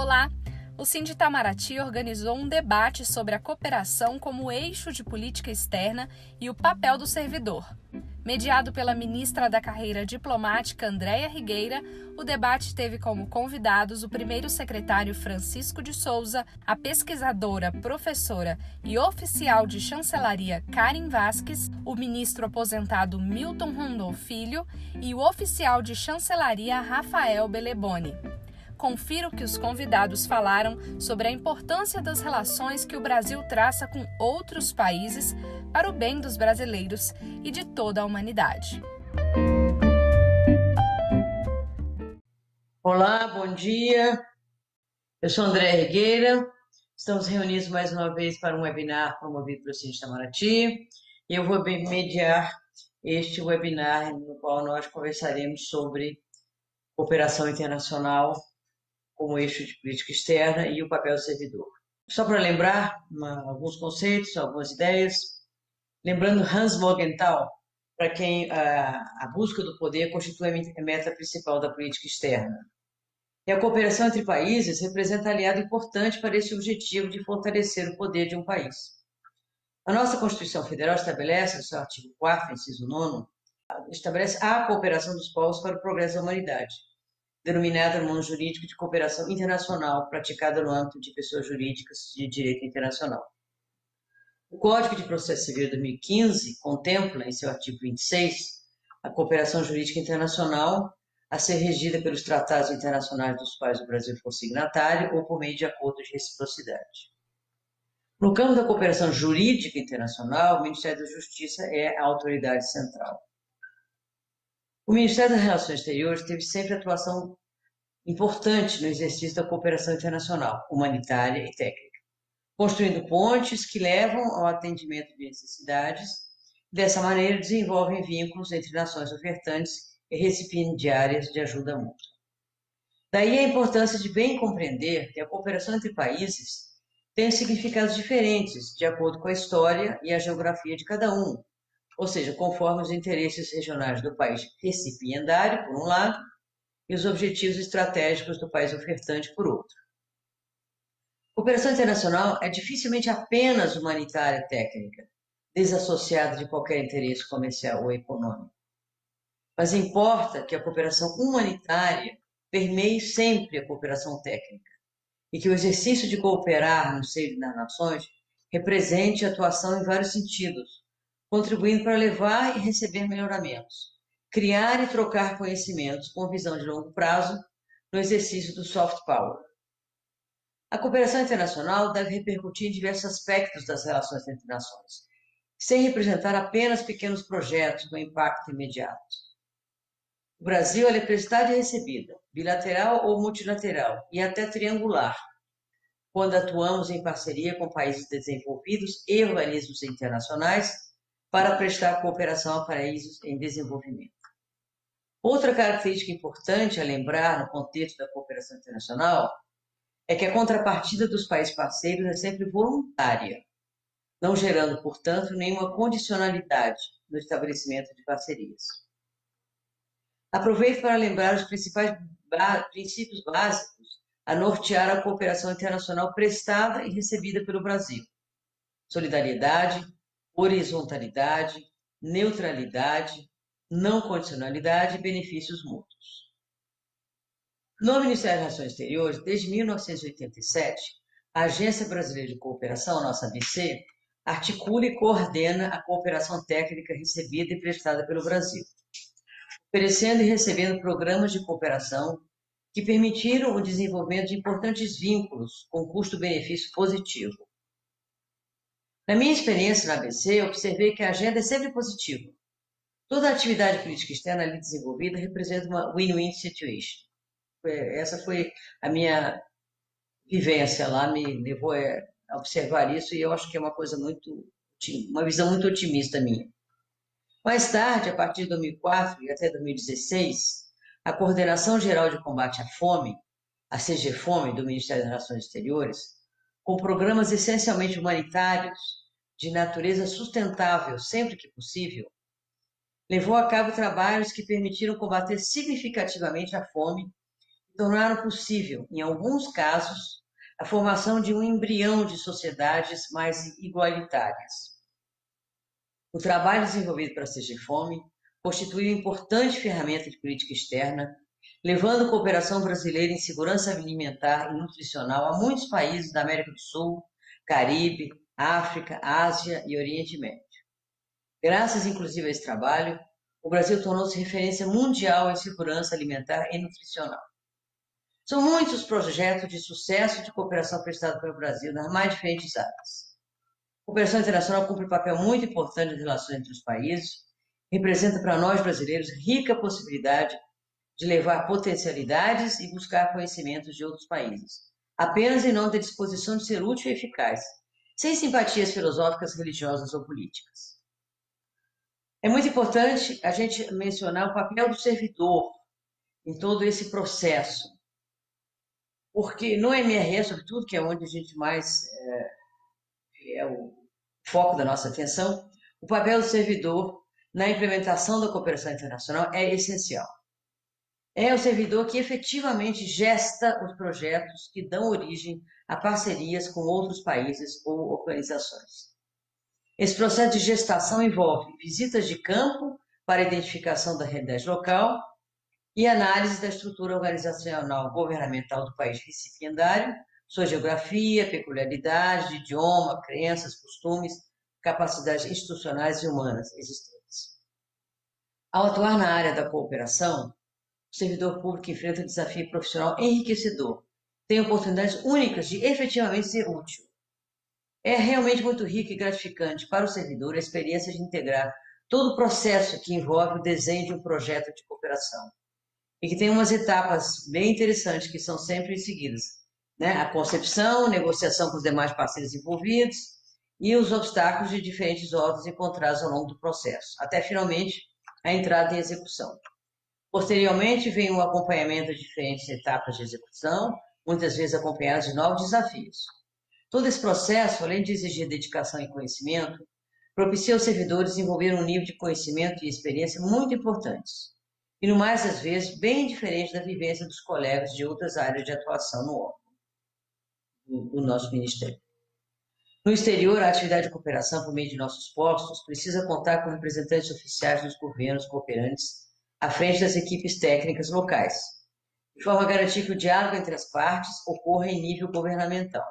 Olá! O Cindy Itamaraty organizou um debate sobre a cooperação como eixo de política externa e o papel do servidor. Mediado pela ministra da Carreira Diplomática Andréa Rigueira, o debate teve como convidados o primeiro secretário Francisco de Souza, a pesquisadora, professora e oficial de chancelaria Karen Vasques, o ministro aposentado Milton Rondô Filho e o oficial de chancelaria Rafael Beleboni confira o que os convidados falaram sobre a importância das relações que o Brasil traça com outros países para o bem dos brasileiros e de toda a humanidade. Olá, bom dia. Eu sou André Regueira. Estamos reunidos mais uma vez para um webinar promovido pelo Cine Itamaraty. Eu vou mediar este webinar no qual nós conversaremos sobre cooperação internacional como eixo de política externa e o papel do servidor. Só para lembrar uma, alguns conceitos, algumas ideias, lembrando Hans Morgenthau, para quem a, a busca do poder constitui a meta principal da política externa. E a cooperação entre países representa aliado importante para esse objetivo de fortalecer o poder de um país. A nossa Constituição Federal estabelece, no seu artigo 4, inciso 9, estabelece a cooperação dos povos para o progresso da humanidade denominada no mundo jurídico de cooperação internacional praticada no âmbito de pessoas jurídicas de direito internacional. O Código de Processo Civil de 2015 contempla, em seu artigo 26, a cooperação jurídica internacional a ser regida pelos tratados internacionais dos quais o Brasil for signatário ou por meio de acordos de reciprocidade. No campo da cooperação jurídica internacional, o Ministério da Justiça é a autoridade central. O Ministério das Relações Exteriores teve sempre atuação importante no exercício da cooperação internacional, humanitária e técnica, construindo pontes que levam ao atendimento de necessidades. Dessa maneira, desenvolvem vínculos entre nações ofertantes e recipiendárias de ajuda mútua. Daí a importância de bem compreender que a cooperação entre países tem significados diferentes de acordo com a história e a geografia de cada um, ou seja, conforme os interesses regionais do país recipiendário, por um lado, e os objetivos estratégicos do país ofertante, por outro. Cooperação internacional é dificilmente apenas humanitária e técnica, desassociada de qualquer interesse comercial ou econômico. Mas importa que a cooperação humanitária permeie sempre a cooperação técnica e que o exercício de cooperar no seio das nações represente atuação em vários sentidos, contribuindo para levar e receber melhoramentos, criar e trocar conhecimentos com visão de longo prazo no exercício do soft power. A cooperação internacional deve repercutir em diversos aspectos das relações entre nações, sem representar apenas pequenos projetos com impacto imediato. O Brasil é emprestada e recebida, bilateral ou multilateral, e até triangular, quando atuamos em parceria com países desenvolvidos e organismos internacionais para prestar cooperação a países em desenvolvimento. Outra característica importante a lembrar no contexto da cooperação internacional é que a contrapartida dos países parceiros é sempre voluntária, não gerando, portanto, nenhuma condicionalidade no estabelecimento de parcerias. Aproveito para lembrar os principais princípios básicos a nortear a cooperação internacional prestada e recebida pelo Brasil: solidariedade, horizontalidade, neutralidade, não condicionalidade e benefícios mútuos. No Ministério das Relações Exteriores, desde 1987, a Agência Brasileira de Cooperação, nossa ABC, articula e coordena a cooperação técnica recebida e prestada pelo Brasil, oferecendo e recebendo programas de cooperação que permitiram o desenvolvimento de importantes vínculos com custo-benefício positivo, na minha experiência na ABC, observei que a agenda é sempre positiva. Toda atividade política externa ali desenvolvida representa uma win-win situation. Essa foi a minha vivência lá, me levou a observar isso e eu acho que é uma coisa muito, uma visão muito otimista minha. Mais tarde, a partir de 2004 e até 2016, a Coordenação Geral de Combate à Fome, a CGFOME do Ministério das Relações Exteriores, com programas essencialmente humanitários, de natureza sustentável sempre que possível, levou a cabo trabalhos que permitiram combater significativamente a fome e tornaram possível, em alguns casos, a formação de um embrião de sociedades mais igualitárias. O trabalho desenvolvido para a Fome constituiu importante ferramenta de política externa, levando cooperação brasileira em segurança alimentar e nutricional a muitos países da América do Sul, Caribe, África, Ásia e Oriente Médio. Graças, inclusive, a esse trabalho, o Brasil tornou-se referência mundial em segurança alimentar e nutricional. São muitos os projetos de sucesso de cooperação prestados pelo Brasil nas mais diferentes áreas. A cooperação internacional cumpre um papel muito importante nas relações entre os países, representa para nós brasileiros rica possibilidade de levar potencialidades e buscar conhecimentos de outros países, apenas em nome da disposição de ser útil e eficaz, sem simpatias filosóficas, religiosas ou políticas. É muito importante a gente mencionar o papel do servidor em todo esse processo, porque no MRE, sobretudo, que é onde a gente mais é, é o foco da nossa atenção, o papel do servidor na implementação da cooperação internacional é essencial. É o servidor que efetivamente gesta os projetos que dão origem a parcerias com outros países ou organizações. Esse processo de gestação envolve visitas de campo para identificação da realidade local e análise da estrutura organizacional governamental do país recipiendário, sua geografia, peculiaridades, idioma, crenças, costumes, capacidades institucionais e humanas existentes. Ao atuar na área da cooperação, o servidor público enfrenta um desafio profissional enriquecedor, tem oportunidades únicas de efetivamente ser útil é realmente muito rico e gratificante para o servidor a experiência de integrar todo o processo que envolve o desenho de um projeto de cooperação. E que tem umas etapas bem interessantes que são sempre seguidas. Né? A concepção, negociação com os demais parceiros envolvidos e os obstáculos de diferentes ordens encontrados ao longo do processo, até finalmente a entrada em execução. Posteriormente, vem o acompanhamento de diferentes etapas de execução, muitas vezes acompanhados de novos desafios. Todo esse processo, além de exigir dedicação e conhecimento, propicia aos servidores desenvolver um nível de conhecimento e experiência muito importantes, e no mais das vezes bem diferente da vivência dos colegas de outras áreas de atuação no órgão do nosso ministério. No exterior, a atividade de cooperação por meio de nossos postos precisa contar com representantes oficiais dos governos cooperantes à frente das equipes técnicas locais, de forma a garantir que o diálogo entre as partes ocorra em nível governamental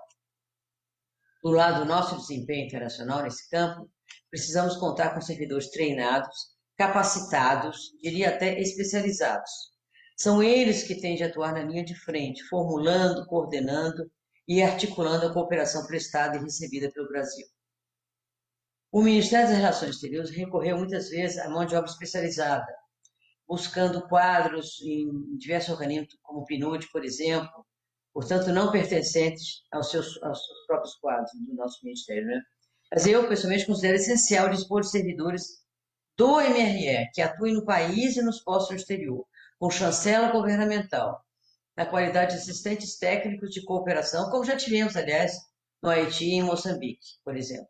do lado do nosso desempenho internacional nesse campo, precisamos contar com servidores treinados, capacitados, diria até especializados. São eles que têm de atuar na linha de frente, formulando, coordenando e articulando a cooperação prestada e recebida pelo Brasil. O Ministério das Relações Exteriores recorreu muitas vezes à mão de obra especializada, buscando quadros em diversos organismos, como o PNUD, por exemplo, portanto, não pertencentes aos seus, aos seus próprios quadros do nosso Ministério. Né? Mas eu, pessoalmente, considero essencial dispor de servidores do MRE, que atuem no país e nos postos no exterior, com chancela governamental, na qualidade de assistentes técnicos de cooperação, como já tivemos, aliás, no Haiti e em Moçambique, por exemplo.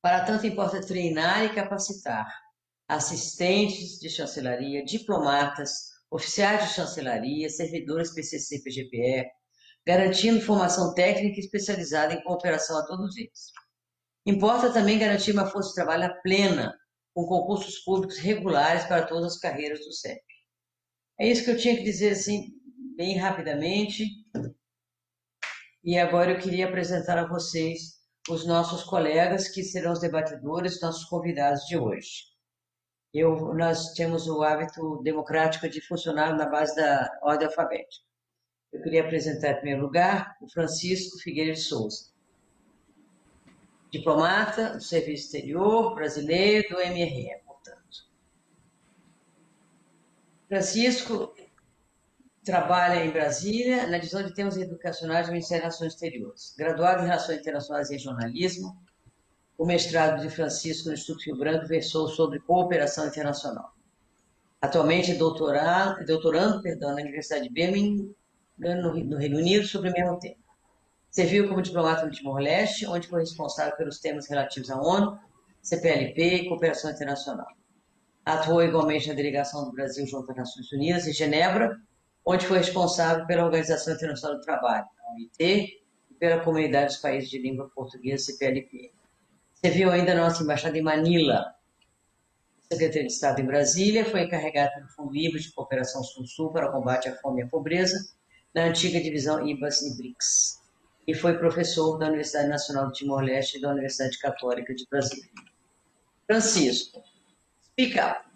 Para tanto, importa treinar e capacitar assistentes de chancelaria, diplomatas, oficiais de chancelaria, servidores PCC PGPE, garantindo formação técnica especializada em cooperação a todos eles. Importa também garantir uma força de trabalho plena, com concursos públicos regulares para todas as carreiras do CEP. É isso que eu tinha que dizer assim, bem rapidamente. E agora eu queria apresentar a vocês os nossos colegas que serão os debatedores, nossos convidados de hoje. Eu, nós temos o hábito democrático de funcionar na base da ordem alfabética. Eu queria apresentar, em primeiro lugar, o Francisco Figueiredo Souza, diplomata do Serviço Exterior brasileiro do MRE, portanto. Francisco trabalha em Brasília na divisão de temas educacionais do Ministério das Relações Exteriores, graduado em Relações Internacionais e Jornalismo, o mestrado de Francisco no Instituto Rio Branco versou sobre cooperação internacional. Atualmente é doutorando, doutorando perdão, na Universidade de Birmingham, no Reino Unido, sobre o mesmo tema. Serviu como diplomata no Timor-Leste, onde foi responsável pelos temas relativos à ONU, CPLP e cooperação internacional. Atuou igualmente na delegação do Brasil junto às Nações Unidas em Genebra, onde foi responsável pela Organização Internacional do Trabalho, a OIT, e pela Comunidade dos Países de Língua Portuguesa, CPLP. Serviu ainda na nossa embaixada em Manila. Secretaria de Estado em Brasília, foi encarregado pelo Fundo Livre de Cooperação Sul-Sul para o combate à fome e à pobreza, na antiga divisão IBAS e BRICS. E foi professor da Universidade Nacional de Timor-Leste e da Universidade Católica de Brasília. Francisco, speak up.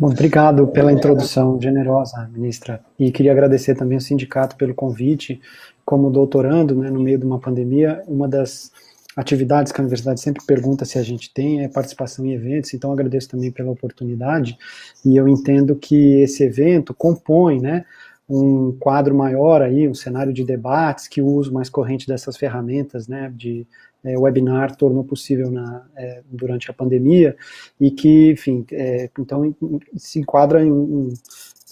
Bom, obrigado pela introdução generosa, ministra. E queria agradecer também ao sindicato pelo convite. Como doutorando, né, no meio de uma pandemia, uma das atividades que a universidade sempre pergunta se a gente tem é participação em eventos, então agradeço também pela oportunidade. E eu entendo que esse evento compõe, né, um quadro maior aí, um cenário de debates, que o uso mais corrente dessas ferramentas, né, de é, webinar tornou possível na, é, durante a pandemia e que, enfim, é, então se enquadra em um,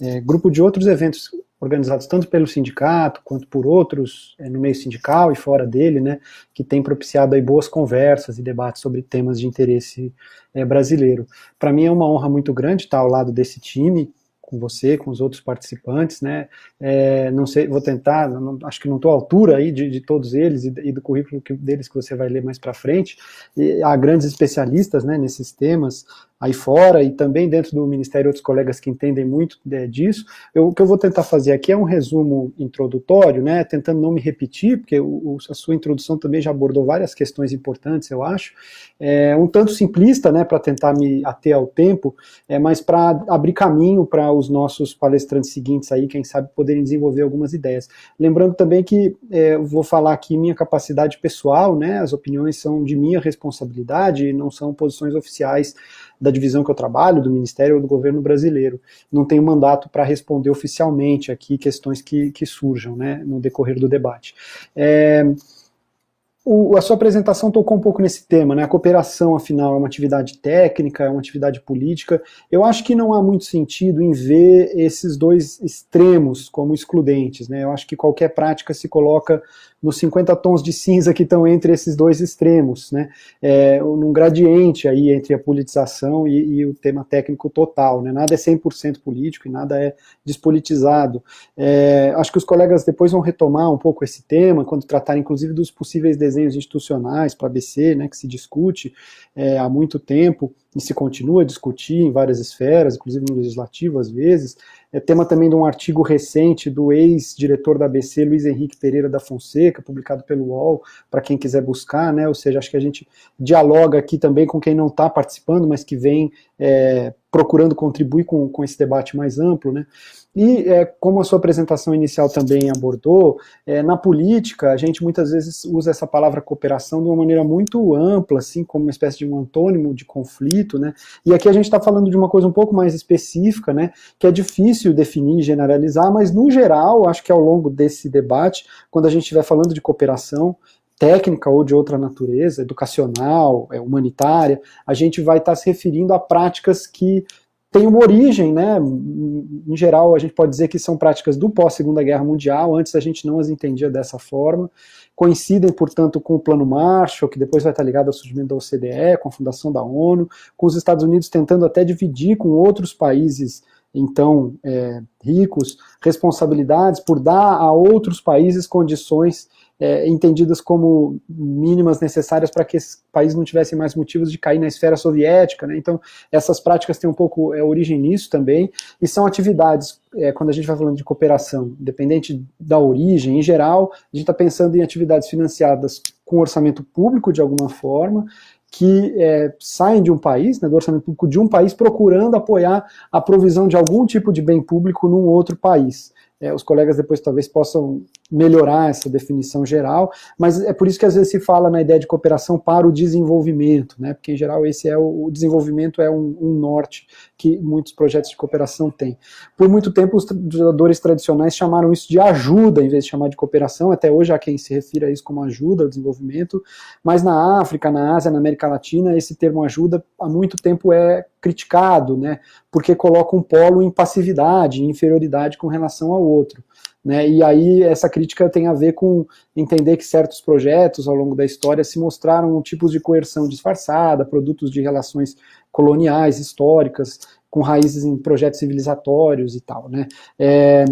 é, grupo de outros eventos organizados tanto pelo sindicato quanto por outros é, no meio sindical e fora dele, né, que tem propiciado aí boas conversas e debates sobre temas de interesse é, brasileiro. Para mim é uma honra muito grande estar ao lado desse time com você, com os outros participantes, né? É, não sei, vou tentar, não, acho que não estou à altura aí de, de todos eles e, e, do currículo que, deles que você vai ler mais para frente. E há grandes especialistas, né, nesses temas aí fora e também dentro do Ministério outros colegas que entendem muito é, disso. Eu, o que eu vou tentar fazer aqui é um resumo introdutório, né, tentando não me repetir, porque o, a sua introdução também já abordou várias questões importantes, eu acho. É, um tanto simplista, né, para tentar me ater ao tempo, é, mas para abrir caminho para os nossos palestrantes seguintes aí, quem sabe poderem desenvolver algumas ideias. Lembrando também que é, vou falar aqui minha capacidade pessoal, né, as opiniões são de minha responsabilidade, não são posições oficiais da divisão que eu trabalho, do Ministério ou do governo brasileiro. Não tenho mandato para responder oficialmente aqui questões que, que surjam né, no decorrer do debate. É, o, a sua apresentação tocou um pouco nesse tema, né? A cooperação, afinal, é uma atividade técnica, é uma atividade política. Eu acho que não há muito sentido em ver esses dois extremos como excludentes, né? Eu acho que qualquer prática se coloca nos 50 tons de cinza que estão entre esses dois extremos, né? É, num gradiente aí entre a politização e, e o tema técnico total, né? Nada é 100% político e nada é despolitizado. É, acho que os colegas depois vão retomar um pouco esse tema, quando tratarem inclusive dos possíveis desenhos institucionais para a ABC, né, que se discute é, há muito tempo, e se continua a discutir em várias esferas, inclusive no legislativo às vezes. É tema também de um artigo recente do ex-diretor da ABC, Luiz Henrique Pereira da Fonseca, publicado pelo UOL, para quem quiser buscar, né? Ou seja, acho que a gente dialoga aqui também com quem não está participando, mas que vem é, procurando contribuir com, com esse debate mais amplo, né? E, é, como a sua apresentação inicial também abordou, é, na política a gente muitas vezes usa essa palavra cooperação de uma maneira muito ampla, assim, como uma espécie de um antônimo de conflito, né? E aqui a gente está falando de uma coisa um pouco mais específica, né? Que é difícil definir e generalizar, mas no geral, acho que ao longo desse debate, quando a gente estiver falando de cooperação, técnica ou de outra natureza, educacional, é, humanitária, a gente vai estar tá se referindo a práticas que tem uma origem, né? Em geral, a gente pode dizer que são práticas do pós-Segunda Guerra Mundial, antes a gente não as entendia dessa forma, coincidem, portanto, com o Plano Marshall, que depois vai estar ligado ao surgimento da OCDE, com a fundação da ONU, com os Estados Unidos tentando até dividir com outros países então é, ricos responsabilidades por dar a outros países condições é, entendidas como mínimas necessárias para que esses países não tivessem mais motivos de cair na esfera soviética. Né? Então, essas práticas têm um pouco é, origem nisso também, e são atividades, é, quando a gente vai falando de cooperação, independente da origem, em geral, a gente está pensando em atividades financiadas com orçamento público de alguma forma, que é, saem de um país, né, do orçamento público de um país, procurando apoiar a provisão de algum tipo de bem público num outro país. É, os colegas depois talvez possam melhorar essa definição geral, mas é por isso que às vezes se fala na ideia de cooperação para o desenvolvimento, né? Porque em geral esse é o, o desenvolvimento é um, um, norte que muitos projetos de cooperação têm. Por muito tempo os legisladores tradicionais chamaram isso de ajuda em vez de chamar de cooperação. Até hoje há quem se refira a isso como ajuda ao desenvolvimento, mas na África, na Ásia, na América Latina esse termo ajuda há muito tempo é criticado, né? Porque coloca um polo em passividade, em inferioridade com relação ao outro. Né? E aí essa crítica tem a ver com entender que certos projetos ao longo da história se mostraram tipos de coerção disfarçada, produtos de relações coloniais, históricas, com raízes em projetos civilizatórios e tal, né? É,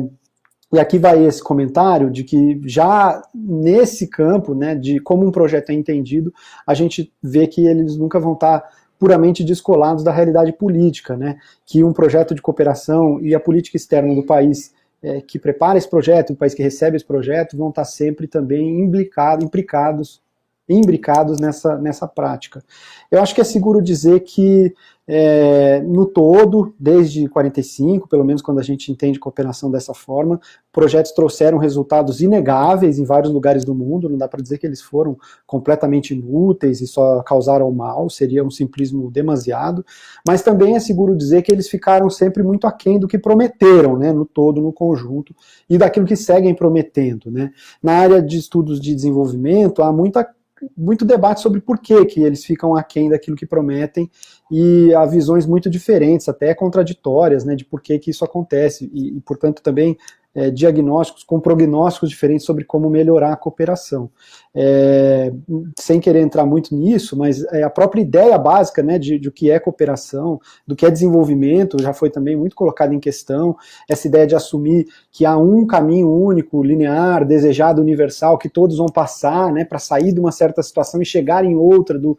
e aqui vai esse comentário de que já nesse campo, né, de como um projeto é entendido, a gente vê que eles nunca vão estar puramente descolados da realidade política, né, que um projeto de cooperação e a política externa do país é, que prepara esse projeto, o país que recebe esse projeto, vão estar sempre também implicado, implicados imbricados nessa, nessa prática. Eu acho que é seguro dizer que, é, no todo, desde 45, pelo menos quando a gente entende cooperação dessa forma, projetos trouxeram resultados inegáveis em vários lugares do mundo, não dá para dizer que eles foram completamente inúteis e só causaram mal, seria um simplismo demasiado, mas também é seguro dizer que eles ficaram sempre muito aquém do que prometeram, né, no todo, no conjunto, e daquilo que seguem prometendo. Né. Na área de estudos de desenvolvimento, há muita muito debate sobre por que, que eles ficam aquém daquilo que prometem e há visões muito diferentes, até contraditórias, né, de por que, que isso acontece e, e portanto, também é, diagnósticos com prognósticos diferentes sobre como melhorar a cooperação. É, sem querer entrar muito nisso, mas é a própria ideia básica né, de, de o que é cooperação, do que é desenvolvimento, já foi também muito colocada em questão, essa ideia de assumir que há um caminho único, linear, desejado, universal, que todos vão passar né, para sair de uma certa situação e chegar em outra, do,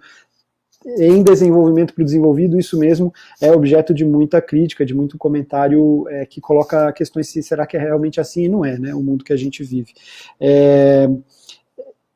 em desenvolvimento para o desenvolvido, isso mesmo é objeto de muita crítica, de muito comentário é, que coloca questões se será que é realmente assim e não é, né, o mundo que a gente vive. É,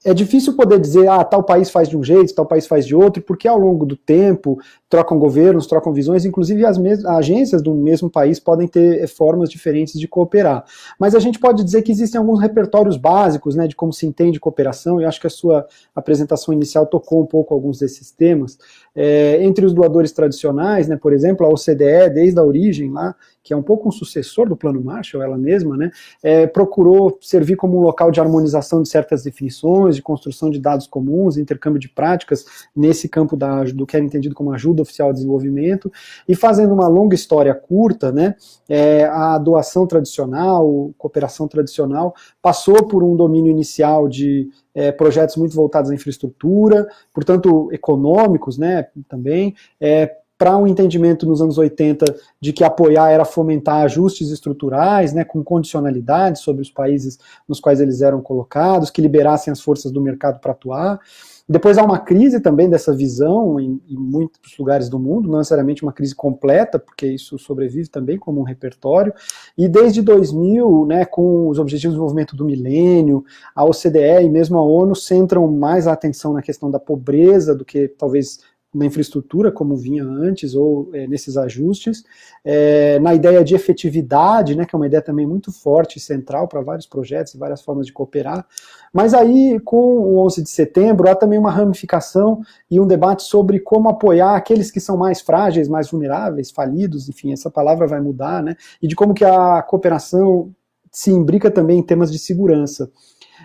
é difícil poder dizer, ah, tal país faz de um jeito, tal país faz de outro, porque ao longo do tempo trocam governos, trocam visões, inclusive as agências do mesmo país podem ter formas diferentes de cooperar. Mas a gente pode dizer que existem alguns repertórios básicos, né, de como se entende cooperação, e acho que a sua apresentação inicial tocou um pouco alguns desses temas. É, entre os doadores tradicionais, né, por exemplo, a OCDE, desde a origem lá, que é um pouco um sucessor do Plano Marshall, ela mesma, né, é, procurou servir como um local de harmonização de certas definições, de construção de dados comuns, intercâmbio de práticas nesse campo da, do que era entendido como ajuda oficial ao desenvolvimento, e fazendo uma longa história curta, né, é, a doação tradicional, cooperação tradicional, passou por um domínio inicial de é, projetos muito voltados à infraestrutura, portanto econômicos, né, também, é, para um entendimento nos anos 80 de que apoiar era fomentar ajustes estruturais, né, com condicionalidades sobre os países nos quais eles eram colocados, que liberassem as forças do mercado para atuar. Depois há uma crise também dessa visão em, em, muitos lugares do mundo, não necessariamente uma crise completa, porque isso sobrevive também como um repertório. E desde 2000, né, com os Objetivos de Desenvolvimento do Milênio, a OCDE e mesmo a ONU centram mais a atenção na questão da pobreza do que talvez na infraestrutura, como vinha antes, ou é, nesses ajustes, é, na ideia de efetividade, né, que é uma ideia também muito forte e central para vários projetos e várias formas de cooperar. Mas aí, com o 11 de setembro, há também uma ramificação e um debate sobre como apoiar aqueles que são mais frágeis, mais vulneráveis, falidos, enfim, essa palavra vai mudar, né, e de como que a cooperação se imbrica também em temas de segurança.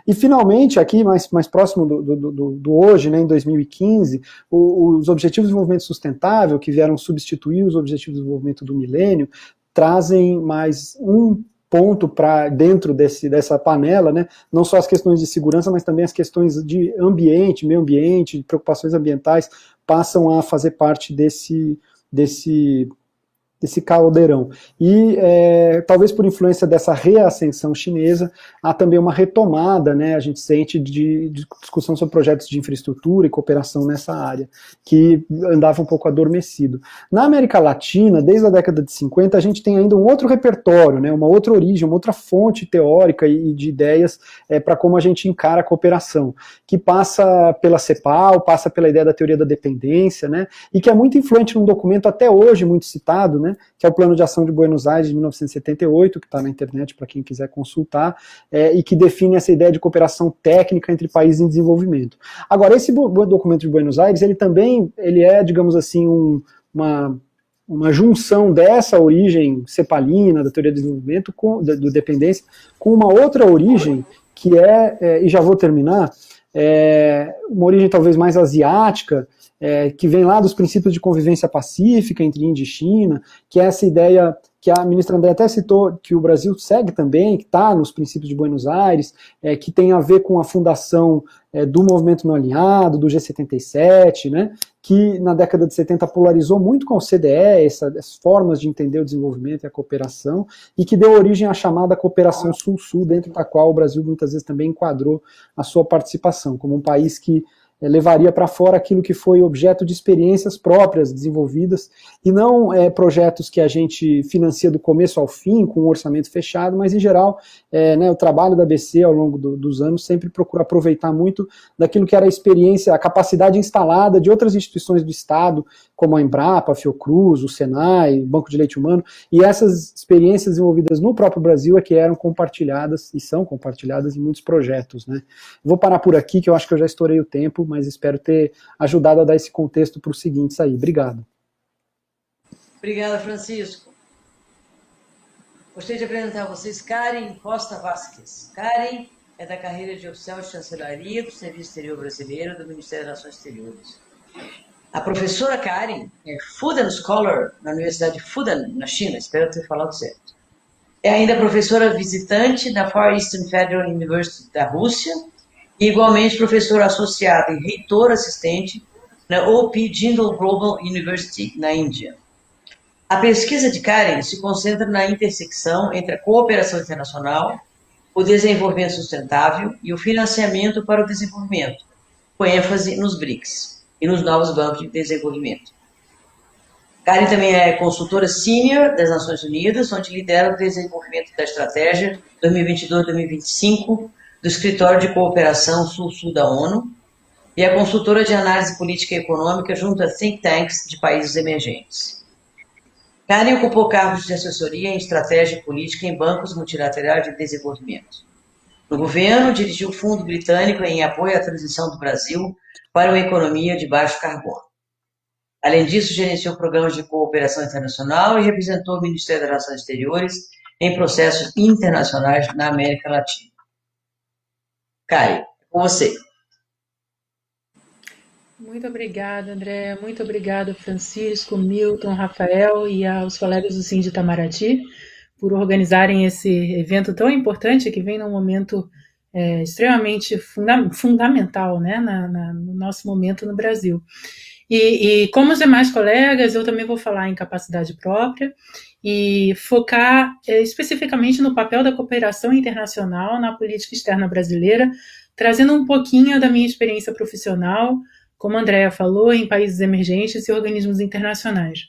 E finalmente, aqui mais, mais próximo do, do, do, do hoje, né, em 2015, o, os Objetivos de Desenvolvimento Sustentável, que vieram substituir os Objetivos de Desenvolvimento do Milênio, trazem mais um ponto para dentro desse, dessa panela, né, não só as questões de segurança, mas também as questões de ambiente, meio ambiente, preocupações ambientais, passam a fazer parte desse, desse esse caldeirão. E é, talvez por influência dessa reascensão chinesa, há também uma retomada, né, a gente sente, de, de, discussão sobre projetos de infraestrutura e cooperação nessa área, que andava um pouco adormecido. Na América Latina, desde a década de 50, a gente tem ainda um outro repertório, né, uma outra origem, uma outra fonte teórica e de ideias é, para como a gente encara a cooperação, que passa pela CEPAL, passa pela ideia da teoria da dependência, né, e que é muito influente num documento até hoje muito citado, né, que é o Plano de Ação de Buenos Aires de 1978, que está na internet para quem quiser consultar, é, e que define essa ideia de cooperação técnica entre países em desenvolvimento. Agora, esse documento de Buenos Aires, ele também ele é, digamos assim, um, uma, uma junção dessa origem cepalina, da teoria do desenvolvimento, com, do dependência, com uma outra origem, que é, é e já vou terminar, é, uma origem talvez mais asiática, é, que vem lá dos princípios de convivência pacífica entre Índia e China, que é essa ideia que a ministra André até citou, que o Brasil segue também, que está nos princípios de Buenos Aires, é, que tem a ver com a fundação é, do movimento não alinhado, do G77, né, que na década de 70 polarizou muito com o CDE, essa, essas formas de entender o desenvolvimento e a cooperação, e que deu origem à chamada cooperação Sul-Sul, dentro da qual o Brasil muitas vezes também enquadrou a sua participação, como um país que é, levaria para fora aquilo que foi objeto de experiências próprias desenvolvidas e não é, projetos que a gente financia do começo ao fim, com um orçamento fechado, mas em geral é, né, o trabalho da ABC ao longo do, dos anos sempre procura aproveitar muito daquilo que era a experiência, a capacidade instalada de outras instituições do Estado, como a Embrapa, a Fiocruz, o Senai, o Banco de Leite Humano, e essas experiências desenvolvidas no próprio Brasil é que eram compartilhadas e são compartilhadas em muitos projetos. Né. Vou parar por aqui, que eu acho que eu já estourei o tempo, mas espero ter ajudado a dar esse contexto para os seguintes aí. Obrigado. Obrigada, Francisco. Gostaria de apresentar a vocês Karen Costa Vasquez. Karen é da carreira de oficial de chancelaria do Serviço Exterior Brasileiro do Ministério das Relações Exteriores. A professora Karen é Fudan Scholar na Universidade de Fudan, na China, espero ter falado certo. É ainda professora visitante da Far Eastern Federal University da Rússia e igualmente professor associado e reitor assistente na OP Jindal Global University, na Índia. A pesquisa de Karen se concentra na intersecção entre a cooperação internacional, o desenvolvimento sustentável e o financiamento para o desenvolvimento, com ênfase nos BRICS e nos novos bancos de desenvolvimento. Karen também é consultora sênior das Nações Unidas, onde lidera o desenvolvimento da estratégia 2022-2025 do Escritório de Cooperação Sul-Sul da ONU e é consultora de análise política e econômica junto a think tanks de países emergentes. Karen ocupou cargos de assessoria em estratégia política em bancos multilaterais de desenvolvimento. No governo, dirigiu o Fundo Britânico em apoio à transição do Brasil para uma economia de baixo carbono. Além disso, gerenciou programas de cooperação internacional e representou o Ministério das Relações Exteriores em processos internacionais na América Latina. Caio, com você. Muito obrigada, André. Muito obrigada, Francisco, Milton, Rafael e aos colegas do Sim de Itamaraty por organizarem esse evento tão importante que vem num momento é, extremamente funda fundamental né, na, na, no nosso momento no Brasil. E, e, como os demais colegas, eu também vou falar em capacidade própria e focar é, especificamente no papel da cooperação internacional na política externa brasileira, trazendo um pouquinho da minha experiência profissional, como a Andrea falou, em países emergentes e organismos internacionais.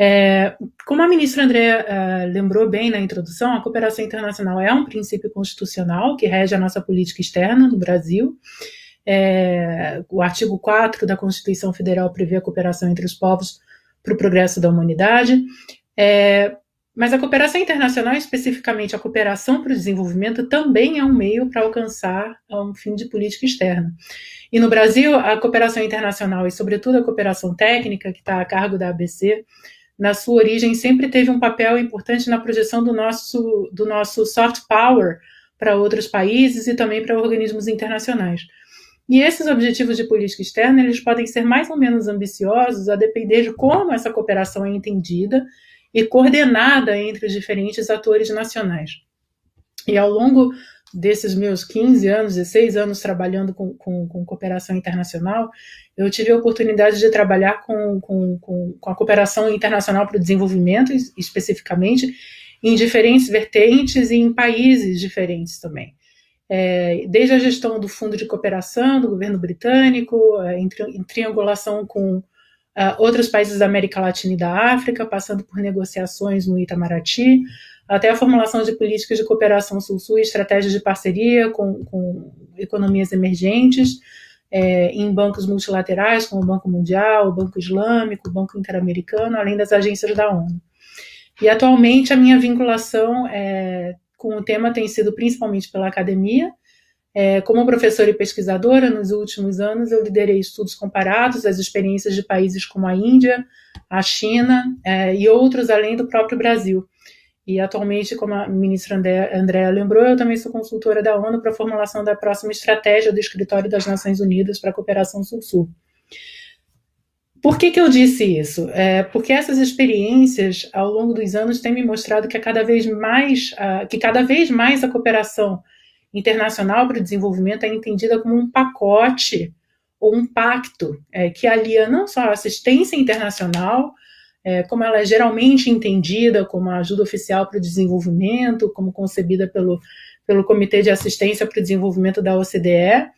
É, como a ministra Andrea uh, lembrou bem na introdução, a cooperação internacional é um princípio constitucional que rege a nossa política externa no Brasil. É, o artigo 4 da Constituição Federal prevê a cooperação entre os povos para o progresso da humanidade. É, mas a cooperação internacional, especificamente a cooperação para o desenvolvimento, também é um meio para alcançar um fim de política externa. E no Brasil, a cooperação internacional e, sobretudo, a cooperação técnica, que está a cargo da ABC, na sua origem, sempre teve um papel importante na projeção do nosso, do nosso soft power para outros países e também para organismos internacionais. E esses objetivos de política externa, eles podem ser mais ou menos ambiciosos a depender de como essa cooperação é entendida e coordenada entre os diferentes atores nacionais. E ao longo desses meus 15 anos, 16 anos trabalhando com, com, com cooperação internacional, eu tive a oportunidade de trabalhar com, com, com a cooperação internacional para o desenvolvimento, especificamente, em diferentes vertentes e em países diferentes também. É, desde a gestão do Fundo de Cooperação do governo britânico, é, em, tri, em triangulação com uh, outros países da América Latina e da África, passando por negociações no Itamaraty, até a formulação de políticas de cooperação sul-sul e estratégias de parceria com, com economias emergentes, é, em bancos multilaterais, como o Banco Mundial, o Banco Islâmico, o Banco Interamericano, além das agências da ONU. E atualmente a minha vinculação é, com o tema tem sido principalmente pela academia, é, como professora e pesquisadora, nos últimos anos eu liderei estudos comparados às experiências de países como a Índia, a China é, e outros além do próprio Brasil. E atualmente, como a ministra Andréa lembrou, eu também sou consultora da ONU para a formulação da próxima estratégia do Escritório das Nações Unidas para a Cooperação Sul-Sul. Por que, que eu disse isso? É porque essas experiências, ao longo dos anos, têm me mostrado que, é cada vez mais, que cada vez mais a cooperação internacional para o desenvolvimento é entendida como um pacote ou um pacto é, que alia não só a assistência internacional, é, como ela é geralmente entendida como a ajuda oficial para o desenvolvimento, como concebida pelo, pelo Comitê de Assistência para o Desenvolvimento da OCDE,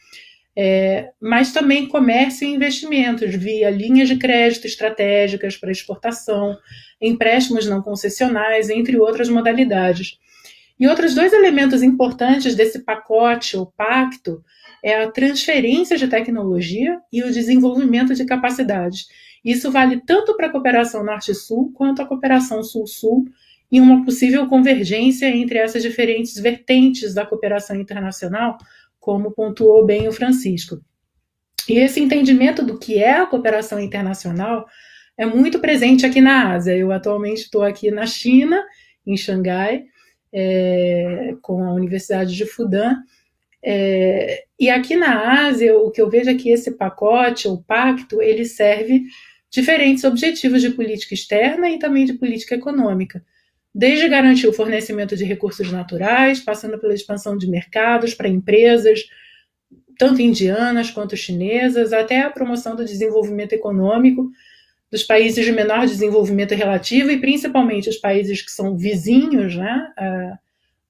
é, mas também comércio e investimentos via linhas de crédito estratégicas para exportação, empréstimos não concessionais, entre outras modalidades. E outros dois elementos importantes desse pacote ou pacto é a transferência de tecnologia e o desenvolvimento de capacidades. Isso vale tanto para a cooperação Norte-Sul quanto a cooperação Sul-Sul e uma possível convergência entre essas diferentes vertentes da cooperação internacional, como pontuou bem o Francisco. E esse entendimento do que é a cooperação internacional é muito presente aqui na Ásia. Eu atualmente estou aqui na China, em Xangai, é, com a Universidade de Fudan, é, e aqui na Ásia, o que eu vejo é que esse pacote, ou pacto, ele serve diferentes objetivos de política externa e também de política econômica. Desde garantir o fornecimento de recursos naturais, passando pela expansão de mercados para empresas, tanto indianas quanto chinesas, até a promoção do desenvolvimento econômico dos países de menor desenvolvimento relativo e principalmente os países que são vizinhos, né,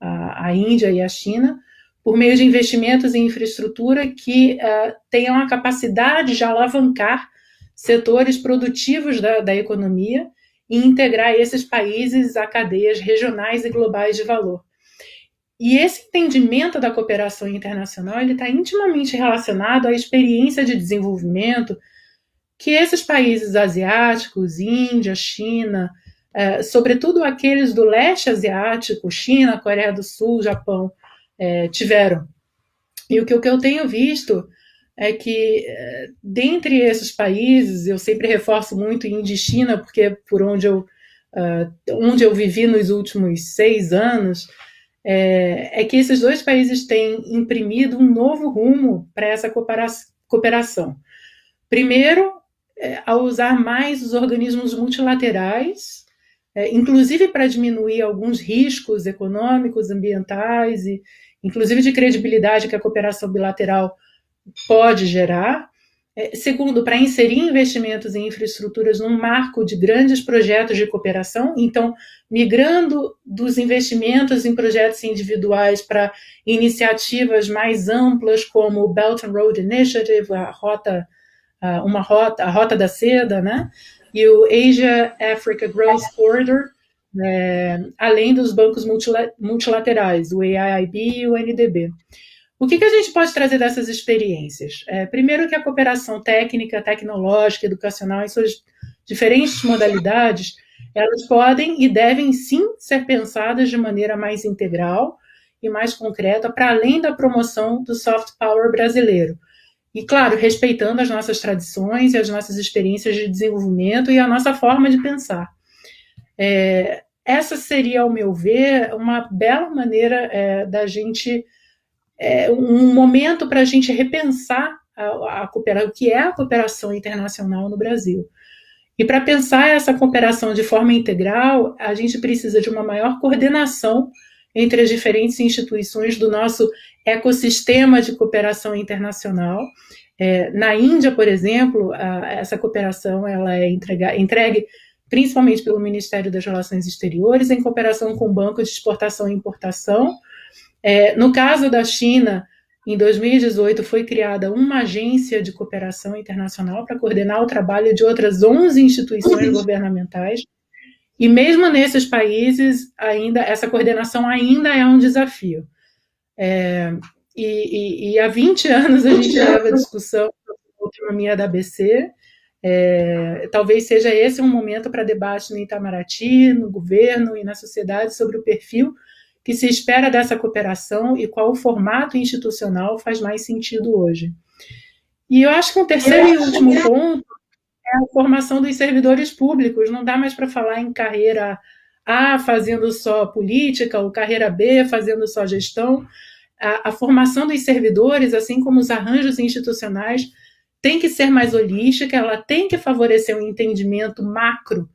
a, a, Índia e a China, por meio de investimentos em infraestrutura que uh, tenham a capacidade de alavancar setores produtivos da, da economia e integrar esses países a cadeias regionais e globais de valor. E esse entendimento da cooperação internacional ele está intimamente relacionado à experiência de desenvolvimento que esses países asiáticos, Índia, China, é, sobretudo aqueles do leste asiático, China, Coreia do Sul, Japão, é, tiveram. E o que, o que eu tenho visto é que, é, dentre esses países, eu sempre reforço muito Índia e China, porque é por onde eu, uh, onde eu vivi nos últimos seis anos, é, é, que esses dois países têm imprimido um novo rumo para essa cooperação. Primeiro, é, ao usar mais os organismos multilaterais, é, inclusive para diminuir alguns riscos econômicos, ambientais e, inclusive de credibilidade que a cooperação bilateral pode gerar. É, segundo, para inserir investimentos em infraestruturas num marco de grandes projetos de cooperação, então, migrando dos investimentos em projetos individuais para iniciativas mais amplas, como o Belt and Road Initiative, a rota, uma rota, a Rota da Seda, né? e o Asia Africa Growth Corridor, é, além dos bancos multilaterais, o AIIB e o NDB. O que, que, a gente pode trazer dessas experiências? É, primeiro, que a cooperação técnica, tecnológica, educacional, em suas diferentes modalidades, elas podem e devem sim ser pensadas de maneira mais integral e mais concreta, para além da promoção do soft power brasileiro. E, claro, respeitando as nossas tradições e as nossas experiências de desenvolvimento e a nossa forma de pensar. É, essa seria, ao meu ver, uma bela maneira é, da gente, é, um momento para a gente repensar a, a o que é a cooperação internacional no Brasil. E para pensar essa cooperação de forma integral, a gente precisa de uma maior coordenação entre as diferentes instituições do nosso ecossistema de cooperação internacional. É, na Índia, por exemplo, a, essa cooperação ela é entrega, entregue principalmente pelo Ministério das Relações Exteriores, em cooperação com o Banco de Exportação e Importação. É, no caso da China, em 2018 foi criada uma agência de cooperação internacional para coordenar o trabalho de outras 11 instituições uhum. governamentais. E mesmo nesses países, ainda essa coordenação ainda é um desafio. É, e, e, e, há 20 anos a gente leva a discussão sobre a autonomia da ABC, é, talvez seja esse um momento para debate no Itamaraty, no governo e na sociedade sobre o perfil que se espera dessa cooperação e qual o formato institucional faz mais sentido hoje. E eu acho que um terceiro e último ponto é a formação dos servidores públicos. Não dá mais para falar em carreira A fazendo só política, ou carreira B fazendo só gestão. A, a formação dos servidores, assim como os arranjos institucionais, tem que ser mais holística, ela tem que favorecer um entendimento macro,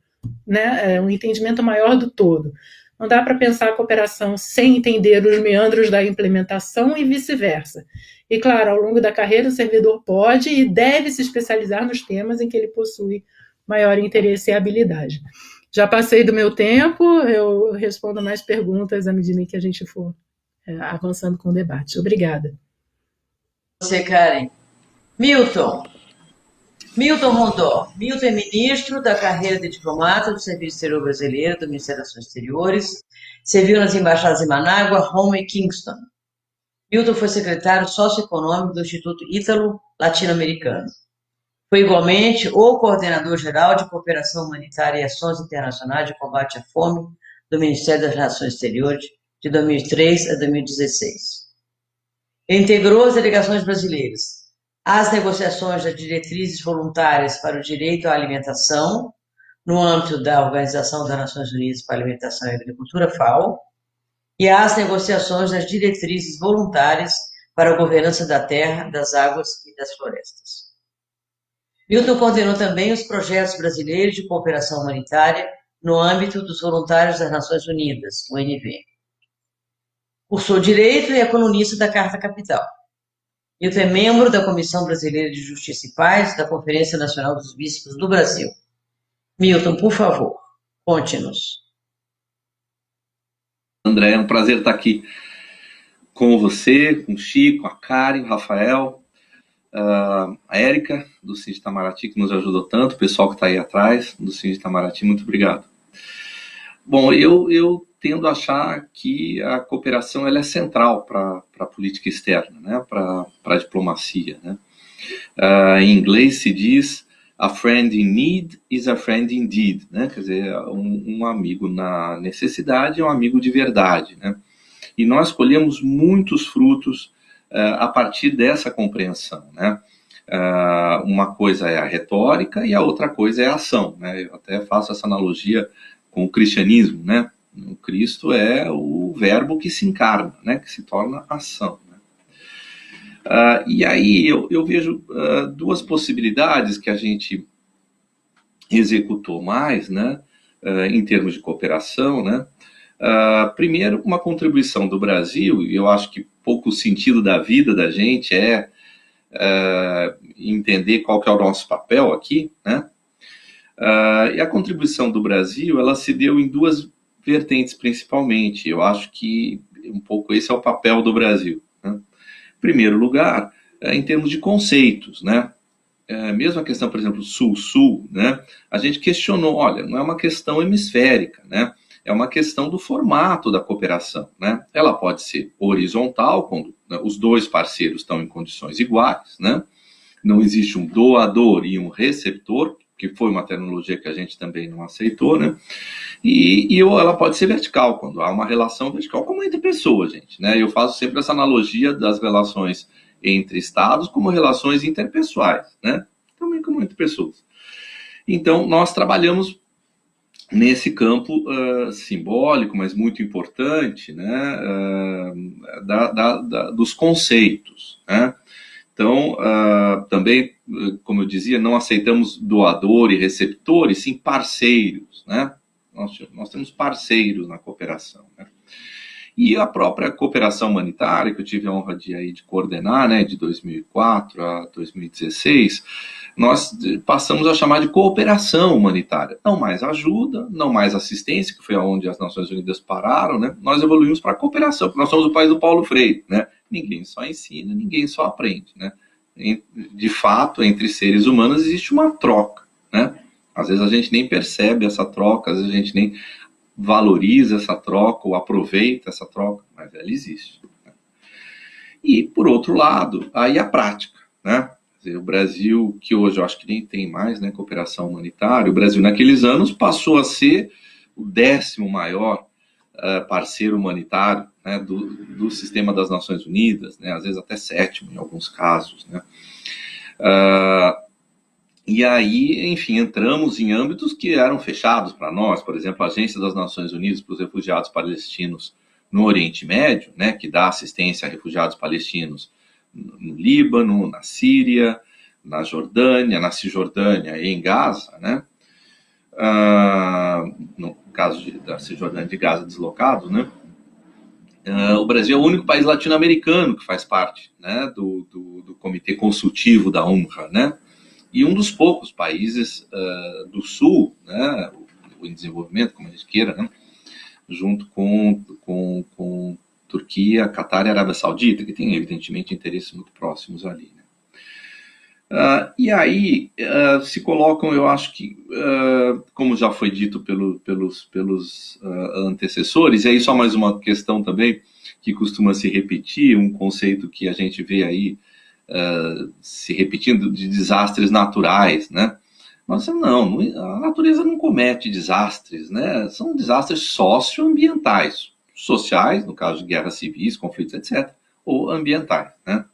né, é, um entendimento maior do todo. Não dá para pensar a cooperação sem entender os meandros da implementação e vice-versa. E, claro, ao longo da carreira, o servidor pode e deve se especializar nos temas em que ele possui maior interesse e habilidade. Já passei do meu tempo, eu respondo mais perguntas à medida que a gente for é, avançando com o debate. Obrigada. Você, Karen. Milton. Milton Rondó. Milton é ministro da carreira de diplomata do Serviço Exterior Brasileiro, do Ministério das Relações Exteriores. Serviu nas embaixadas em Manágua, Roma e Kingston. Milton foi secretário socioeconômico do Instituto Ítalo Latino-Americano. Foi igualmente o coordenador-geral de Cooperação Humanitária e Ações Internacionais de Combate à Fome do Ministério das Relações Exteriores de 2003 a 2016. Integrou as delegações brasileiras às negociações das diretrizes voluntárias para o direito à alimentação, no âmbito da Organização das Nações Unidas para a Alimentação e Agricultura, FAO, e às negociações das diretrizes voluntárias para a governança da terra, das águas e das florestas. Milton coordenou também os projetos brasileiros de cooperação humanitária no âmbito dos voluntários das Nações Unidas, UNV. Cursou Direito e é colunista da Carta Capital. Milton é membro da Comissão Brasileira de Justiça e Paz da Conferência Nacional dos Bispos do Brasil. Milton, por favor, conte-nos. André, é um prazer estar aqui com você, com o Chico, a Karen, o Rafael, Uh, a Érica, do Cid Itamaraty, que nos ajudou tanto, o pessoal que está aí atrás, do Cid Itamaraty, muito obrigado. Bom, eu, eu tendo a achar que a cooperação ela é central para a política externa, né, para a diplomacia. Né? Uh, em inglês se diz a friend in need is a friend indeed, né? quer dizer, um, um amigo na necessidade é um amigo de verdade. Né? E nós colhemos muitos frutos a partir dessa compreensão, né? Uh, uma coisa é a retórica e a outra coisa é a ação, né? Eu até faço essa analogia com o cristianismo, né? O Cristo é o verbo que se encarna, né? Que se torna ação. Né? Uh, e aí eu, eu vejo duas possibilidades que a gente executou mais, né? em termos de cooperação, né? primeiro, uma contribuição do Brasil, e eu acho que pouco o sentido da vida da gente é, é entender qual que é o nosso papel aqui, né? Uh, e a contribuição do Brasil, ela se deu em duas vertentes principalmente. Eu acho que um pouco esse é o papel do Brasil. Né? Em primeiro lugar, é, em termos de conceitos, né? É, mesmo a questão, por exemplo, Sul-Sul, né? A gente questionou, olha, não é uma questão hemisférica, né? É uma questão do formato da cooperação. Né? Ela pode ser horizontal, quando né, os dois parceiros estão em condições iguais, né? não existe um doador e um receptor, que foi uma tecnologia que a gente também não aceitou, né? E, e ela pode ser vertical, quando há uma relação vertical, como entre pessoas, gente. Né? Eu faço sempre essa analogia das relações entre estados como relações interpessoais, né? Também como entre pessoas. Então, nós trabalhamos nesse campo uh, simbólico, mas muito importante, né, uh, da, da, da, dos conceitos. Né? Então, uh, também, como eu dizia, não aceitamos doador e receptor, e sim parceiros. Né? Nós, nós temos parceiros na cooperação. Né? E a própria cooperação humanitária, que eu tive a honra de, aí, de coordenar, né, de 2004 a 2016, nós passamos a chamar de cooperação humanitária. Não mais ajuda, não mais assistência, que foi aonde as Nações Unidas pararam, né? Nós evoluímos para cooperação, porque nós somos o país do Paulo Freire, né? Ninguém só ensina, ninguém só aprende, né? De fato, entre seres humanos existe uma troca, né? Às vezes a gente nem percebe essa troca, às vezes a gente nem valoriza essa troca ou aproveita essa troca, mas ela existe. Né? E, por outro lado, aí a prática, né? O Brasil, que hoje eu acho que nem tem mais né, cooperação humanitária, o Brasil naqueles anos passou a ser o décimo maior uh, parceiro humanitário né, do, do sistema das Nações Unidas, né, às vezes até sétimo em alguns casos. Né. Uh, e aí, enfim, entramos em âmbitos que eram fechados para nós, por exemplo, a Agência das Nações Unidas para os Refugiados Palestinos no Oriente Médio, né, que dá assistência a refugiados palestinos no Líbano, na Síria, na Jordânia, na Cisjordânia e em Gaza, né? uh, no caso de, da Cisjordânia de Gaza deslocado, né? Uh, o Brasil é o único país latino-americano que faz parte né, do, do, do, comitê consultivo da UNRWA, né? E um dos poucos países uh, do Sul, né, o, em desenvolvimento, como a gente queira, né, junto com, com, com Turquia, Catar e Arábia Saudita, que tem evidentemente interesses muito próximos ali. Né? Uh, e aí uh, se colocam, eu acho que, uh, como já foi dito pelo, pelos, pelos antecessores, e aí só mais uma questão também que costuma se repetir, um conceito que a gente vê aí se repetindo de desastres naturais, né? Nossa, não, a natureza não comete desastres, né? São desastres socioambientais, sociais, no caso de guerras civis, conflitos, etc., ou ambientais, né?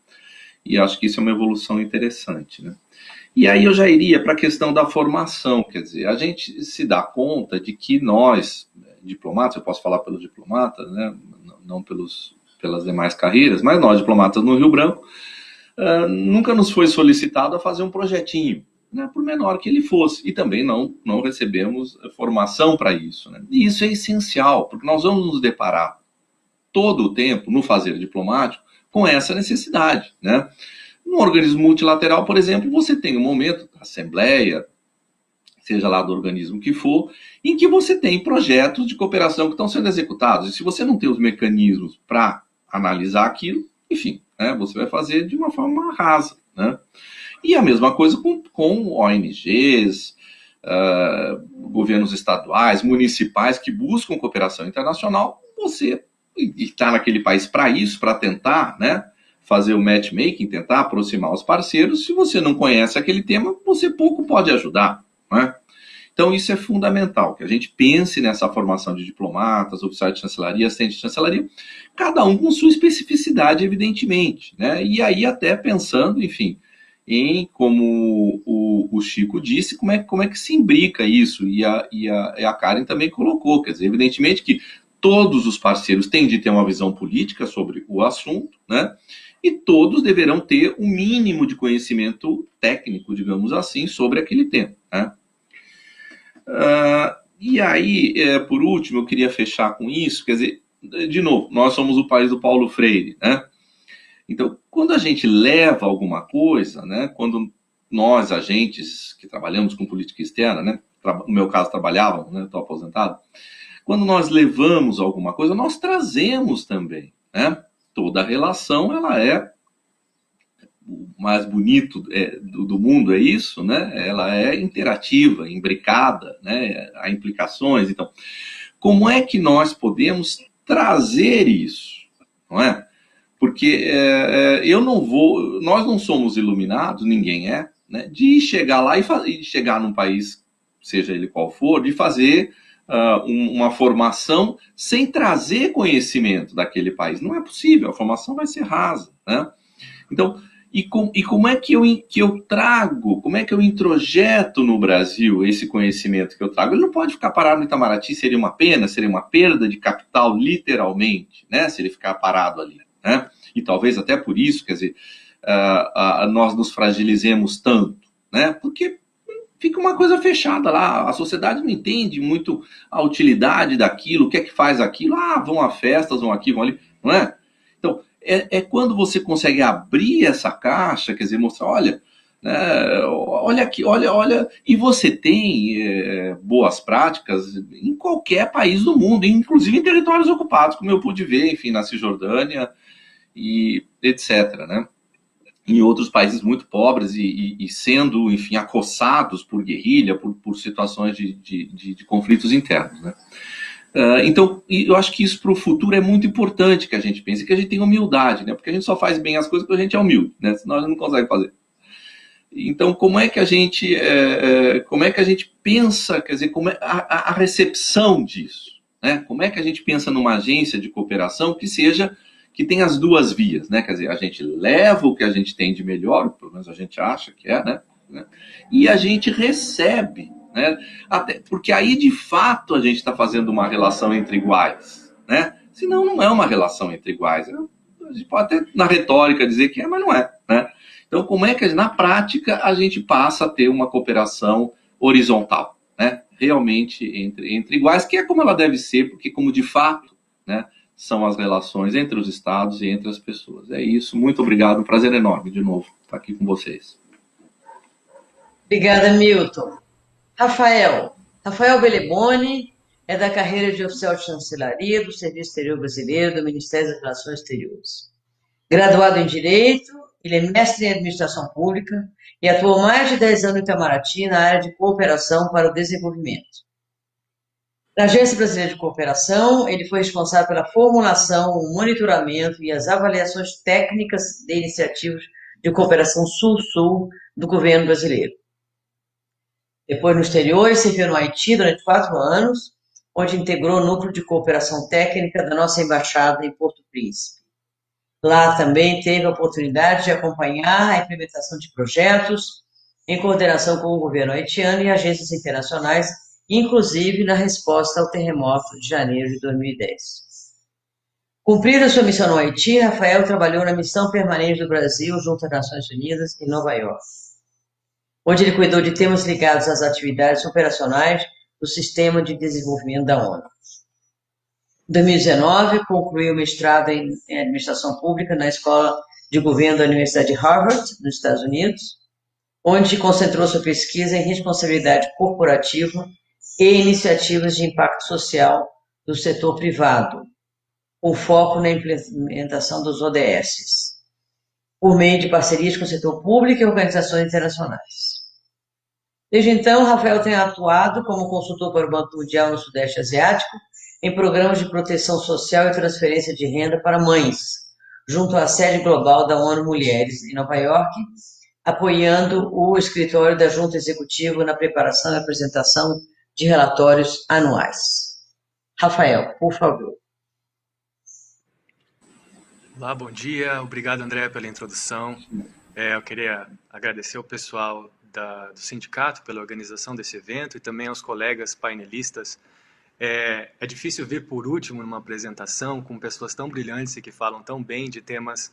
E acho que isso é uma evolução interessante, né? E aí eu já iria para a questão da formação, quer dizer, a gente se dá conta de que nós, diplomatas, eu posso falar pelos diplomatas, né? Não pelos, pelas demais carreiras, mas nós, diplomatas no Rio Branco, uh, nunca nos foi solicitado a fazer um projetinho, né, por menor que ele fosse. E também não, não recebemos formação para isso. Né? E isso é essencial, porque nós vamos nos deparar todo o tempo, no fazer diplomático, com essa necessidade. Né? No organismo multilateral, por exemplo, você tem um momento, assembleia, seja lá do organismo que for, em que você tem projetos de cooperação que estão sendo executados. E se você não tem os mecanismos para analisar aquilo, enfim, né, você vai fazer de uma forma rasa. Né? E a mesma coisa com, com ONGs, uh, ah, governos estaduais, municipais que buscam cooperação internacional. Você está naquele país para isso, para tentar né, fazer o matchmaking, tentar aproximar os parceiros. Se você não conhece aquele tema, você pouco pode ajudar. Né? Então, isso é fundamental, que a gente pense nessa formação de diplomatas, oficiais de chancelaria, assistentes de chancelaria, cada um com sua especificidade, evidentemente. Né? E aí, até pensando, enfim, em, como o, o, Chico disse, como é, como é que se imbrica isso, e a, e, a, e a Karen também colocou, quer dizer, evidentemente que todos os parceiros têm de ter uma visão política sobre o assunto, né? E todos deverão ter um mínimo de conhecimento técnico, digamos assim, sobre aquele tema. Né? Uh, e aí, é, por último, eu queria fechar com isso, quer dizer, de novo, nós somos o país do Paulo Freire, né? Então, quando a gente leva alguma coisa, né, quando nós, agentes que trabalhamos com política externa, né, no meu caso trabalhavam, né, estou aposentado, quando nós levamos alguma coisa, nós trazemos também, né? Toda relação, ela é o mais bonito é, do, do, mundo é isso, né? Ela é interativa, imbricada, né? Há implicações. Então, como é que nós podemos trazer isso, não é? Porque é, é, eu não vou, nós não somos iluminados, ninguém é, né, de chegar lá e, e chegar num país, seja ele qual for, de fazer uh, um, uma formação sem trazer conhecimento daquele país. Não é possível, a formação vai ser rasa. Né? Então, e, com, e como é que eu, que eu trago, como é que eu introjeto no Brasil esse conhecimento que eu trago? Ele não pode ficar parado no Itamaraty, seria uma pena, seria uma perda de capital, literalmente, né? se ele ficar parado ali né? E talvez até por isso, quer dizer, uh, uh, nós nos fragilizemos tanto, né? Porque fica uma coisa fechada lá, a sociedade não entende muito a utilidade daquilo, o que é que faz aquilo, ah, vão a festas, vão aqui, vão ali, não é? Então, é, é quando você consegue abrir essa caixa, quer dizer, mostrar, olha, é, olha aqui, olha, olha, e você tem é, boas práticas em qualquer país do mundo, inclusive em territórios ocupados, como eu pude ver, enfim, na Cisjordânia, e etc. Né? Em outros países muito pobres e, e, e sendo, enfim, acossados por guerrilha, por, por situações de, de, de, de, conflitos internos. Né? Uh, então, eu acho que isso para o futuro é muito importante que a gente pense, que a gente tenha humildade, né? porque a gente só faz bem as coisas porque a gente é humilde, né? senão a gente não consegue fazer. Então, como é que a gente, é, como é que a gente pensa, quer dizer, como é a, a recepção disso? Né? Como é que a gente pensa numa agência de cooperação que seja que tem as duas vias, né? Quer dizer, a gente leva o que a gente tem de melhor, pelo menos a gente acha que é, né? E a gente recebe, né? Até, porque aí de fato a gente está fazendo uma relação entre iguais, né? Senão não é uma relação entre iguais. A gente pode até na retórica dizer que é, mas não é, né? Então como é que na prática a gente passa a ter uma cooperação horizontal? né, realmente entre, entre iguais, que é como ela deve ser, porque como de fato né, são as relações entre os estados e entre as pessoas. É isso, muito obrigado, um prazer enorme de novo estar aqui com vocês. Obrigada, Milton. Rafael, Rafael Beleboni é da carreira de oficial de chancelaria do Serviço Exterior Brasileiro do Ministério das Relações Exteriores. Graduado em Direito, ele é mestre em Administração Pública e atuou mais de 10 anos em Itamaraty na área de cooperação para o desenvolvimento. Na Agência Brasileira de Cooperação, ele foi responsável pela formulação, o monitoramento e as avaliações técnicas de iniciativas de cooperação Sul-Sul do governo brasileiro. Depois, no exterior, serviu no Haiti durante quatro anos, onde integrou o núcleo de cooperação técnica da nossa embaixada em Porto Príncipe. Lá também teve a oportunidade de acompanhar a implementação de projetos em coordenação com o governo haitiano e agências internacionais, inclusive na resposta ao terremoto de janeiro de 2010. Cumprida sua missão no Haiti, Rafael trabalhou na missão permanente do Brasil junto às Nações Unidas em Nova York onde ele cuidou de temas ligados às atividades operacionais do Sistema de Desenvolvimento da ONU. Em 2019, concluiu o mestrado em Administração Pública na Escola de Governo da Universidade de Harvard, nos Estados Unidos, onde concentrou sua pesquisa em responsabilidade corporativa e iniciativas de impacto social do setor privado, com foco na implementação dos ODS, por meio de parcerias com o setor público e organizações internacionais. Desde então, Rafael tem atuado como consultor para o Banco Mundial no Sudeste Asiático em programas de proteção social e transferência de renda para mães, junto à sede global da ONU Mulheres em Nova York, apoiando o escritório da Junta Executiva na preparação e apresentação de relatórios anuais. Rafael, por favor. Olá, bom dia. Obrigado, André, pela introdução. É, eu queria agradecer ao pessoal da, do sindicato pela organização desse evento e também aos colegas painelistas. É, é difícil vir por último numa apresentação com pessoas tão brilhantes e que falam tão bem de temas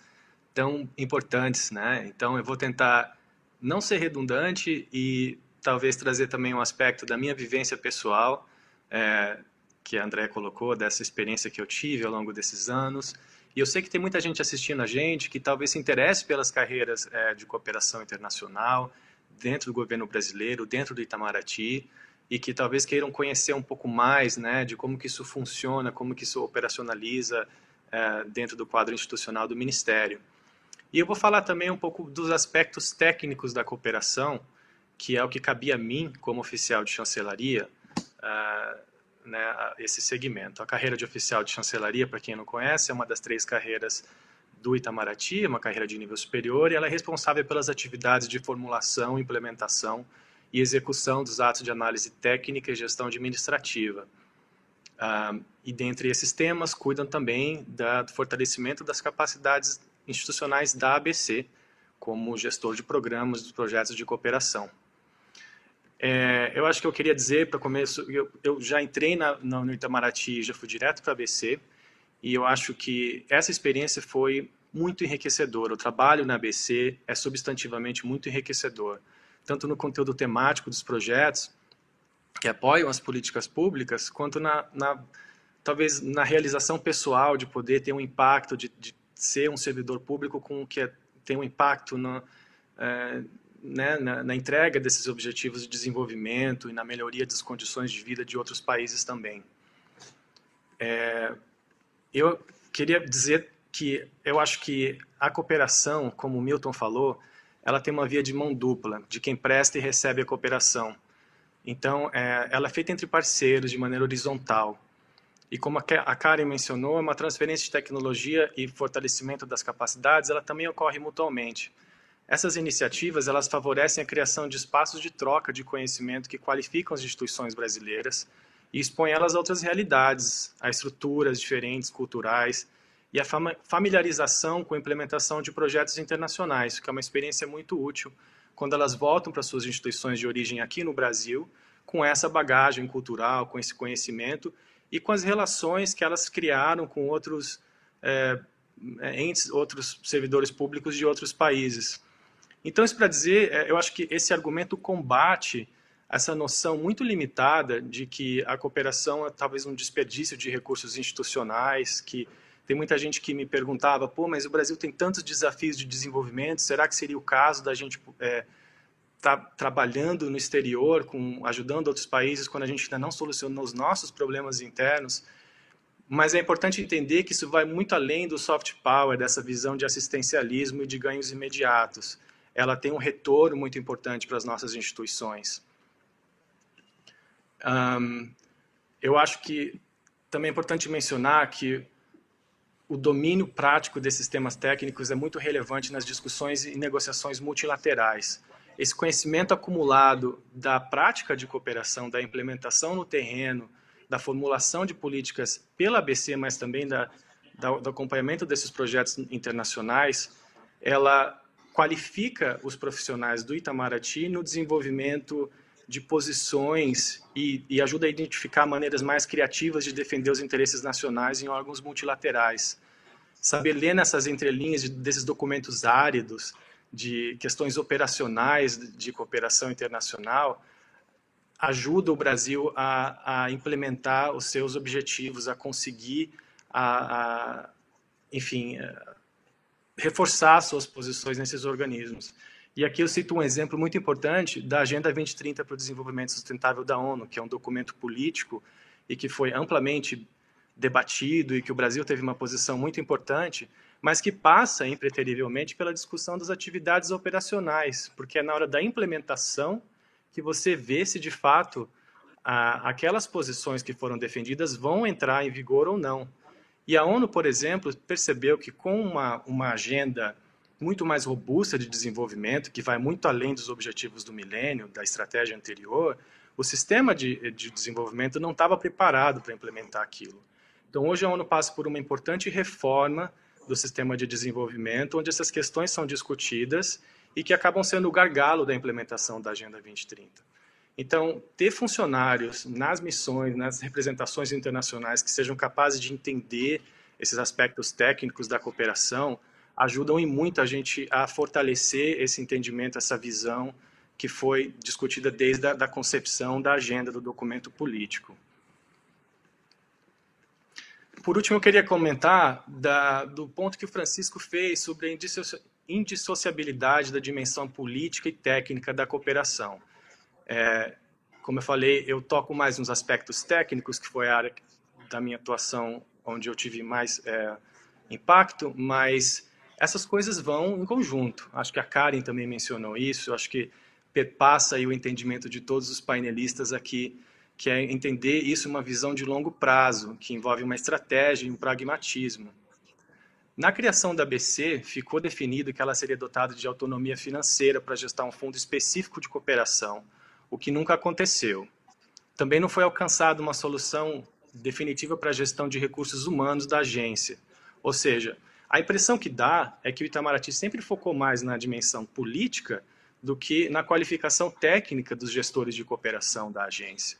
tão importantes, né? Então eu vou tentar não ser redundante e talvez trazer também um aspecto da minha vivência pessoal, é, que a André colocou, dessa experiência que eu tive ao longo desses anos. E eu sei que tem muita gente assistindo a gente que talvez se interesse pelas carreiras é, de cooperação internacional, dentro do governo brasileiro, dentro do Itamaraty, e que talvez queiram conhecer um pouco mais né, de como que isso funciona, como que isso operacionaliza é, dentro do quadro institucional do Ministério. E eu vou falar também um pouco dos aspectos técnicos da cooperação, que é o que cabia a mim, como oficial de chancelaria, uh, né, esse segmento. A carreira de oficial de chancelaria, para quem não conhece, é uma das três carreiras do Itamaraty, uma carreira de nível superior, e ela é responsável pelas atividades de formulação, implementação e execução dos atos de análise técnica e gestão administrativa. Uh, e dentre esses temas, cuidam também da, do fortalecimento das capacidades institucionais da ABC, como gestor de programas dos projetos de cooperação. É, eu acho que eu queria dizer, para começo, eu, eu, já entrei na, no Itamaraty, já fui direto para a ABC, e eu acho que essa experiência foi muito enriquecedora. O trabalho na ABC é substantivamente muito enriquecedor, tanto no conteúdo temático dos projetos que apoiam as políticas públicas, quanto na, na talvez na realização pessoal de poder ter um impacto, de, de ser um servidor público com que é, tem um impacto é, né, na, na, entrega desses objetivos de desenvolvimento e na melhoria das condições de vida de outros países também. É, eu queria dizer que eu acho que a cooperação, como o Milton falou, ela tem uma via de mão dupla, de quem presta e recebe a cooperação. Então, é, ela é feita entre parceiros de maneira horizontal. E como a Karen mencionou, uma transferência de tecnologia e fortalecimento das capacidades, ela também ocorre mutuamente. Essas iniciativas, elas favorecem a criação de espaços de troca de conhecimento que qualificam as instituições brasileiras e expõe elas a outras realidades, a estruturas diferentes, culturais, e a familiarização com a implementação de projetos internacionais, que é uma experiência muito útil quando elas voltam para suas instituições de origem aqui no Brasil, com essa bagagem cultural, com esse conhecimento e com as relações que elas criaram com outros é, outros servidores públicos de outros países. Então, isso para dizer, é, eu acho que esse argumento combate essa noção muito limitada de que a cooperação é talvez um desperdício de recursos institucionais, que tem muita gente que me perguntava, pô, mas o Brasil tem tantos desafios de desenvolvimento, será que seria o caso da gente é, tá trabalhando no exterior, com ajudando outros países quando a gente ainda não solucionou os nossos problemas internos? Mas é importante entender que isso vai muito além do soft power, dessa visão de assistencialismo e de ganhos imediatos. Ela tem um retorno muito importante para as nossas instituições. Um, eu acho que também é importante mencionar que o domínio prático desses temas técnicos é muito relevante nas discussões e negociações multilaterais. Esse conhecimento acumulado da prática de cooperação, da implementação no terreno, da formulação de políticas pela ABC, mas também da, da, do acompanhamento desses projetos internacionais, ela qualifica os profissionais do Itamaraty no desenvolvimento de posições e, e, ajuda a identificar maneiras mais criativas de defender os interesses nacionais em órgãos multilaterais. Saber ler nessas entrelinhas de, desses documentos áridos, de questões operacionais de cooperação internacional, ajuda o Brasil a, a implementar os seus objetivos, a conseguir, a, a enfim, reforçar suas posições nesses organismos. E aqui eu cito um exemplo muito importante da Agenda 2030 para o Desenvolvimento Sustentável da ONU, que é um documento político e que foi amplamente debatido e que o Brasil teve uma posição muito importante, mas que passa impreterivelmente pela discussão das atividades operacionais, porque é na hora da implementação que você vê se de fato a, aquelas posições que foram defendidas vão entrar em vigor ou não. E a ONU, por exemplo, percebeu que com uma, uma agenda muito mais robusta de desenvolvimento, que vai muito além dos objetivos do milênio, da estratégia anterior, o sistema de, de desenvolvimento não estava preparado para implementar aquilo. Então, hoje a ONU passa por uma importante reforma do sistema de desenvolvimento, onde essas questões são discutidas e que acabam sendo o gargalo da implementação da Agenda 2030. Então, ter funcionários nas missões, nas representações internacionais que sejam capazes de entender esses aspectos técnicos da cooperação ajudam em muito a gente a fortalecer esse entendimento, essa visão que foi discutida desde a da concepção da agenda do documento político. Por último, eu queria comentar da, do ponto que o Francisco fez sobre a indissociabilidade da dimensão política e técnica da cooperação. É, como eu falei, eu toco mais nos aspectos técnicos, que foi a área da minha atuação onde eu tive mais é, impacto, mas essas coisas vão em conjunto. Acho que a Karen também mencionou isso, acho que perpassa o entendimento de todos os painelistas aqui, que é entender isso uma visão de longo prazo, que envolve uma estratégia e um pragmatismo. Na criação da BC, ficou definido que ela seria dotada de autonomia financeira para gestar um fundo específico de cooperação, o que nunca aconteceu. Também não foi alcançada uma solução definitiva para a gestão de recursos humanos da agência, ou seja, a impressão que dá é que o Itamaraty sempre focou mais na dimensão política do que na qualificação técnica dos gestores de cooperação da agência.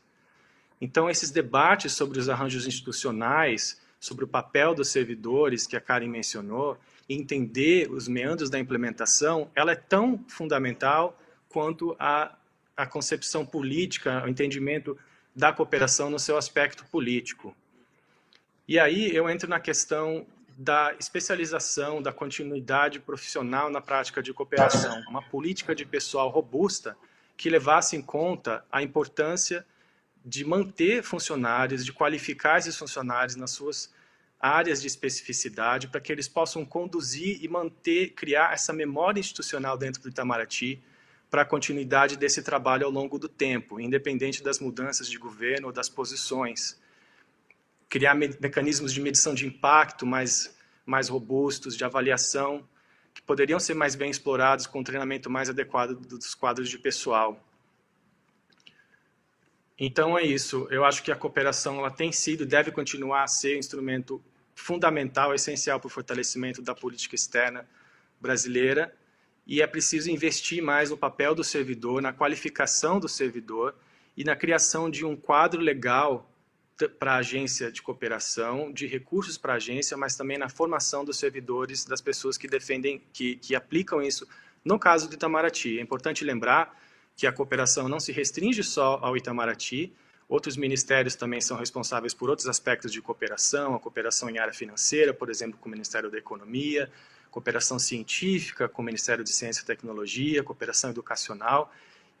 Então, esses debates sobre os arranjos institucionais, sobre o papel dos servidores, que a Karen mencionou, entender os meandros da implementação, ela é tão fundamental quanto a, a concepção política, o entendimento da cooperação no seu aspecto político. E aí eu entro na questão da especialização, da continuidade profissional na prática de cooperação, uma política de pessoal robusta que levasse em conta a importância de manter funcionários, de qualificar esses funcionários nas suas áreas de especificidade para que eles possam conduzir e manter, criar essa memória institucional dentro do Itamaraty para a continuidade desse trabalho ao longo do tempo, independente das mudanças de governo ou das posições criar me mecanismos de medição de impacto mais, mais robustos, de avaliação, que poderiam ser mais bem explorados com um treinamento mais adequado dos quadros de pessoal. Então é isso. Eu acho que a cooperação ela tem sido e deve continuar a ser um instrumento fundamental, essencial para o fortalecimento da política externa brasileira. E é preciso investir mais no papel do servidor, na qualificação do servidor e na criação de um quadro legal para a agência de cooperação, de recursos para a agência, mas também na formação dos servidores, das pessoas que defendem, que, que aplicam isso. No caso do Itamaraty, é importante lembrar que a cooperação não se restringe só ao Itamaraty, outros ministérios também são responsáveis por outros aspectos de cooperação, a cooperação em área financeira, por exemplo, com o Ministério da Economia, cooperação científica com o Ministério de Ciência e Tecnologia, cooperação educacional.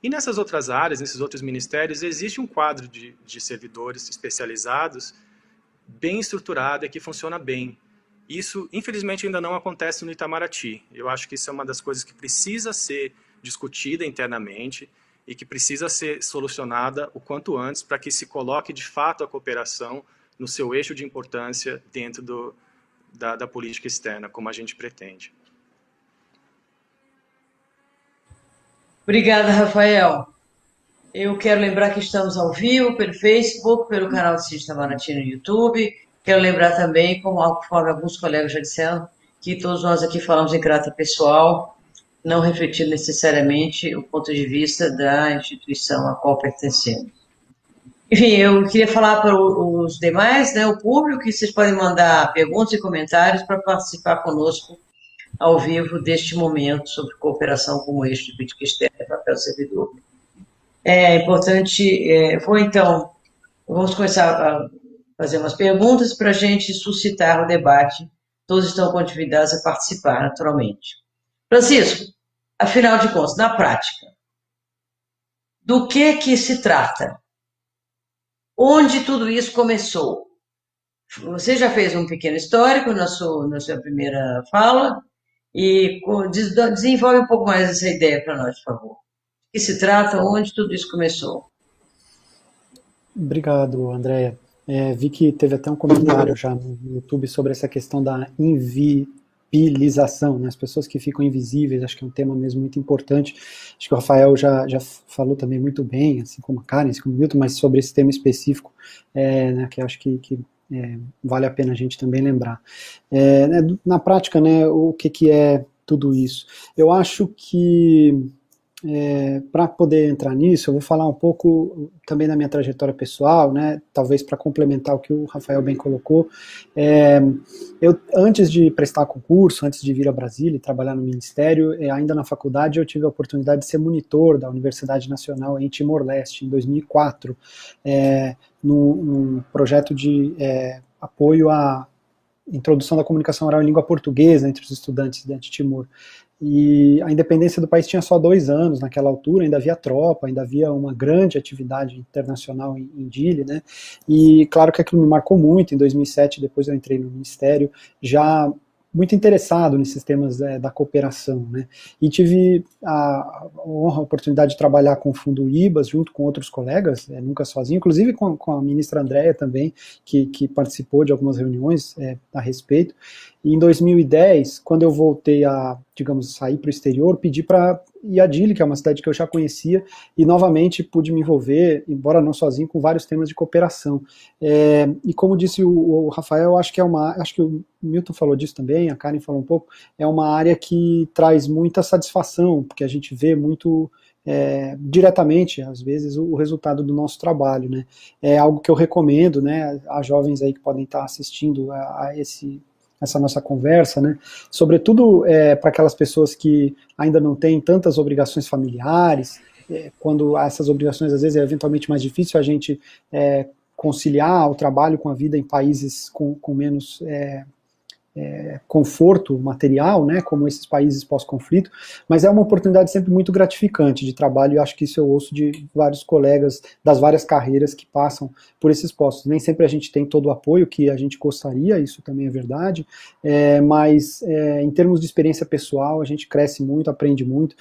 E nessas outras áreas, nesses outros ministérios, existe um quadro de, de servidores especializados bem estruturado e que funciona bem. Isso, infelizmente, ainda não acontece no Itamaraty. Eu acho que isso é uma das coisas que precisa ser discutida internamente e que precisa ser solucionada o quanto antes para que se coloque de fato a cooperação no seu eixo de importância dentro do, da, da política externa, como a gente pretende. Obrigada, Rafael. Eu quero lembrar que estamos ao vivo pelo Facebook, pelo canal do Cid Itamaraty no YouTube. Quero lembrar também, como alguns colegas já disseram, que todos nós aqui falamos em caráter pessoal, não refletindo necessariamente o ponto de vista da instituição a qual pertencemos. Enfim, eu queria falar para os demais, né, o público, que vocês podem mandar perguntas e comentários para participar conosco ao vivo deste momento sobre cooperação como eixo de política externa e papel do servidor. É importante, é, vou então, vamos começar a fazer umas perguntas para a gente suscitar o debate. Todos estão convidados a participar, naturalmente. Francisco, afinal de contas, na prática, do que que se trata Onde tudo isso começou? Você já fez um pequeno histórico na sua, na sua primeira fala e desenvolve um pouco mais essa ideia para nós, por favor. O que se trata, onde tudo isso começou? Obrigado, Andréia. É, vi que teve até um comentário já no YouTube sobre essa questão da invi, visibilização, né? as pessoas que ficam invisíveis, acho que é um tema mesmo muito importante. Acho que o Rafael já, já falou também muito bem, assim como a Karen, assim como o Milton, mas sobre esse tema específico, é, né, que acho que, que é, vale a pena a gente também lembrar. É, né, na prática, né, o que, que é tudo isso? Eu acho que é, para poder entrar nisso, eu vou falar um pouco também da minha trajetória pessoal, né? Talvez para complementar o que o Rafael bem colocou. É, eu antes de prestar concurso, antes de vir a Brasília e trabalhar no Ministério, é, ainda na faculdade eu tive a oportunidade de ser monitor da Universidade Nacional em Timor-Leste em 2004, é, num, num, projeto de é, apoio à introdução da comunicação oral em língua portuguesa entre os estudantes de Timor. E a independência do país tinha só dois anos naquela altura, ainda havia tropa, ainda havia uma grande atividade internacional em, em Dili, né? E claro que aquilo me marcou muito. Em 2007, depois eu entrei no ministério, já muito interessado nesses temas é, da cooperação, né? E tive a honra, a oportunidade de trabalhar com o Fundo IBAS, junto com outros colegas, é, nunca sozinho, inclusive com, com, a ministra Andréia também, que, que participou de algumas reuniões é, a respeito. E em 2010, quando eu voltei a, digamos, sair para o exterior, pedi para ir que é uma cidade que eu já conhecia, e novamente pude me envolver, embora não sozinho, com vários temas de cooperação. É, e como disse o, o, Rafael, acho que é uma, acho que o Milton falou disso também, a Karen falou um pouco, é uma área que traz muita satisfação, porque a gente vê muito é, diretamente, às vezes, o, o, resultado do nosso trabalho, né? É algo que eu recomendo, né, a jovens aí que podem estar assistindo a, a esse essa nossa conversa, né? Sobretudo é, para aquelas pessoas que ainda não têm tantas obrigações familiares, é, quando essas obrigações às vezes é eventualmente mais difícil a gente é, conciliar o trabalho com a vida em países com, com menos é, conforto material, né, como esses países pós-conflito, mas é uma oportunidade sempre muito gratificante de trabalho e acho que isso eu ouço de vários colegas das várias carreiras que passam por esses postos. Nem sempre a gente tem todo o apoio que a gente gostaria, isso também é verdade, é, mas é, em termos de experiência pessoal a gente cresce muito, aprende muito.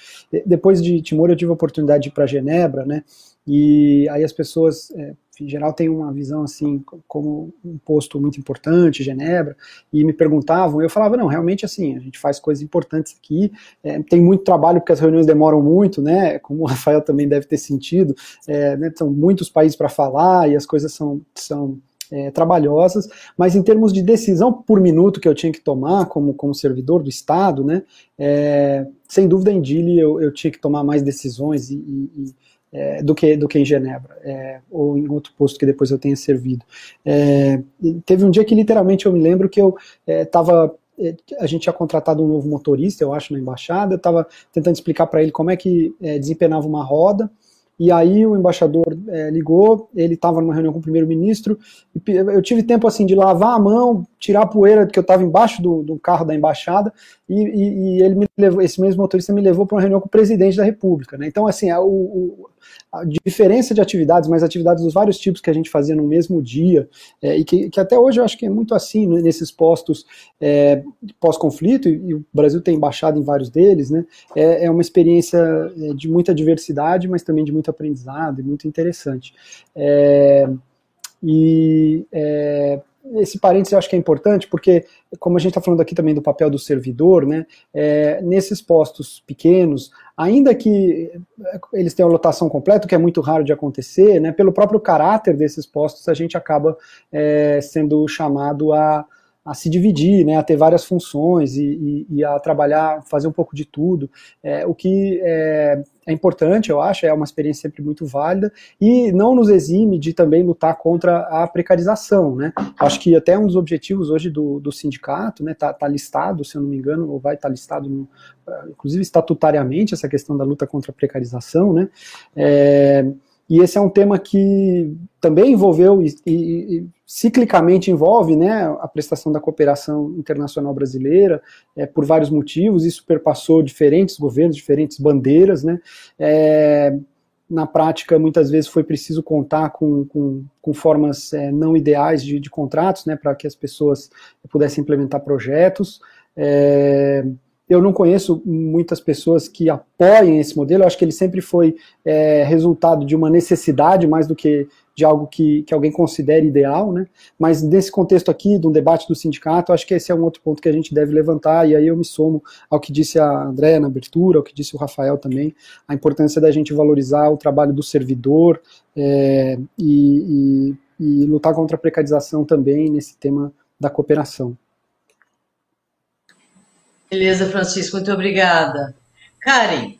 Depois de Timor eu tive a oportunidade de ir para Genebra, né, e aí as pessoas é, geral tem uma visão assim como um posto muito importante, Genebra, e me perguntavam, eu falava, não, realmente assim, a gente faz coisas importantes aqui, é, tem muito trabalho porque as reuniões demoram muito, né, como o Rafael também deve ter sentido, é, né, são muitos países para falar e as coisas são, são é, trabalhosas, mas em termos de decisão por minuto que eu tinha que tomar como, como servidor do Estado, né, é, sem dúvida em Dili eu, eu tinha que tomar mais decisões e, e, é, do, que, do que em Genebra, é, ou em outro posto que depois eu tenha servido. É, teve um dia que literalmente eu me lembro que eu estava é, a gente tinha contratado um novo motorista, eu acho, na embaixada, eu estava tentando explicar para ele como é que é, desempenava uma roda, e aí o embaixador é, ligou, ele estava numa reunião com o primeiro-ministro, eu tive tempo assim de lavar a mão, tirar a poeira, porque eu estava embaixo do, do, carro da embaixada, e, e, e, ele me levou, esse mesmo motorista me levou para uma reunião com o presidente da república. Né? Então, assim, o, a diferença de atividades, mas atividades dos vários tipos que a gente fazia no mesmo dia, é, e que, que, até hoje eu acho que é muito assim, né, nesses postos é, pós-conflito, e, e, o Brasil tem embaixado em vários deles, né, é, é uma experiência é, de muita diversidade, mas também de muito aprendizado e muito interessante. É, e é, esse parênteses eu acho que é importante, porque, como a gente está falando aqui também do papel do servidor, né, é, nesses postos pequenos, ainda que eles tenham lotação completa, que é muito raro de acontecer, né, pelo próprio caráter desses postos, a gente acaba é, sendo chamado a a se dividir, né, a ter várias funções e, e, e a trabalhar, fazer um pouco de tudo, é, o que é, é, importante, eu acho, é uma experiência sempre muito válida e não nos exime de também lutar contra a precarização, né, acho que até um dos objetivos hoje do, do sindicato, né, tá, tá, listado, se eu não me engano, ou vai estar tá listado, no, inclusive estatutariamente, essa questão da luta contra a precarização, né, é, e esse é um tema que também envolveu e, e, e, ciclicamente envolve né, a prestação da cooperação internacional brasileira, é, por vários motivos, isso perpassou diferentes governos, diferentes bandeiras, né, é, na prática, muitas vezes foi preciso contar com, com, com formas é, não ideais de, de contratos, né, para que as pessoas pudessem implementar projetos, é, eu não conheço muitas pessoas que apoiem esse modelo, eu acho que ele sempre foi é, resultado de uma necessidade mais do que de algo que, que alguém considere ideal, né? Mas nesse contexto aqui, de um debate do sindicato, acho que esse é um outro ponto que a gente deve levantar, e aí eu me somo ao que disse a Andréa na abertura, ao que disse o Rafael também, a importância da gente valorizar o trabalho do servidor é, e, e, e lutar contra a precarização também nesse tema da cooperação. Beleza, Francisco, muito obrigada. Karen,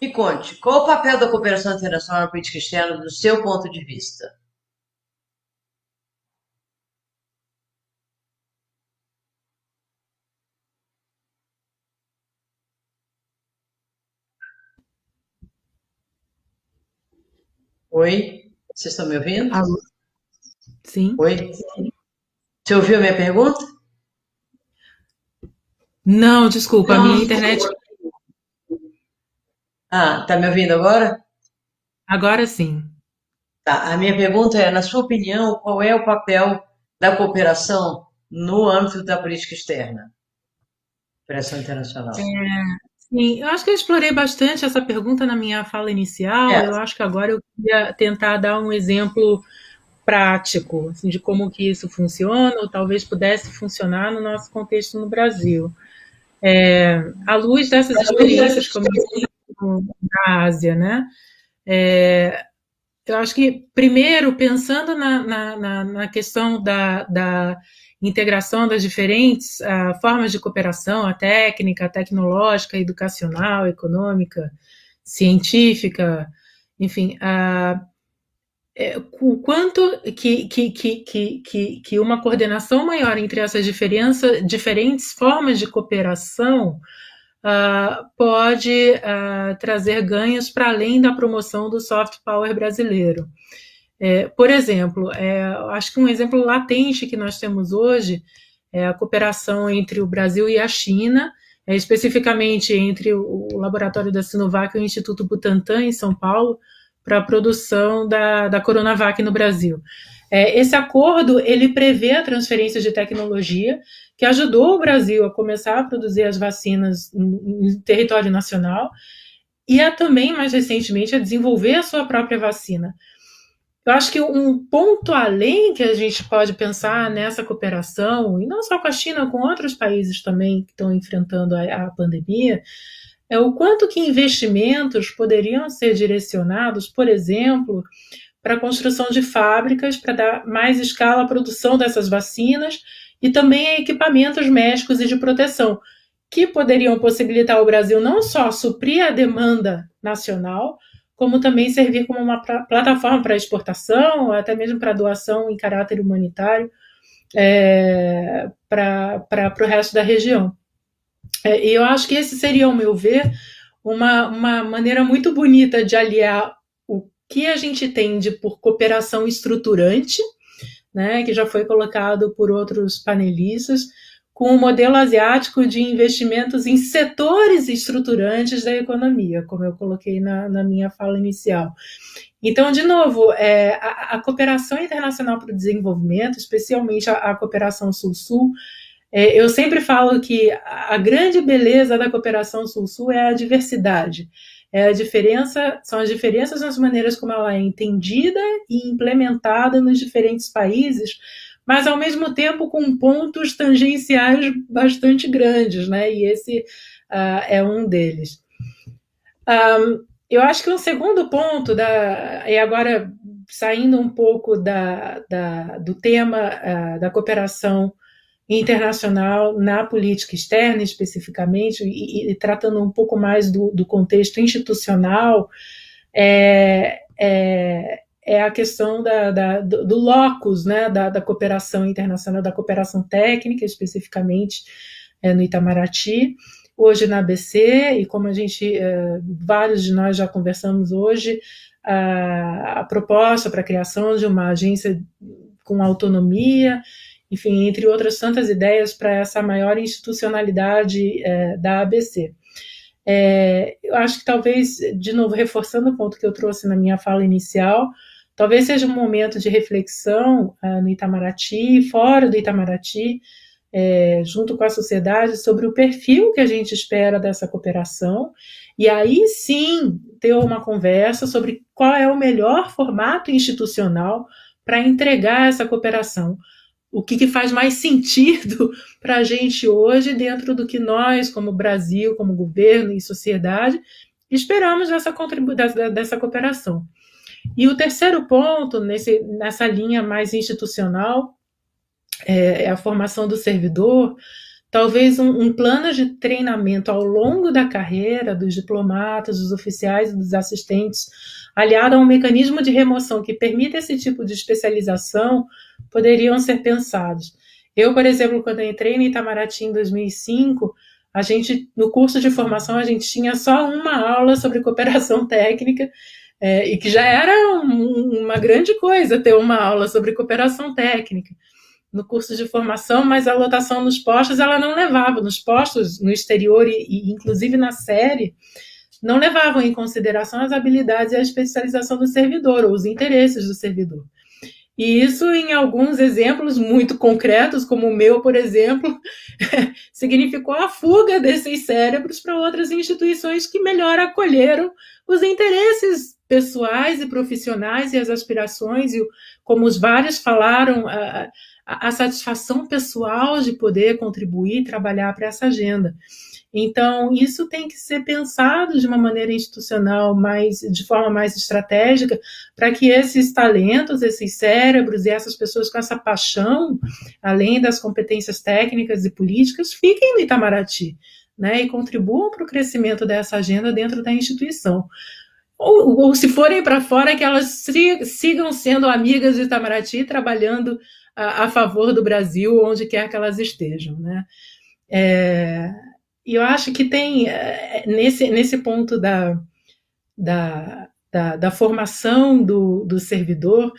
me conte, qual o papel da cooperação internacional na política externa do seu ponto de vista? Oi, vocês estão me ouvindo? Alô? Sim. Oi. Você ouviu a minha pergunta? Não, desculpa, a minha internet. Ah, tá me ouvindo agora? Agora sim. Tá, a minha pergunta é, na sua opinião, qual é o papel da cooperação no âmbito da política externa? Cooperação internacional. É, sim, eu acho que eu explorei bastante essa pergunta na minha fala inicial. É. Eu acho que agora eu queria tentar dar um exemplo prático assim, de como que isso funciona, ou talvez pudesse funcionar no nosso contexto no Brasil. É, à luz dessas experiências como na Ásia, né? É, eu acho que, primeiro, pensando na, na, na questão da, da, integração das diferentes uh, formas de cooperação, a técnica, a tecnológica, a educacional, a econômica, científica, enfim, uh, é, o quanto que, que, que, que, que uma coordenação maior entre essas diferença, diferentes formas de cooperação uh, pode uh, trazer ganhos para além da promoção do soft power brasileiro. É, por exemplo, é, acho que um exemplo latente que nós temos hoje é a cooperação entre o Brasil e a China, é, especificamente entre o, o laboratório da Sinovac e o Instituto Butantan, em São Paulo, para a produção da, da Coronavac no Brasil. É, esse acordo ele prevê a transferência de tecnologia que ajudou o Brasil a começar a produzir as vacinas em território nacional e a também, mais recentemente, a desenvolver a sua própria vacina. Eu acho que um ponto além que a gente pode pensar nessa cooperação, e não só com a China, com outros países também que estão enfrentando a, a pandemia, é o quanto que investimentos poderiam ser direcionados, por exemplo, para a construção de fábricas para dar mais escala à produção dessas vacinas e também a equipamentos médicos e de proteção, que poderiam possibilitar ao Brasil não só suprir a demanda nacional, como também servir como uma plataforma para exportação, até mesmo para doação em caráter humanitário é, para o resto da região. É, eu acho que esse seria, ao meu ver, uma, uma maneira muito bonita de aliar o que a gente entende por cooperação estruturante, né, que já foi colocado por outros panelistas, com o modelo asiático de investimentos em setores estruturantes da economia, como eu coloquei na, na minha fala inicial. Então, de novo, é, a, a, cooperação internacional para o desenvolvimento, especialmente a, a cooperação Sul-Sul, é, eu sempre falo que a grande beleza da cooperação Sul-Sul é a diversidade. É a diferença, são as diferenças nas maneiras como ela é entendida e implementada nos diferentes países, mas ao mesmo tempo com pontos tangenciais bastante grandes, né? E esse uh, é um deles. Um, eu acho que um segundo ponto, da, e agora saindo um pouco da, da do tema uh, da cooperação internacional na política externa, especificamente, e, e tratando um pouco mais do, do contexto institucional, é, é, é a questão da, da, do, do locus né, da, da, cooperação internacional, da cooperação técnica, especificamente é, no Itamaraty, hoje na ABC, e como a gente, é, vários de nós já conversamos hoje, a, a proposta para a criação de uma agência com autonomia, enfim, entre outras tantas ideias para essa maior institucionalidade é, da ABC. É, eu acho que talvez, de novo, reforçando o ponto que eu trouxe na minha fala inicial, talvez seja um momento de reflexão uh, no Itamaraty, fora do Itamaraty, é, junto com a sociedade, sobre o perfil que a gente espera dessa cooperação, e aí sim ter uma conversa sobre qual é o melhor formato institucional para entregar essa cooperação o que, que faz mais sentido para a gente hoje dentro do que nós, como Brasil, como governo e sociedade, esperamos dessa, dessa, cooperação. E o terceiro ponto, nesse, nessa linha mais institucional, é, é a formação do servidor, talvez um, um, plano de treinamento ao longo da carreira dos diplomatas, dos oficiais e dos assistentes, aliado a um mecanismo de remoção que permita esse tipo de especialização, poderiam ser pensados. Eu, por exemplo, quando entrei no Itamaraty em 2005, a gente, no curso de formação, a gente tinha só uma aula sobre cooperação técnica, é, e que já era um, uma grande coisa ter uma aula sobre cooperação técnica no curso de formação, mas a lotação nos postos ela não levava. Nos postos, no exterior e, e inclusive na série, não levavam em consideração as habilidades e a especialização do servidor, ou os interesses do servidor. E isso, em alguns exemplos muito concretos, como o meu, por exemplo, significou a fuga desses cérebros para outras instituições que melhor acolheram os interesses pessoais e profissionais e as aspirações, e como os vários falaram, a, a satisfação pessoal de poder contribuir e trabalhar para essa agenda. Então, isso tem que ser pensado de uma maneira institucional, mais, de forma mais estratégica, para que esses talentos, esses cérebros e essas pessoas com essa paixão, além das competências técnicas e políticas, fiquem no Itamaraty né, e contribuam para o crescimento dessa agenda dentro da instituição. Ou, ou se forem para fora, que elas sigam sendo amigas do Itamaraty, trabalhando a, a favor do Brasil, onde quer que elas estejam. Né? É, e eu acho que tem, eh, nesse, nesse ponto da, da, da, da formação do, do servidor,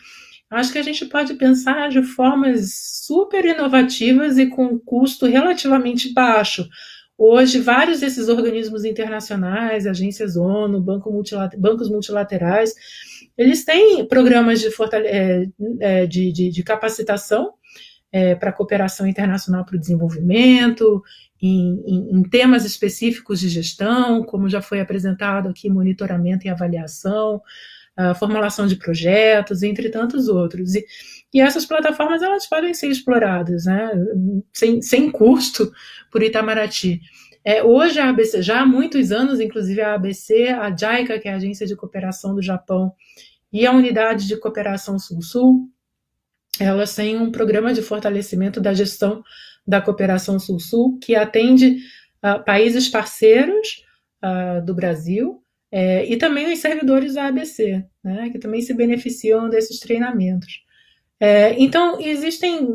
acho que a gente pode pensar de formas super inovativas e com custo relativamente baixo. Hoje, vários desses organismos internacionais, agências ONU, banco multilater, bancos multilaterais, eles têm programas de, é, de, de, de capacitação é, para cooperação internacional para o desenvolvimento, em, em, em, temas específicos de gestão, como já foi apresentado aqui, monitoramento e avaliação, formulação de projetos, entre tantos outros. E, e, essas plataformas elas podem ser exploradas, né, sem, sem custo por Itamaraty. É, hoje a ABC, já há muitos anos, inclusive a ABC, a JICA, que é a Agência de Cooperação do Japão, e a Unidade de Cooperação Sul-Sul, elas têm um programa de fortalecimento da gestão da Cooperação Sul-Sul, que atende uh, países parceiros uh, do Brasil é, e também os servidores da ABC, né, que também se beneficiam desses treinamentos. É, então, existem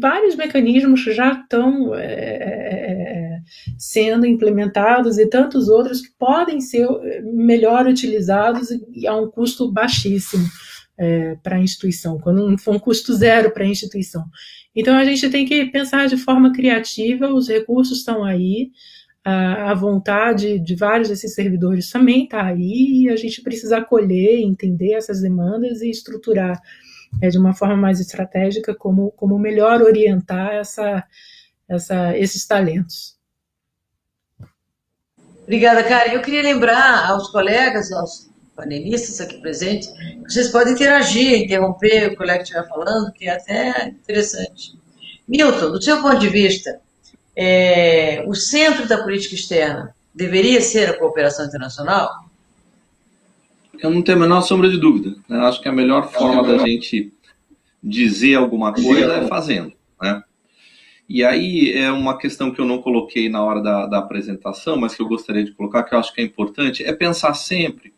vários mecanismos que já estão é, é, sendo implementados e tantos outros que podem ser melhor utilizados e a um custo baixíssimo é, para a instituição, quando não for um custo zero para a instituição. Então, a gente tem que pensar de forma criativa, os recursos estão aí, a vontade de vários desses servidores também está aí, e a gente precisa acolher, entender essas demandas e estruturar é, de uma forma mais estratégica como, como melhor orientar essa, essa, esses talentos. Obrigada, Karen. Eu queria lembrar aos colegas, aos panelistas aqui presentes, que vocês podem interagir, interromper o colega que estiver falando, que é até interessante. Milton, do seu ponto de vista, é, o centro da política externa deveria ser a cooperação internacional? Eu não tenho a menor sombra de dúvida. Né? Acho que a melhor forma da gente dizer alguma coisa é fazendo. Né? E aí é uma questão que eu não coloquei na hora da, da apresentação, mas que eu gostaria de colocar, que eu acho que é importante, é pensar sempre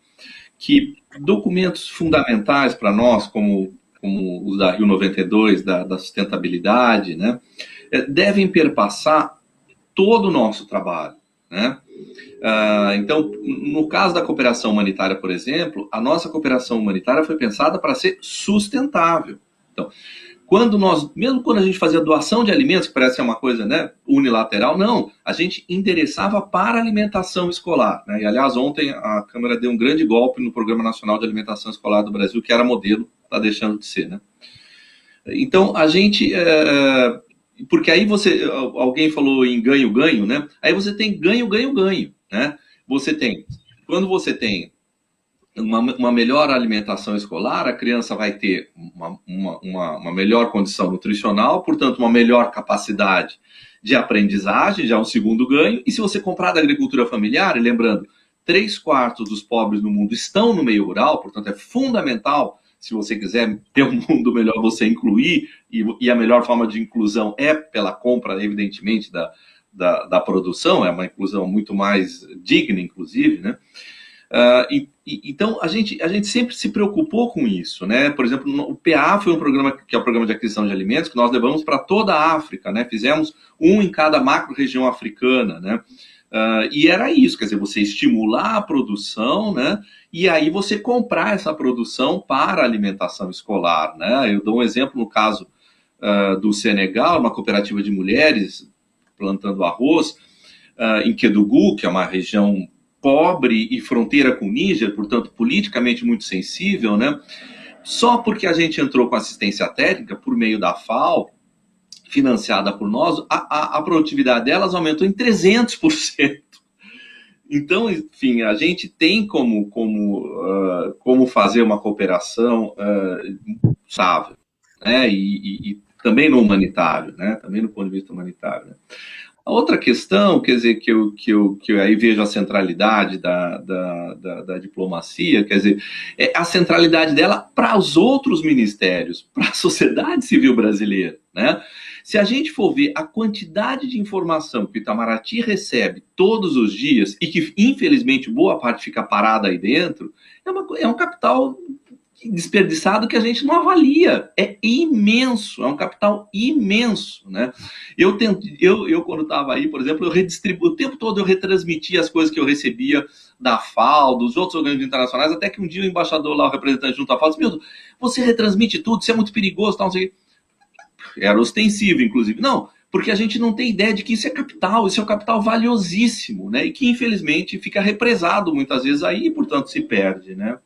que documentos fundamentais para nós, como, como os da Rio 92, da, da sustentabilidade, né, é, devem perpassar todo o nosso trabalho. Né? Uh, então, no caso da cooperação humanitária, por exemplo, a nossa cooperação humanitária foi pensada para ser sustentável. Então, quando nós, mesmo quando a gente fazia doação de alimentos, que parece ser uma coisa né, unilateral, não, a gente endereçava para alimentação escolar. Né? E, aliás, ontem a Câmara deu um grande golpe no Programa Nacional de Alimentação Escolar do Brasil, que era modelo, está deixando de ser. Né? Então, a gente é, porque aí você, alguém falou em ganho-ganho, né? Aí você tem ganho-ganho-ganho, né? Você tem, quando você tem uma, uma, melhor alimentação escolar, a criança vai ter uma, uma, uma, melhor condição nutricional, portanto, uma melhor capacidade de aprendizagem, já um segundo ganho. E se você comprar da agricultura familiar, e lembrando, três quartos dos pobres no mundo estão no meio rural, portanto, é fundamental se você quiser ter um mundo melhor, você incluir, e, e a melhor forma de inclusão é pela compra, evidentemente, da, da, da produção, é uma inclusão muito mais digna, inclusive, né? Uh, e, e, então a gente, a gente sempre se preocupou com isso, né? Por exemplo, o PA foi um programa que é o programa de aquisição de alimentos que nós levamos para toda a África, né? Fizemos um em cada macro região africana, né? Uh, e era isso, quer dizer, você estimular a produção, né? E aí você comprar essa produção para alimentação escolar, né? Eu dou um exemplo no caso uh, do Senegal, uma cooperativa de mulheres plantando arroz uh, em Kedugu, que é uma região pobre e fronteira com o Níger, portanto politicamente muito sensível, né? Só porque a gente entrou com assistência técnica por meio da FAO, financiada por nós, a, a, a produtividade delas aumentou em 300%. Então, enfim, a gente tem como, como, uh, como fazer uma cooperação uh, sábio, né? E, e, também no humanitário, né? Também no ponto de vista humanitário. Né? A outra questão, quer dizer, que eu, que eu, que eu aí vejo a centralidade da, da, da, da diplomacia, quer dizer, é a centralidade dela para os outros ministérios, para a sociedade civil brasileira, né? Se a gente for ver a quantidade de informação que o Itamaraty recebe todos os dias e que, infelizmente, boa parte fica parada aí dentro, é, uma, é um capital desperdiçado que a gente não avalia. É imenso, é um capital imenso, né? Eu, tento, eu, eu quando estava aí, por exemplo, eu redistribuo, o tempo todo eu retransmitia as coisas que eu recebia da FAO, dos outros organismos internacionais, até que um dia o embaixador lá, o representante junto à FAO, disse, Milton, você retransmite tudo, isso é muito perigoso, tal, não sei o era ostensivo, inclusive. Não, porque a gente não tem ideia de que isso é capital, isso é um capital valiosíssimo, né? E que infelizmente fica represado muitas vezes aí e, portanto, se perde, né?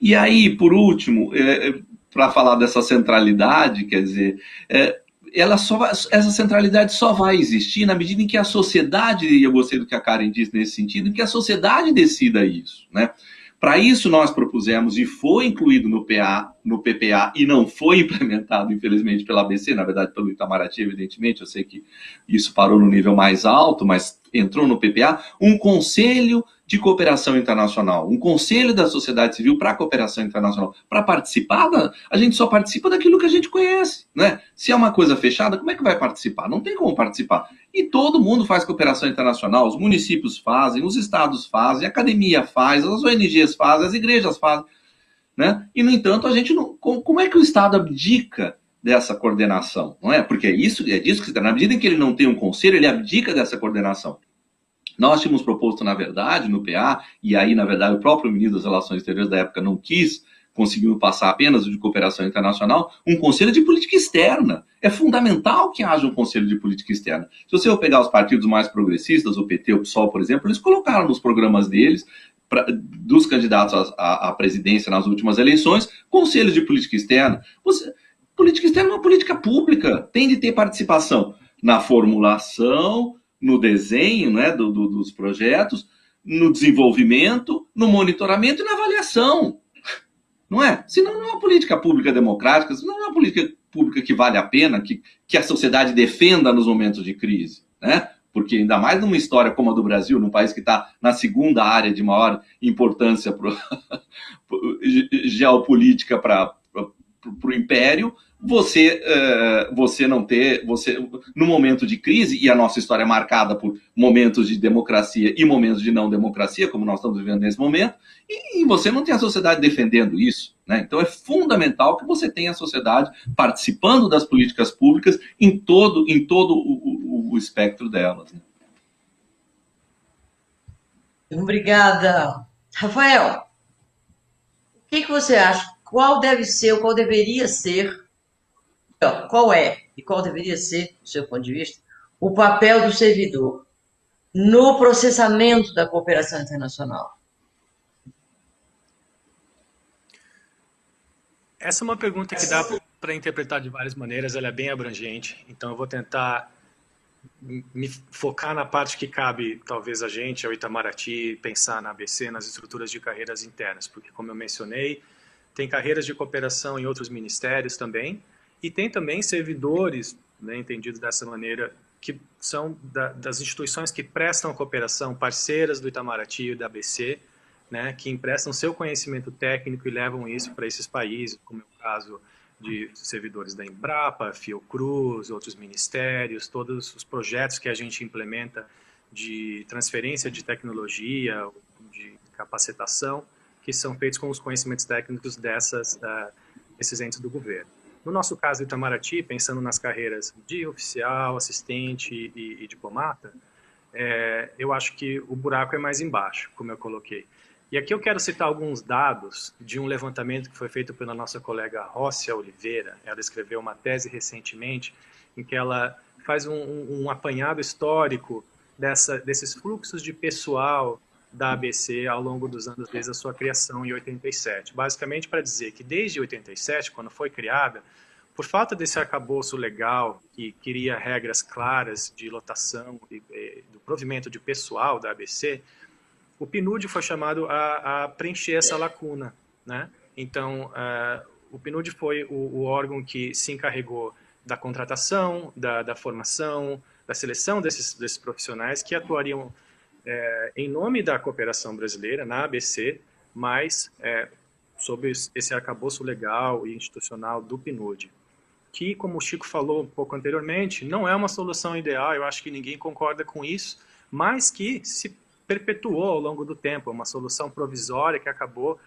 E aí, por último, é, é para falar dessa centralidade, quer dizer, é, ela só vai, essa centralidade só vai existir na medida em que a sociedade, e eu gostei do que a Karen disse nesse sentido, em que a sociedade decida isso, né? Para isso, nós propusemos, e foi incluído no, PA, no PPA, e não foi implementado, infelizmente, pela ABC, na verdade, pelo Itamaraty, evidentemente, eu sei que isso parou no nível mais alto, mas entrou no PPA, um conselho de cooperação internacional, um conselho da sociedade civil para a cooperação internacional. Para participar, a gente só participa daquilo que a gente conhece. Né? Se é uma coisa fechada, como é que vai participar? Não tem como participar. E todo mundo faz cooperação internacional, os municípios fazem, os estados fazem, a academia faz, as ONGs fazem, as igrejas fazem. né? E, no entanto, a gente não. Como é que o Estado abdica dessa coordenação? Não é? Porque é isso, é disso que se Na medida em que ele não tem um conselho, ele abdica dessa coordenação. Nós tínhamos proposto, na verdade, no PA, e aí, na verdade, o próprio ministro das Relações Exteriores da época não quis, conseguiu passar apenas de cooperação internacional, um conselho de política externa. É fundamental que haja um conselho de política externa. Se você for pegar os partidos mais progressistas, o PT, o PSOL, por exemplo, eles colocaram nos programas deles Pra, dos candidatos à, à, presidência nas últimas eleições, conselhos de política externa. Você, política externa é uma política pública, tem de ter participação na formulação, no desenho né, do, do, dos projetos, no desenvolvimento, no monitoramento e na avaliação. Não é? Senão não é uma política pública democrática, senão não é uma política pública que vale a pena, que, que a sociedade defenda nos momentos de crise. Né? Porque ainda mais numa história como a do Brasil, num país que está na segunda área de maior importância pro, geopolítica para o império, você uh, você não ter você no momento de crise e a nossa história é marcada por momentos de democracia e momentos de não democracia como nós estamos vivendo nesse momento e, você não tem a sociedade defendendo isso né? então é fundamental que você tenha a sociedade participando das políticas públicas em todo em todo o, o, o espectro delas né? obrigada Rafael o que, que você acha qual deve ser qual deveria ser qual é e qual deveria ser, do seu ponto de vista, o papel do servidor no processamento da cooperação internacional? Essa é uma pergunta que dá para interpretar de várias maneiras, ela é bem abrangente, então eu vou tentar me focar na parte que cabe, talvez a gente, ao Itamaraty, pensar na ABC, nas estruturas de carreiras internas, porque, como eu mencionei, tem carreiras de cooperação em outros ministérios também, e tem também servidores, né, entendidos dessa maneira, que são da, das instituições que prestam cooperação, parceiras do Itamaraty e da ABC, né, que emprestam seu conhecimento técnico e levam isso para esses países, como é o caso de servidores da Embrapa, Fiocruz, outros ministérios, todos os projetos que a gente implementa de transferência de tecnologia, de capacitação, que são feitos com os conhecimentos técnicos dessas, uh, desses entes do governo. No nosso caso, Itamaraty, pensando nas carreiras de oficial, assistente e, e diplomata, é, eu acho que o buraco é mais embaixo, como eu coloquei. E aqui eu quero citar alguns dados de um levantamento que foi feito pela nossa colega Rócia Oliveira. Ela escreveu uma tese recentemente em que ela faz um, um, apanhado histórico dessa, desses fluxos de pessoal da ABC ao longo dos anos desde a sua criação em 87. Basicamente para dizer que desde 87, quando foi criada, por falta desse arcabouço legal que queria regras claras de lotação e, e do provimento de pessoal da ABC, o PNUD foi chamado a, a preencher essa lacuna, né? Então, uh, o PNUD foi o, o, órgão que se encarregou da contratação, da, da formação, da seleção desses, desses profissionais que atuariam é, em nome da cooperação brasileira, na ABC, mas é, sob esse arcabouço legal e institucional do PNUD, que, como o Chico falou um pouco anteriormente, não é uma solução ideal, eu acho que ninguém concorda com isso, mas que se perpetuou ao longo do tempo, é uma solução provisória que acabou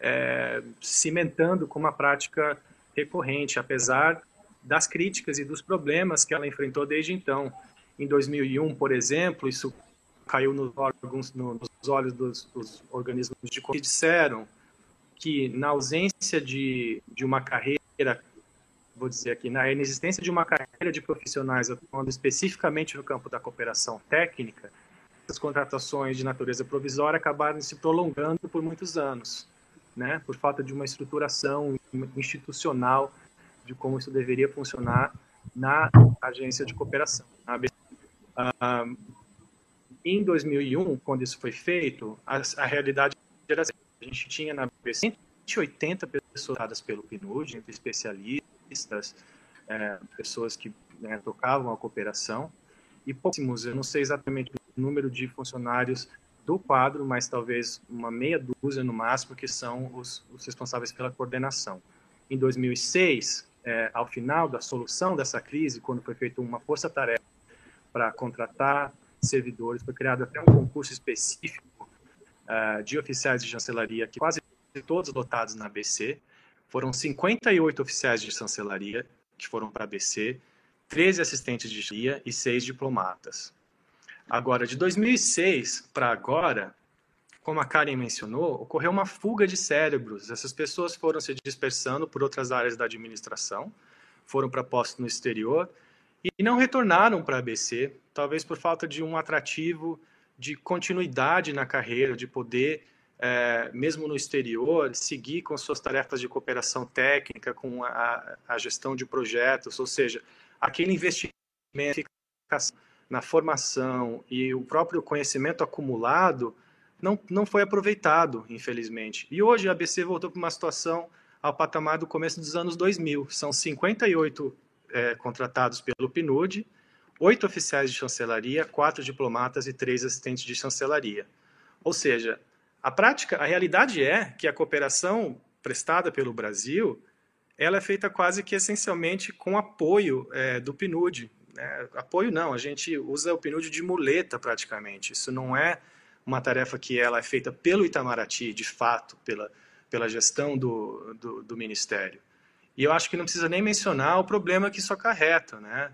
é, cimentando como uma prática recorrente, apesar das críticas e dos problemas que ela enfrentou desde então. Em 2001, por exemplo, isso caiu nos, órgãos, nos olhos dos, dos organismos de que disseram que na ausência de, de uma carreira, vou dizer aqui, na inexistência de uma carreira de profissionais atuando especificamente no campo da cooperação técnica, as contratações de natureza provisória acabaram se prolongando por muitos anos, né, por falta de uma estruturação institucional de como isso deveria funcionar na agência de cooperação. Ah, em 2001, quando isso foi feito, a, a realidade era assim, a gente tinha na BBC 180 pessoas dadas pelo PNUD, entre especialistas, é, pessoas que né, tocavam a cooperação, e pouquíssimos, eu não sei exatamente o número de funcionários do quadro, mas talvez uma meia dúzia no máximo, que são os, os responsáveis pela coordenação. Em 2006, é, ao final da solução dessa crise, quando foi feita uma força-tarefa para contratar servidores, foi criado até um concurso específico uh, de oficiais de chancelaria que quase todos lotados na ABC. Foram 58 oficiais de chancelaria que foram para a ABC, 13 assistentes de chancelaria e 6 diplomatas. Agora, de 2006 para agora, como a Karen mencionou, ocorreu uma fuga de cérebros. Essas pessoas foram se dispersando por outras áreas da administração, foram para postos no exterior e não retornaram para a ABC, talvez por falta de um atrativo de continuidade na carreira, de poder, é, mesmo no exterior, seguir com suas tarefas de cooperação técnica, com a, a gestão de projetos, ou seja, aquele investimento na formação e o próprio conhecimento acumulado não, não foi aproveitado, infelizmente. E hoje a ABC voltou para uma situação ao patamar do começo dos anos 2000. São 58 é, contratados pelo PNUD, oito oficiais de chancelaria, quatro diplomatas e três assistentes de chancelaria. Ou seja, a prática, a realidade é que a cooperação prestada pelo Brasil, ela é feita quase que essencialmente com apoio é, do PNUD. É, apoio não, a gente usa o PNUD de muleta praticamente. Isso não é uma tarefa que ela é feita pelo Itamaraty, de fato, pela, pela gestão do, do, do Ministério. E eu acho que não precisa nem mencionar o problema que isso acarreta, né?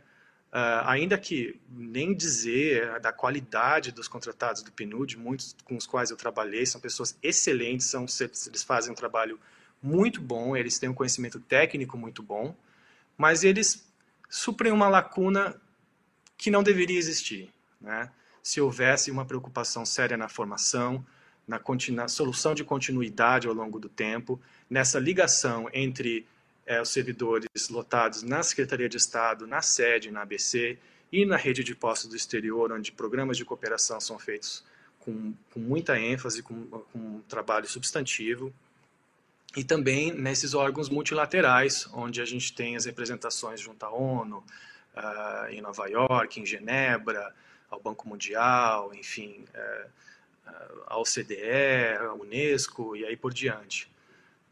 Uh, ainda que nem dizer da qualidade dos contratados do PNUD, muitos com os quais eu trabalhei, são pessoas excelentes, são, eles fazem um trabalho muito bom, eles têm um conhecimento técnico muito bom, mas eles suprem uma lacuna que não deveria existir. Né? Se houvesse uma preocupação séria na formação, na, na solução de continuidade ao longo do tempo, nessa ligação entre é, os servidores lotados na Secretaria de Estado, na sede, na ABC e na rede de postos do exterior, onde programas de cooperação são feitos com, com muita ênfase, com, com um trabalho substantivo, e também nesses órgãos multilaterais, onde a gente tem as representações junto à ONU, uh, em Nova York, em Genebra, ao Banco Mundial, enfim, uh, uh, à OCDE, à Unesco e aí por diante.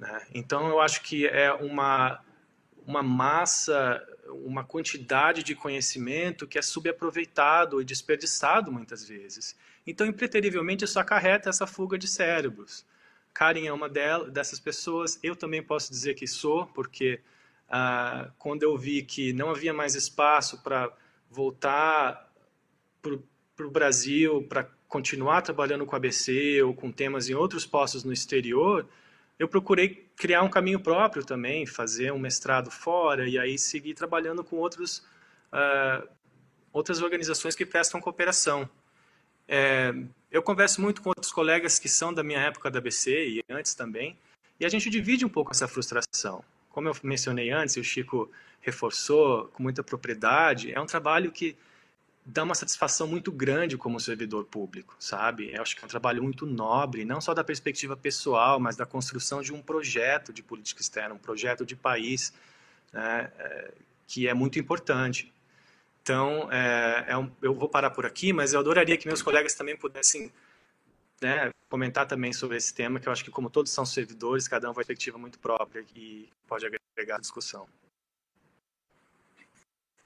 Né? Então, eu acho que é uma, uma massa, uma quantidade de conhecimento que é subaproveitado e desperdiçado muitas vezes. Então, impreterivelmente, isso acarreta essa fuga de cérebros. Karen é uma dessas pessoas. Eu também posso dizer que sou, porque ah, quando eu vi que não havia mais espaço para voltar para o Brasil, para continuar trabalhando com ABC ou com temas em outros postos no exterior, eu procurei criar um caminho próprio também, fazer um mestrado fora e aí seguir trabalhando com outros, uh, outras organizações que prestam cooperação. É, eu converso muito com outros colegas que são da minha época da BC e antes também, e a gente divide um pouco essa frustração. Como eu mencionei antes, o Chico reforçou com muita propriedade, é um trabalho que dá uma satisfação muito grande como servidor público, sabe? Eu acho que é um trabalho muito nobre, não só da perspectiva pessoal, mas da construção de um projeto de política externa, um projeto de país, né, é, que é muito importante. Então, é, é um, eu vou parar por aqui, mas eu adoraria que meus colegas também pudessem né, comentar também sobre esse tema, que eu acho que como todos são servidores, cada um vai ter perspectiva muito própria e pode agregar a discussão.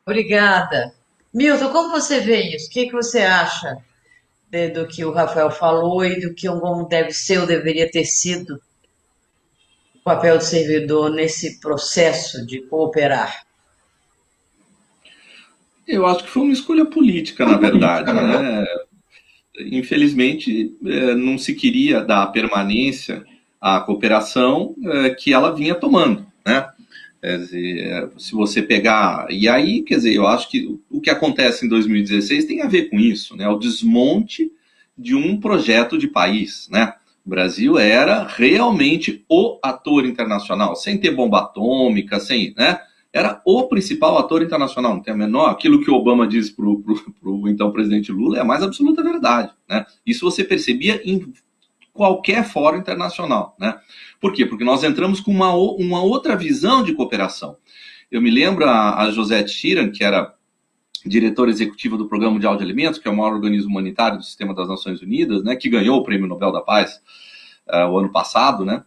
Obrigada. Milton, como você vê isso? O que, que você acha de, do que o Rafael falou e do que como deve ser ou deveria ter sido o papel do servidor nesse processo de cooperar? Eu acho que foi uma escolha política, na verdade. Né? Infelizmente, é, não se queria dar permanência à cooperação é, que ela vinha tomando. Né? Dizer, se você pegar. E aí, quer dizer, eu acho que o que acontece em 2016 tem a ver com isso, né? O desmonte de um projeto de país, né? O Brasil era realmente o ator internacional, sem ter bomba atômica, sem, né? Era o principal ator internacional, não tem a menor. Aquilo que Obama disse para o então presidente Lula é a mais absoluta verdade, né? Isso você percebia em qualquer fórum internacional, né? Por quê? Porque nós entramos com uma, uma outra visão de cooperação. Eu me lembro a, a Josette Chiran, que era diretora executiva do Programa Mundial de Alimentos, que é o maior organismo humanitário do sistema das Nações Unidas, né, que ganhou o Prêmio Nobel da Paz uh, o ano passado, né?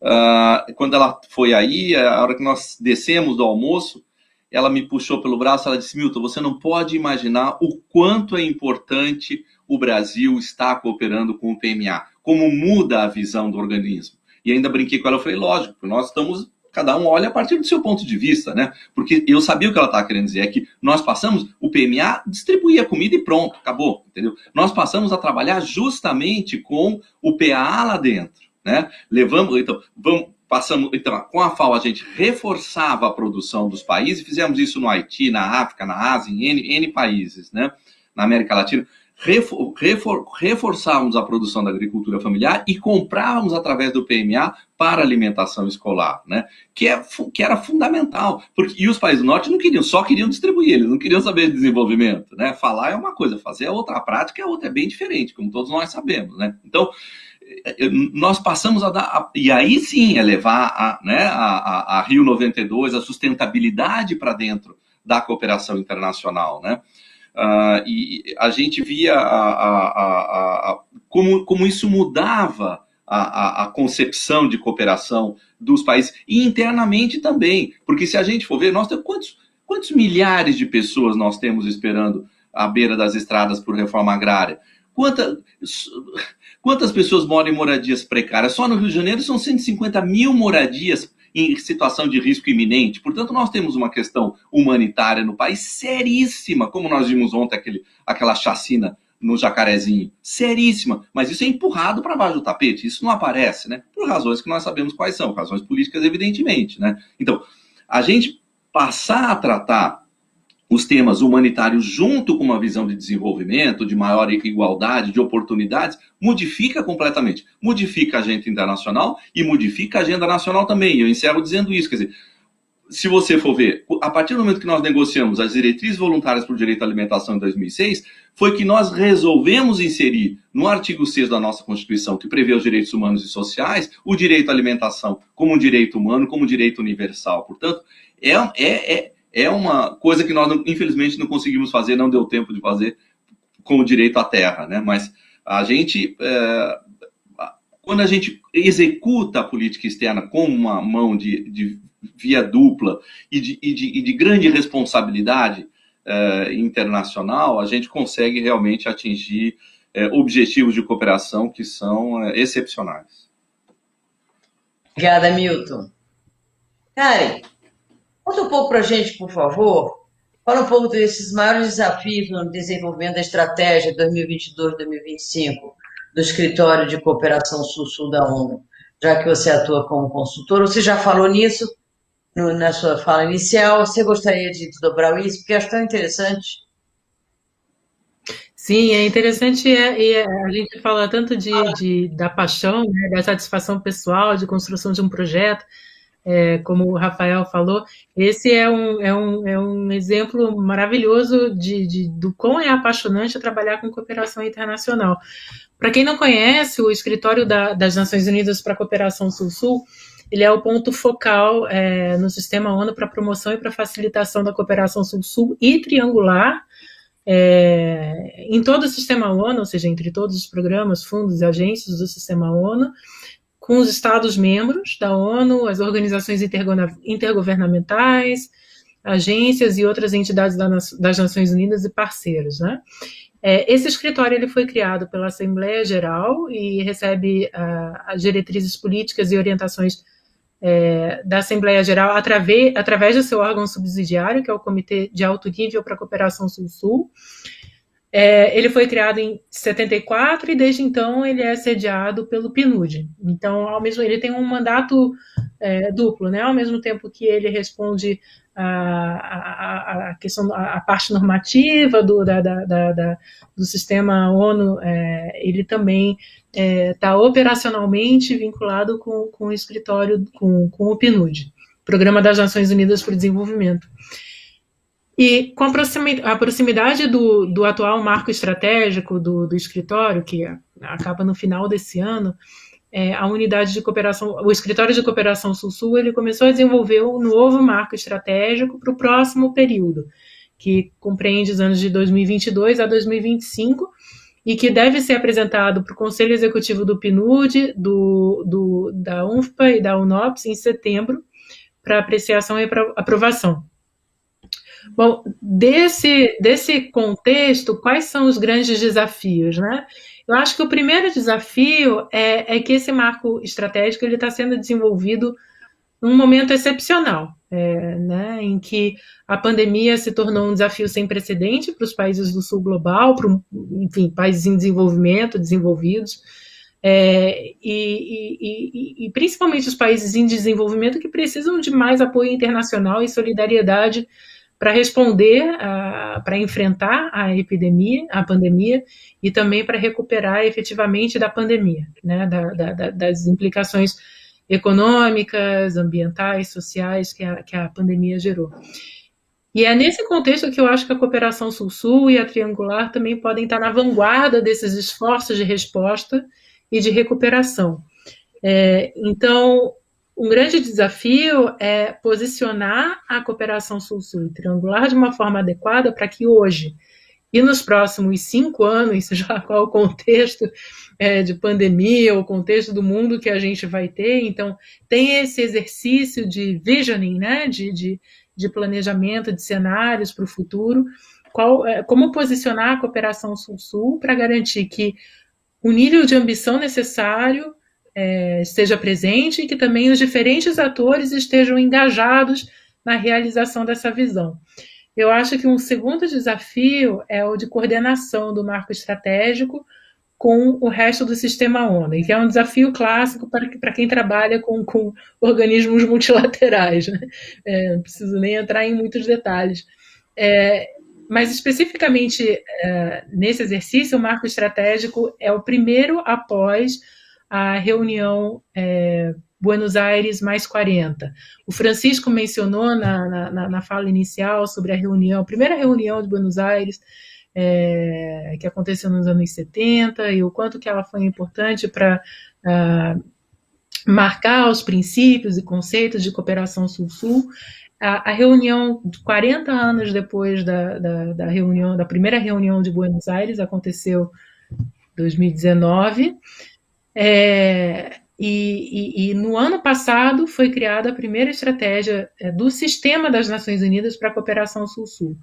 Uh, quando ela foi aí, a hora que nós descemos do almoço, ela me puxou pelo braço, ela disse, Milton, você não pode imaginar o quanto é importante o Brasil estar cooperando com o PMA, como muda a visão do organismo. E ainda brinquei com ela, eu falei, lógico, nós estamos cada um olha a partir do seu ponto de vista, né? Porque eu sabia o que ela estava querendo dizer, é que nós passamos, o PMA distribuía comida e pronto, acabou, entendeu? Nós passamos a trabalhar justamente com o PA lá dentro, né? Levamos, então, vamos, passamos, então, com a FAO a gente reforçava a produção dos países, fizemos isso no Haiti, na África, na Ásia, em N, N países, né? Na América Latina refor, refor, reforçávamos a produção da agricultura familiar e comprávamos através do PMA para alimentação escolar, né? Que, é, que era fundamental. Porque, e os países do norte não queriam, só queriam distribuir, eles não queriam saber de desenvolvimento, né? Falar é uma coisa, fazer é outra, a prática é outra, é bem diferente, como todos nós sabemos, né? Então, eh, nós passamos a dar, a, e aí sim é levar a, né, a, a, a Rio 92, a sustentabilidade para dentro da cooperação internacional, né? Uh, e a gente via a, a, a, como, como isso mudava a, concepção de cooperação dos países e internamente também, porque se a gente for ver, nós temos quantos, quantos milhares de pessoas nós temos esperando à beira das estradas por reforma agrária? Quanta, quantas pessoas moram em moradias precárias? Só no Rio de Janeiro são 150 mil moradias em situação de risco iminente. Portanto, nós temos uma questão humanitária no país seríssima, como nós vimos ontem aquele, aquela chacina no Jacarezinho. Seríssima. Mas isso é empurrado para baixo do tapete. Isso não aparece, né? Por razões que nós sabemos quais são, razões políticas, evidentemente, né? Então, a gente passar a tratar os temas humanitários junto com uma visão de desenvolvimento, de maior igualdade, de oportunidades, modifica completamente. Modifica a agenda internacional e modifica a agenda nacional também. Eu encerro dizendo isso, quer dizer, se você for ver, a partir do momento que nós negociamos as diretrizes voluntárias para o direito à alimentação em 2006, foi que nós resolvemos inserir no artigo 6 da nossa Constituição, que prevê os direitos humanos e sociais, o direito à alimentação como um direito humano, como um direito universal. Portanto, é, é, é é uma coisa que nós, infelizmente, não conseguimos fazer, não deu tempo de fazer com o direito à terra, né? Mas a gente, é, quando a gente executa a política externa com uma mão de, de via dupla e de, e de, e de grande responsabilidade é, internacional, a gente consegue realmente atingir é, objetivos de cooperação que são é, excepcionais. Obrigada, Milton. Karen, Conta um pouco para a gente, por favor. Fala um pouco desses maiores desafios no desenvolvimento da estratégia 2022-2025 do Escritório de Cooperação Sul-Sul da ONU, já que você atua como consultor. Você já falou nisso no, na sua fala inicial. Você gostaria de dobrar isso? Porque acho tão interessante. Sim, é interessante é, e é, a gente fala tanto de, de da paixão, né, da satisfação pessoal, de construção de um projeto, é, como o Rafael falou, esse é um, é um, é um exemplo maravilhoso de, de, do quão é apaixonante trabalhar com cooperação internacional. Para quem não conhece, o Escritório da, das Nações Unidas para a Cooperação Sul-Sul, ele é o ponto focal é, no sistema ONU para promoção e para facilitação da cooperação Sul-Sul e triangular é, em todo o sistema ONU, ou seja, entre todos os programas, fundos e agências do sistema ONU, com os Estados-membros da ONU, as organizações intergovernamentais, agências e outras entidades das Nações Unidas e parceiros. Né? É, esse escritório ele foi criado pela Assembleia Geral e recebe uh, as diretrizes políticas e orientações é, da Assembleia Geral através, através do seu órgão subsidiário, que é o Comitê de Alto Nível para a Cooperação Sul-Sul, é, ele foi criado em 74 e desde então ele é sediado pelo PNUD. Então, ao mesmo ele tem um mandato é, duplo, né? Ao mesmo tempo que ele responde a, a, a questão, a, parte normativa do, da, da, da, do sistema ONU, é, ele também está é, operacionalmente vinculado com, com o escritório, com, com o PNUD, Programa das Nações Unidas para o Desenvolvimento. E com a proximidade do, do atual marco estratégico do, do escritório, que acaba no final desse ano, é, a unidade de cooperação, o escritório de cooperação Sul-Sul, ele começou a desenvolver um novo marco estratégico para o próximo período, que compreende os anos de 2022 a 2025 e que deve ser apresentado para o Conselho Executivo do PNUD, do, do, da UNFPA e da UNOPS em setembro, para apreciação e aprovação. Bom, desse, desse contexto, quais são os grandes desafios, né? Eu acho que o primeiro desafio é, é que esse marco estratégico ele está sendo desenvolvido num momento excepcional, é, né, em que a pandemia se tornou um desafio sem precedente para os países do sul global, para, enfim, países em desenvolvimento, desenvolvidos, é, e, e, e, e, principalmente os países em desenvolvimento que precisam de mais apoio internacional e solidariedade para responder, para enfrentar a epidemia, a pandemia, e também para recuperar efetivamente da pandemia, né, da, da, das implicações econômicas, ambientais, sociais que a, que a pandemia gerou. E é nesse contexto que eu acho que a cooperação Sul-Sul e a Triangular também podem estar na vanguarda desses esforços de resposta e de recuperação. É, então, um grande desafio é posicionar a cooperação Sul-Sul Triangular de uma forma adequada para que hoje e nos próximos cinco anos, seja qual o contexto é, de pandemia, o contexto do mundo que a gente vai ter, então tem esse exercício de visioning, né, de, de, de planejamento de cenários para o futuro, qual, é, como posicionar a cooperação Sul-Sul para garantir que o nível de ambição necessário é, esteja presente e que também os diferentes atores estejam engajados na realização dessa visão. Eu acho que um segundo desafio é o de coordenação do marco estratégico com o resto do sistema ONU, que é um desafio clássico para, para quem trabalha com, com organismos multilaterais. Né? É, não preciso nem entrar em muitos detalhes. É, mas, especificamente é, nesse exercício, o marco estratégico é o primeiro após a reunião é, Buenos Aires mais 40. O Francisco mencionou na, na, na, fala inicial sobre a reunião, a primeira reunião de Buenos Aires, é, que aconteceu nos anos 70, e o quanto que ela foi importante para uh, ah, marcar os princípios e conceitos de cooperação Sul-Sul. A, a, reunião, 40 anos depois da, da, da, reunião, da primeira reunião de Buenos Aires, aconteceu em 2019. É, e, e, e, no ano passado foi criada a primeira estratégia é, do sistema das Nações Unidas para a cooperação Sul-Sul.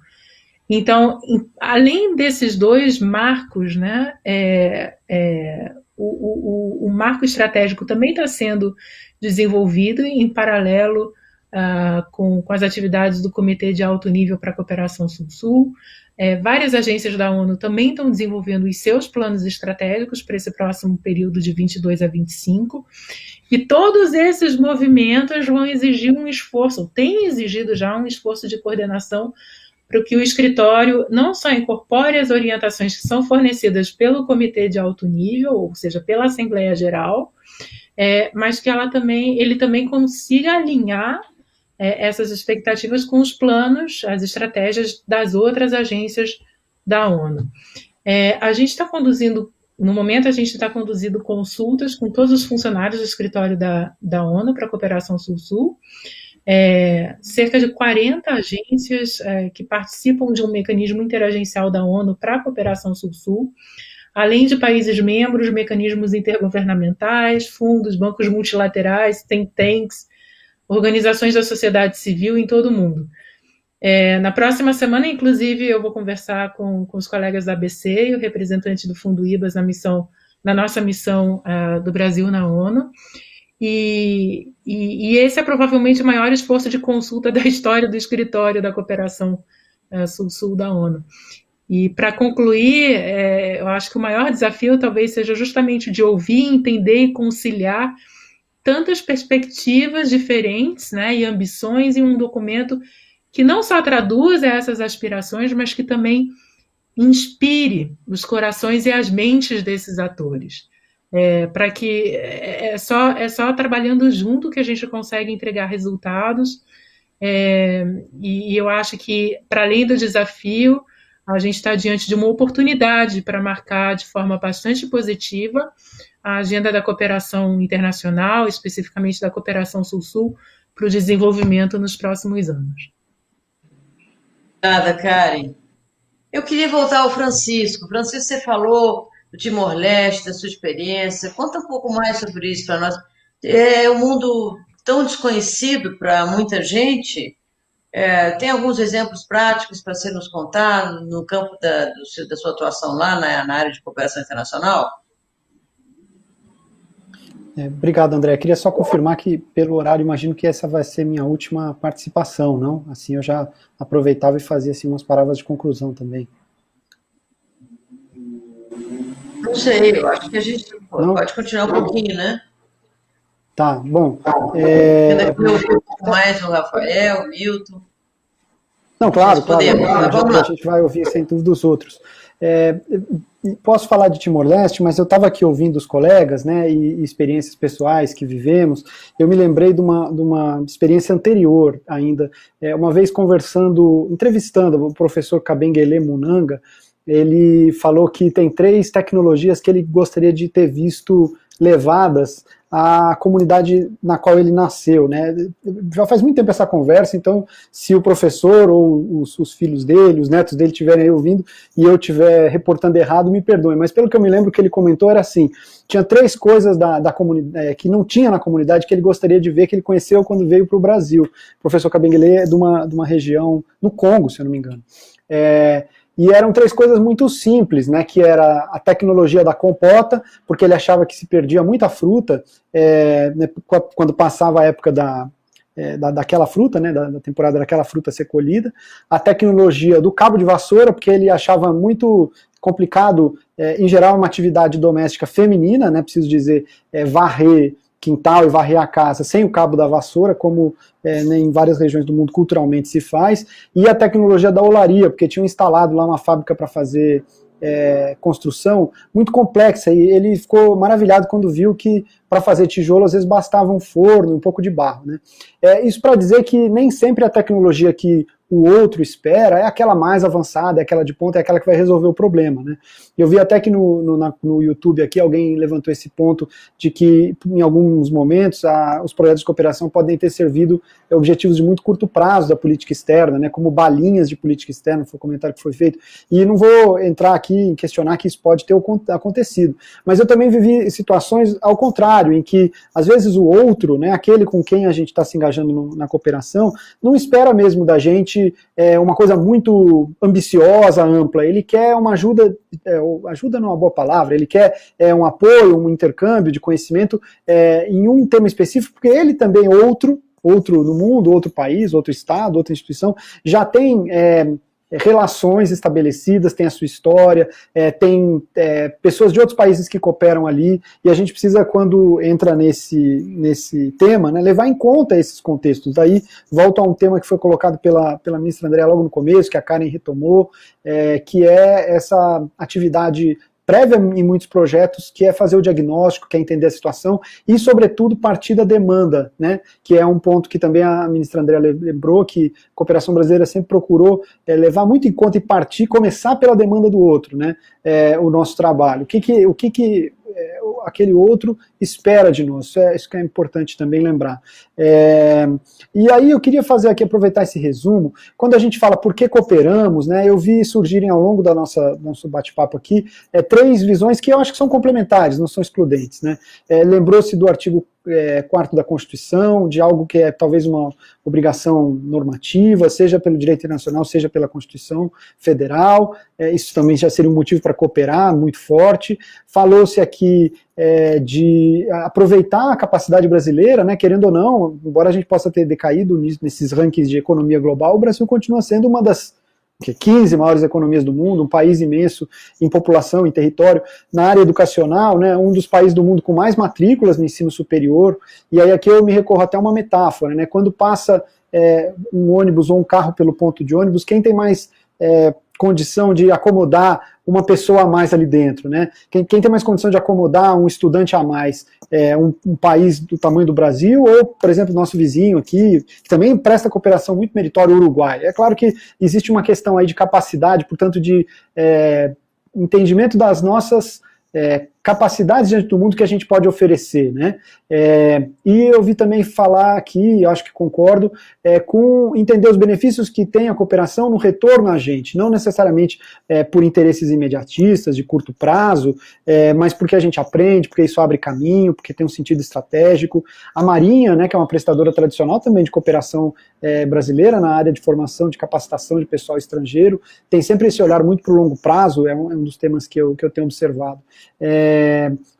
Então, além desses dois marcos, né, é, é, o, o, o, marco estratégico também está sendo desenvolvido em paralelo uh, com, com, as atividades do Comitê de Alto Nível para a Cooperação Sul-Sul. É, várias agências da ONU também estão desenvolvendo os seus planos estratégicos para esse próximo período de 22 a 25. E todos esses movimentos vão exigir um esforço, têm exigido já um esforço de coordenação para que o escritório não só incorpore as orientações que são fornecidas pelo Comitê de Alto Nível, ou seja, pela Assembleia Geral, é, mas que ela também, ele também consiga alinhar é, essas expectativas com os planos, as estratégias das outras agências da ONU. É, a gente está conduzindo, no momento, a gente está conduzindo consultas com todos os funcionários do escritório da, da ONU para a Cooperação Sul-Sul. É, cerca de 40 agências é, que participam de um mecanismo interagencial da ONU para a Cooperação Sul-Sul, além de países membros, mecanismos intergovernamentais, fundos, bancos multilaterais, think tanks, organizações da sociedade civil em todo o mundo. É, na próxima semana, inclusive, eu vou conversar com, com os colegas da ABC e o representante do Fundo IBAS na missão, na nossa missão uh, do Brasil na ONU. E, e, e, esse é provavelmente o maior esforço de consulta da história do escritório da cooperação uh, sul-sul da ONU. E para concluir, é, eu acho que o maior desafio talvez seja justamente de ouvir, entender e conciliar tantas perspectivas diferentes né, e ambições em um documento que não só traduz essas aspirações, mas que também inspire os corações e as mentes desses atores. É, para que é, é só, é só trabalhando junto que a gente consegue entregar resultados. É, e eu acho que, para além do desafio, a gente está diante de uma oportunidade para marcar de forma bastante positiva a agenda da cooperação internacional, especificamente da cooperação Sul-Sul, para o desenvolvimento nos próximos anos. Obrigada, Karen. Eu queria voltar ao Francisco. Francisco, você falou do Timor-Leste, da sua experiência. Conta um pouco mais sobre isso para nós. É um mundo tão desconhecido para muita gente. É, tem alguns exemplos práticos para você nos contar no campo da, do, da sua atuação lá na, na área de cooperação internacional? É, obrigado, André. Queria só confirmar que, pelo horário, imagino que essa vai ser minha última participação, não? Assim eu já aproveitava e fazia assim, umas palavras de conclusão também. Não sei, eu acho que a gente não? pode continuar um pouquinho, né? Tá, bom. É... mais o Rafael, o Milton. Não, claro, claro. a, gente vai ouvir sem dúvida dos outros. É, posso falar de Timor-Leste, mas eu estava aqui ouvindo os colegas, né, e, e, experiências pessoais que vivemos. Eu me lembrei de uma, de uma experiência anterior ainda. É, uma vez conversando, entrevistando o professor Kabengele Munanga, ele falou que tem três tecnologias que ele gostaria de ter visto levadas à comunidade na qual ele nasceu, né? Já faz muito tempo essa conversa, então se o professor ou os, os filhos dele, os netos dele estiverem ouvindo e eu estiver reportando errado, me perdoem. Mas pelo que eu me lembro que ele comentou era assim: tinha três coisas da, da comunidade é, que não tinha na comunidade que ele gostaria de ver que ele conheceu quando veio para o Brasil. O professor Cabenguele é de uma, de uma região no Congo, se eu não me engano. É, e eram três coisas muito simples, né? Que era a tecnologia da compota, porque ele achava que se perdia muita fruta é, né, quando passava a época da, é, da, daquela fruta, né, da, da, temporada daquela fruta ser colhida, a tecnologia do cabo de vassoura, porque ele achava muito complicado, é, em geral, uma atividade doméstica feminina, né, preciso dizer, é, varrer quintal e varrer a casa sem o cabo da vassoura, como é, né, em várias regiões do mundo culturalmente se faz, e a tecnologia da olaria, porque tinham instalado lá uma fábrica para fazer é, construção muito complexa, e ele ficou maravilhado quando viu que para fazer tijolo às vezes bastava um forno, um pouco de barro. Né? É, isso para dizer que nem sempre a tecnologia que o outro espera é aquela mais avançada, é aquela de ponta, é aquela que vai resolver o problema. Né? Eu vi até que no, no, na, no YouTube aqui alguém levantou esse ponto de que em alguns momentos a, os projetos de cooperação podem ter servido objetivos de muito curto prazo da política externa, né, como balinhas de política externa, foi o comentário que foi feito, e não vou entrar aqui em questionar que isso pode ter acontecido, mas eu também vivi situações ao contrário, em que às vezes o outro, né, aquele com quem a gente está se engajando no, na cooperação, não espera mesmo da gente é, uma coisa muito ambiciosa, ampla, ele quer uma ajuda, é, ajuda não é uma boa palavra, ele quer é, um apoio, um intercâmbio de conhecimento é, em um tema específico, porque ele também, outro, outro no mundo, outro país, outro estado, outra instituição, já tem é, relações estabelecidas, tem a sua história, é, tem é, pessoas de outros países que cooperam ali, e a gente precisa, quando entra nesse, nesse tema, né, levar em conta esses contextos. Daí, volto a um tema que foi colocado pela, pela ministra Andréa logo no começo, que a Karen retomou, é, que é essa atividade prévia em muitos projetos, que é fazer o diagnóstico, que é entender a situação e, sobretudo, partir da demanda, né? Que é um ponto que também a ministra André lembrou, que a cooperação brasileira sempre procurou é, levar muito em conta e partir, começar pela demanda do outro, né? É, o nosso trabalho. O que que, o que, que é, aquele outro espera de nós. Isso, é, isso que é importante também lembrar. É, e aí eu queria fazer aqui, aproveitar esse resumo, quando a gente fala por que cooperamos, né, eu vi surgirem ao longo da nossa nosso bate-papo aqui é, três visões que eu acho que são complementares, não são excludentes. Né? É, Lembrou-se do artigo é, quarto da Constituição, de algo que é talvez uma obrigação normativa, seja pelo direito internacional, seja pela Constituição Federal. É, isso também já seria um motivo para cooperar muito forte. Falou-se aqui é, de aproveitar a capacidade brasileira, né, querendo ou não, embora a gente possa ter decaído nesses rankings de economia global, o Brasil continua sendo uma das 15 maiores economias do mundo, um país imenso em população, em território, na área educacional, né, um dos países do mundo com mais matrículas no ensino superior, e aí aqui eu me recorro até uma metáfora, né, quando passa é, um ônibus ou um carro pelo ponto de ônibus, quem tem mais é, condição de acomodar uma pessoa a mais ali dentro, né? Quem, quem tem mais condição de acomodar um estudante a mais, é, um, um, país do tamanho do Brasil, ou, por exemplo, nosso vizinho aqui, que também presta cooperação muito meritória, o Uruguai. É claro que existe uma questão aí de capacidade, portanto, de é, entendimento das nossas é, capacidades diante do mundo que a gente pode oferecer, né? É, e eu vi também falar aqui, acho que concordo, é, com entender os benefícios que tem a cooperação no retorno a gente, não necessariamente é, por interesses imediatistas, de curto prazo, é, mas porque a gente aprende, porque isso abre caminho, porque tem um sentido estratégico. A Marinha, né, que é uma prestadora tradicional também de cooperação é, brasileira na área de formação, de capacitação de pessoal estrangeiro, tem sempre esse olhar muito para o longo prazo, é um, é um, dos temas que eu, que eu tenho observado. É,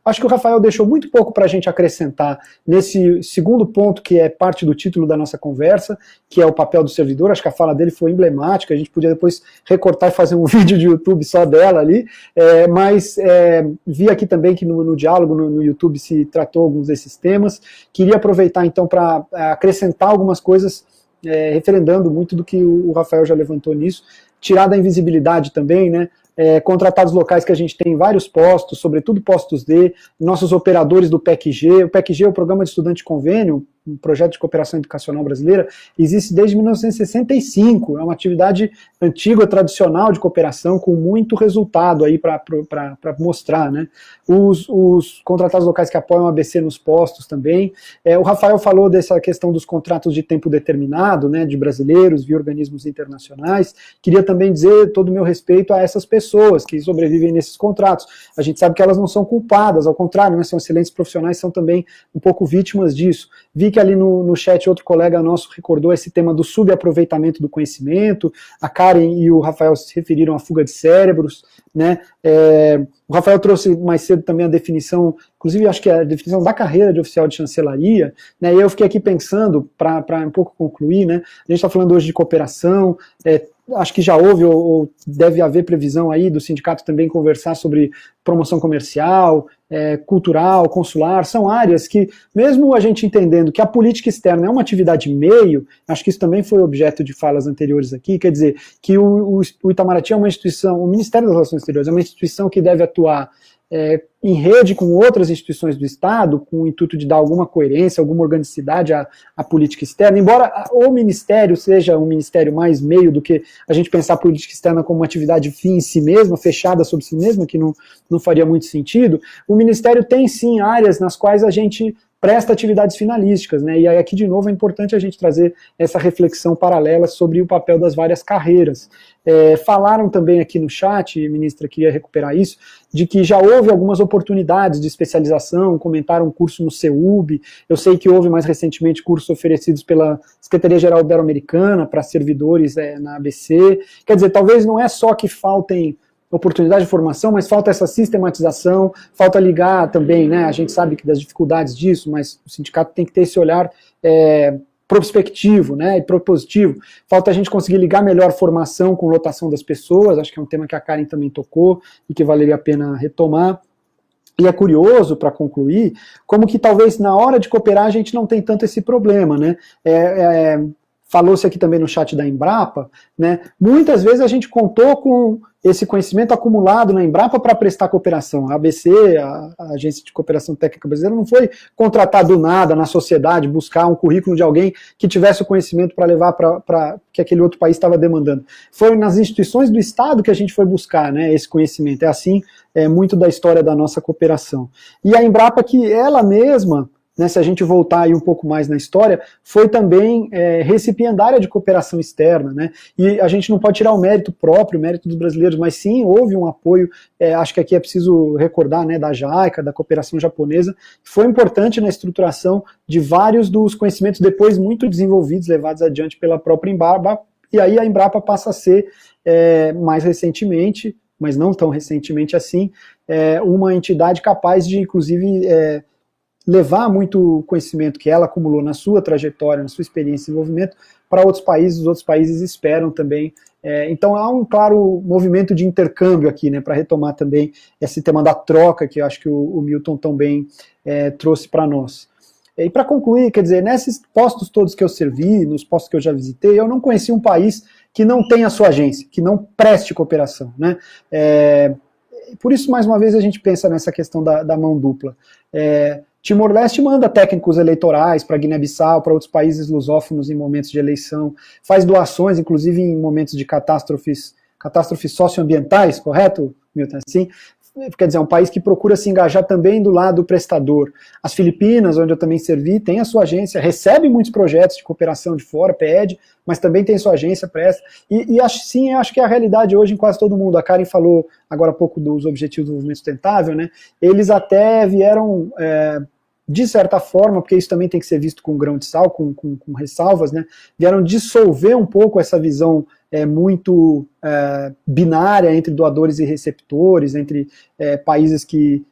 acho que o Rafael deixou muito pouco para a gente acrescentar nesse segundo ponto, que é parte do título da nossa conversa, que é o papel do servidor. Acho que a fala dele foi emblemática, a gente podia depois recortar e fazer um vídeo de YouTube só dela ali, é, mas é, vi aqui também que no, no diálogo no, no, YouTube se tratou alguns desses temas. Queria aproveitar então para é, acrescentar algumas coisas é, referendando muito do que o Rafael já levantou nisso, tirar da invisibilidade também, né? É, contratados locais que a gente tem em vários postos, sobretudo postos D, nossos operadores do PECG. O PECG é o Programa de Estudante Convênio, um projeto de cooperação educacional brasileira, existe desde 1965. É uma atividade antiga, tradicional de cooperação, com muito resultado aí para mostrar. Né? Os, os, contratados locais que apoiam a ABC nos postos também. É, o Rafael falou dessa questão dos contratos de tempo determinado, né, de brasileiros via organismos internacionais. Queria também dizer todo o meu respeito a essas pessoas que sobrevivem nesses contratos. A gente sabe que elas não são culpadas, ao contrário, né, são excelentes profissionais, são também um pouco vítimas disso. Vi que ali no, no chat outro colega nosso recordou esse tema do subaproveitamento do conhecimento, a Karen e o Rafael se referiram à fuga de cérebros, né? É, o Rafael trouxe mais cedo também a definição, inclusive acho que é a definição da carreira de oficial de chancelaria, né? E eu fiquei aqui pensando, para um pouco concluir, né? A gente está falando hoje de cooperação, é, acho que já houve ou, ou, deve haver previsão aí do sindicato também conversar sobre promoção comercial, é, cultural, consular, são áreas que, mesmo a gente entendendo que a política externa é uma atividade meio, acho que isso também foi objeto de falas anteriores aqui, quer dizer, que o, o, o Itamaraty é uma instituição, o Ministério das Relações Exteriores é uma instituição que deve atuar é, em rede com outras instituições do Estado, com o intuito de dar alguma coerência, alguma organicidade à, à, política externa, embora o Ministério seja um ministério mais meio do que a gente pensar a política externa como uma atividade fim em si mesma, fechada sobre si mesma, que não, não faria muito sentido, o Ministério tem sim áreas nas quais a gente presta atividades finalísticas, né? E aí aqui de novo é importante a gente trazer essa reflexão paralela sobre o papel das várias carreiras. É, falaram também aqui no chat, ministra, queria recuperar isso, de que já houve algumas oportunidades de especialização, comentaram um curso no CEUB, eu sei que houve mais recentemente cursos oferecidos pela Secretaria-Geral Ibero-Americana para servidores é, na ABC. Quer dizer, talvez não é só que faltem oportunidade de formação, mas falta essa sistematização, falta ligar também, né? A gente sabe que das dificuldades disso, mas o sindicato tem que ter esse olhar é, prospectivo, né, e propositivo. Falta a gente conseguir ligar melhor formação com lotação das pessoas, acho que é um tema que a Karen também tocou e que valeria a pena retomar. E é curioso, para concluir, como que talvez na hora de cooperar a gente não tem tanto esse problema, né? É, é, falou-se aqui também no chat da Embrapa, né? Muitas vezes a gente contou com esse conhecimento acumulado na Embrapa para prestar cooperação. A ABC, a, a, Agência de Cooperação Técnica Brasileira, não foi contratar do nada na sociedade, buscar um currículo de alguém que tivesse o conhecimento para levar para que aquele outro país estava demandando. Foi nas instituições do Estado que a gente foi buscar né, esse conhecimento. É assim é muito da história da nossa cooperação. E a Embrapa, que ela mesma né, se a gente voltar aí um pouco mais na história, foi também é, recipiendária de cooperação externa, né, e a gente não pode tirar o mérito próprio, o mérito dos brasileiros, mas sim houve um apoio, é, acho que aqui é preciso recordar, né, da JAICA, da cooperação japonesa, que foi importante na estruturação de vários dos conhecimentos depois muito desenvolvidos, levados adiante pela própria Embrapa, e aí a Embrapa passa a ser, é, mais recentemente, mas não tão recentemente assim, é, uma entidade capaz de, inclusive, é, levar muito conhecimento que ela acumulou na sua trajetória, na sua experiência em desenvolvimento, para outros países, os outros países esperam também. É, então há um claro movimento de intercâmbio aqui, né, para retomar também esse tema da troca que eu acho que o, o Milton também é, trouxe para nós. E para concluir, quer dizer, nesses postos todos que eu servi, nos postos que eu já visitei, eu não conheci um país que não tenha sua agência, que não preste cooperação. Né? É, por isso, mais uma vez, a gente pensa nessa questão da, da mão dupla. É, Timor-Leste manda técnicos eleitorais para Guiné-Bissau, para outros países lusófonos em momentos de eleição, faz doações, inclusive em momentos de catástrofes, catástrofes socioambientais, correto, Milton? Assim, quer dizer, é um país que procura se engajar também do lado prestador. As Filipinas, onde eu também servi, tem a sua agência, recebe muitos projetos de cooperação de fora, pede, mas também tem sua agência, presta. E, e acho, sim, acho que é a realidade hoje em quase todo mundo. A Karen falou agora há pouco dos Objetivos do Desenvolvimento Sustentável, né? Eles até vieram é, de certa forma, porque isso também tem que ser visto com grão de sal, com, com, com ressalvas, né, vieram dissolver um pouco essa visão é, muito é, binária entre doadores e receptores, entre é, países que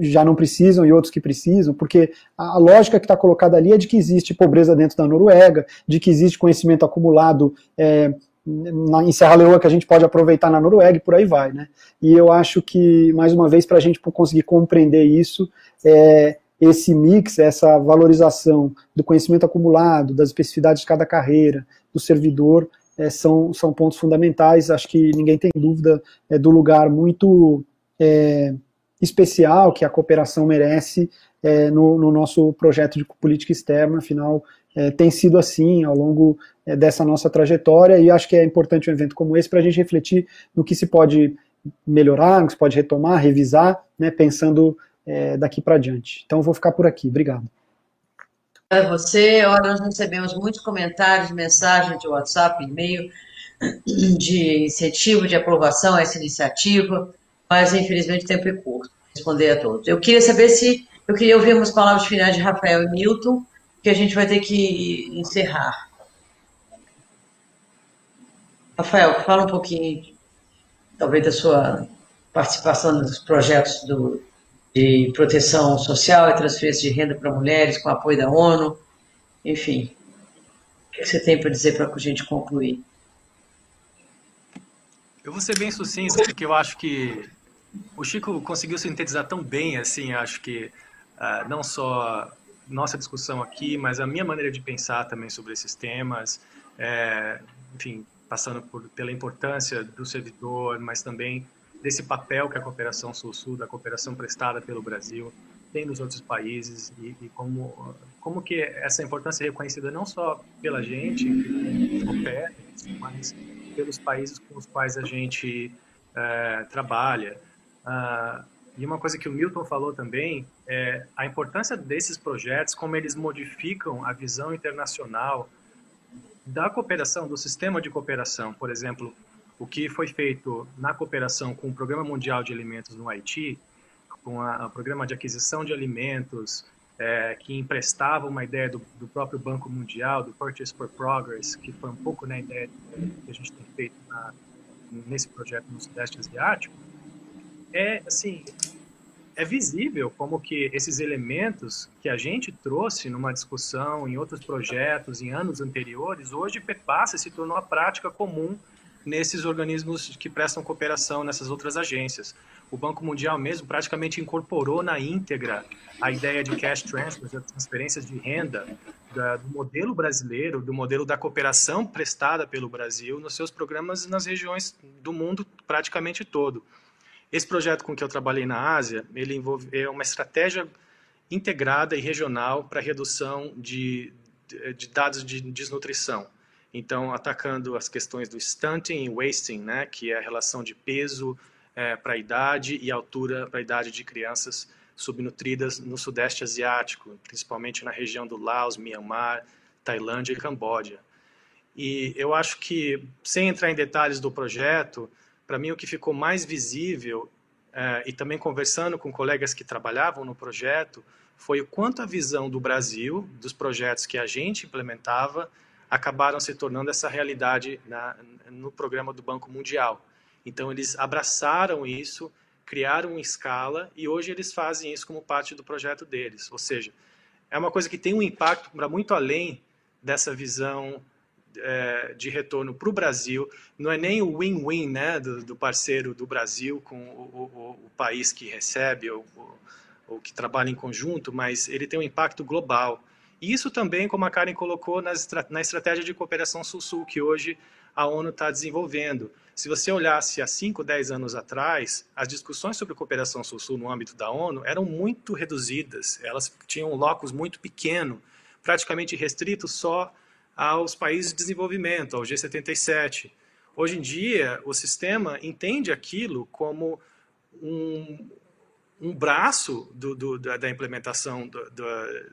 já não precisam e outros que precisam, porque a, lógica que está colocada ali é de que existe pobreza dentro da Noruega, de que existe conhecimento acumulado é, na, em Serra Leoa que a gente pode aproveitar na Noruega e por aí vai, né? E eu acho que, mais uma vez, para a gente conseguir compreender isso, é, esse mix, essa valorização do conhecimento acumulado, das especificidades de cada carreira, do servidor, é, são, são pontos fundamentais. Acho que ninguém tem dúvida é, do lugar muito é, especial que a cooperação merece é, no, no, nosso projeto de política externa. Afinal, é, tem sido assim ao longo é, dessa nossa trajetória e acho que é importante um evento como esse para a gente refletir no que se pode melhorar, no que se pode retomar, revisar, né, pensando é, daqui para diante. Então, vou ficar por aqui. Obrigado. É você. Olha, nós recebemos muitos comentários, mensagens de WhatsApp, e-mail, de incentivo, de aprovação a essa iniciativa, mas infelizmente o tempo é curto responder a todos. Eu queria saber se. Eu queria ouvir umas palavras finais de Rafael e Milton, que a gente vai ter que encerrar. Rafael, fala um pouquinho, talvez, da sua participação nos projetos do de proteção social e transferência de renda para mulheres com apoio da ONU. Enfim, o que você tem para dizer para a gente concluir? Eu vou ser bem sucinto, porque eu acho que o Chico conseguiu sintetizar tão bem, assim, acho que uh, não só nossa discussão aqui, mas a minha maneira de pensar também sobre esses temas, é, enfim, passando por, pela importância do servidor, mas também desse papel que a cooperação sul-sul, da cooperação prestada pelo Brasil, tem nos outros países e, e, como como que essa importância é reconhecida não só pela gente que coopera, mas pelos países com os quais a gente é, trabalha. Ah, e uma coisa que o Milton falou também é a importância desses projetos, como eles modificam a visão internacional da cooperação, do sistema de cooperação. Por exemplo, o que foi feito na cooperação com o Programa Mundial de Alimentos no Haiti, com o Programa de Aquisição de Alimentos, é, que emprestava uma ideia do, do, próprio Banco Mundial, do Purchase for Progress, que foi um pouco na ideia que a gente tem feito na, nesse projeto no Sudeste Asiático, é assim é visível como que esses elementos que a gente trouxe numa discussão em outros projetos em anos anteriores hoje passa e se tornou a prática comum nesses organismos que prestam cooperação nessas outras agências. O Banco Mundial mesmo praticamente incorporou na íntegra a ideia de cash transfers, transferências de renda, da, do modelo brasileiro, do modelo da cooperação prestada pelo Brasil nos seus programas nas regiões do mundo praticamente todo. Esse projeto com que eu trabalhei na Ásia, ele envolve é uma estratégia integrada e regional para redução de, de dados de desnutrição. Então, atacando as questões do stunting e wasting, né, que é a relação de peso é, para a idade e altura para a idade de crianças subnutridas no Sudeste Asiático, principalmente na região do Laos, Myanmar, Tailândia e Camboja. E eu acho que, sem entrar em detalhes do projeto, para mim o que ficou mais visível, é, e também conversando com colegas que trabalhavam no projeto, foi o quanto a visão do Brasil, dos projetos que a gente implementava, acabaram se tornando essa realidade na, no programa do Banco Mundial. Então, eles abraçaram isso, criaram escala e hoje eles fazem isso como parte do projeto deles. Ou seja, é uma coisa que tem um impacto para muito além dessa visão é, de retorno para o Brasil. Não é nem o win-win né, do, do, parceiro do Brasil com o, o, o país que recebe ou, ou que trabalha em conjunto, mas ele tem um impacto global. Isso também, como a Karen colocou, na estratégia de cooperação Sul-Sul, que hoje a ONU está desenvolvendo. Se você olhasse há 5, 10 anos atrás, as discussões sobre cooperação Sul-Sul no âmbito da ONU eram muito reduzidas, elas tinham um locus muito pequeno, praticamente restrito só aos países de desenvolvimento, ao G77. Hoje em dia, o sistema entende aquilo como um, um braço do, do, da implementação do,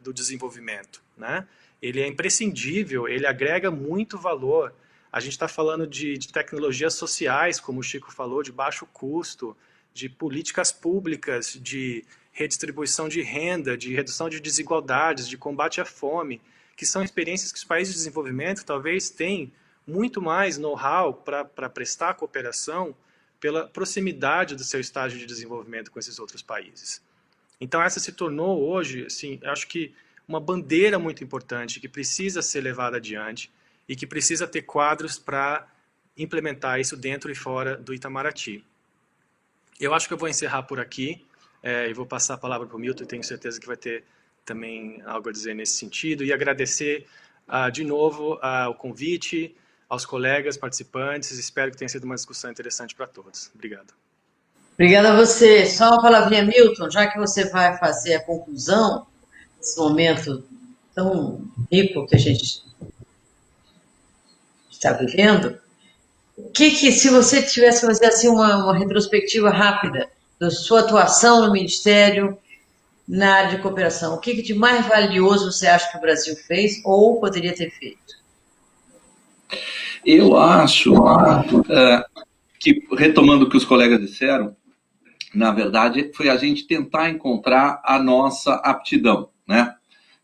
do, desenvolvimento. Né? Ele é imprescindível, ele agrega muito valor. A gente está falando de, de tecnologias sociais, como o Chico falou, de baixo custo, de políticas públicas, de redistribuição de renda, de redução de desigualdades, de combate à fome, que são experiências que os países de desenvolvimento talvez tenham muito mais know-how para prestar cooperação pela proximidade do seu estágio de desenvolvimento com esses outros países. Então essa se tornou hoje, assim, acho que uma bandeira muito importante que precisa ser levada adiante e que precisa ter quadros para implementar isso dentro e fora do Itamaraty. Eu acho que eu vou encerrar por aqui é, e vou passar a palavra para o Milton, tenho certeza que vai ter também algo a dizer nesse sentido, e agradecer uh, de novo uh, o convite, aos colegas participantes. Espero que tenha sido uma discussão interessante para todos. Obrigado. Obrigada a você. Só uma palavrinha, Milton, já que você vai fazer a conclusão desse momento tão rico que a gente está vivendo, o que, que se você tivesse fazer assim uma, uma retrospectiva rápida da sua atuação no Ministério na área de cooperação, o que, que de mais valioso você acha que o Brasil fez ou poderia ter feito? Eu acho uh, que, retomando o que os colegas disseram, na verdade, foi a gente tentar encontrar a nossa aptidão, né?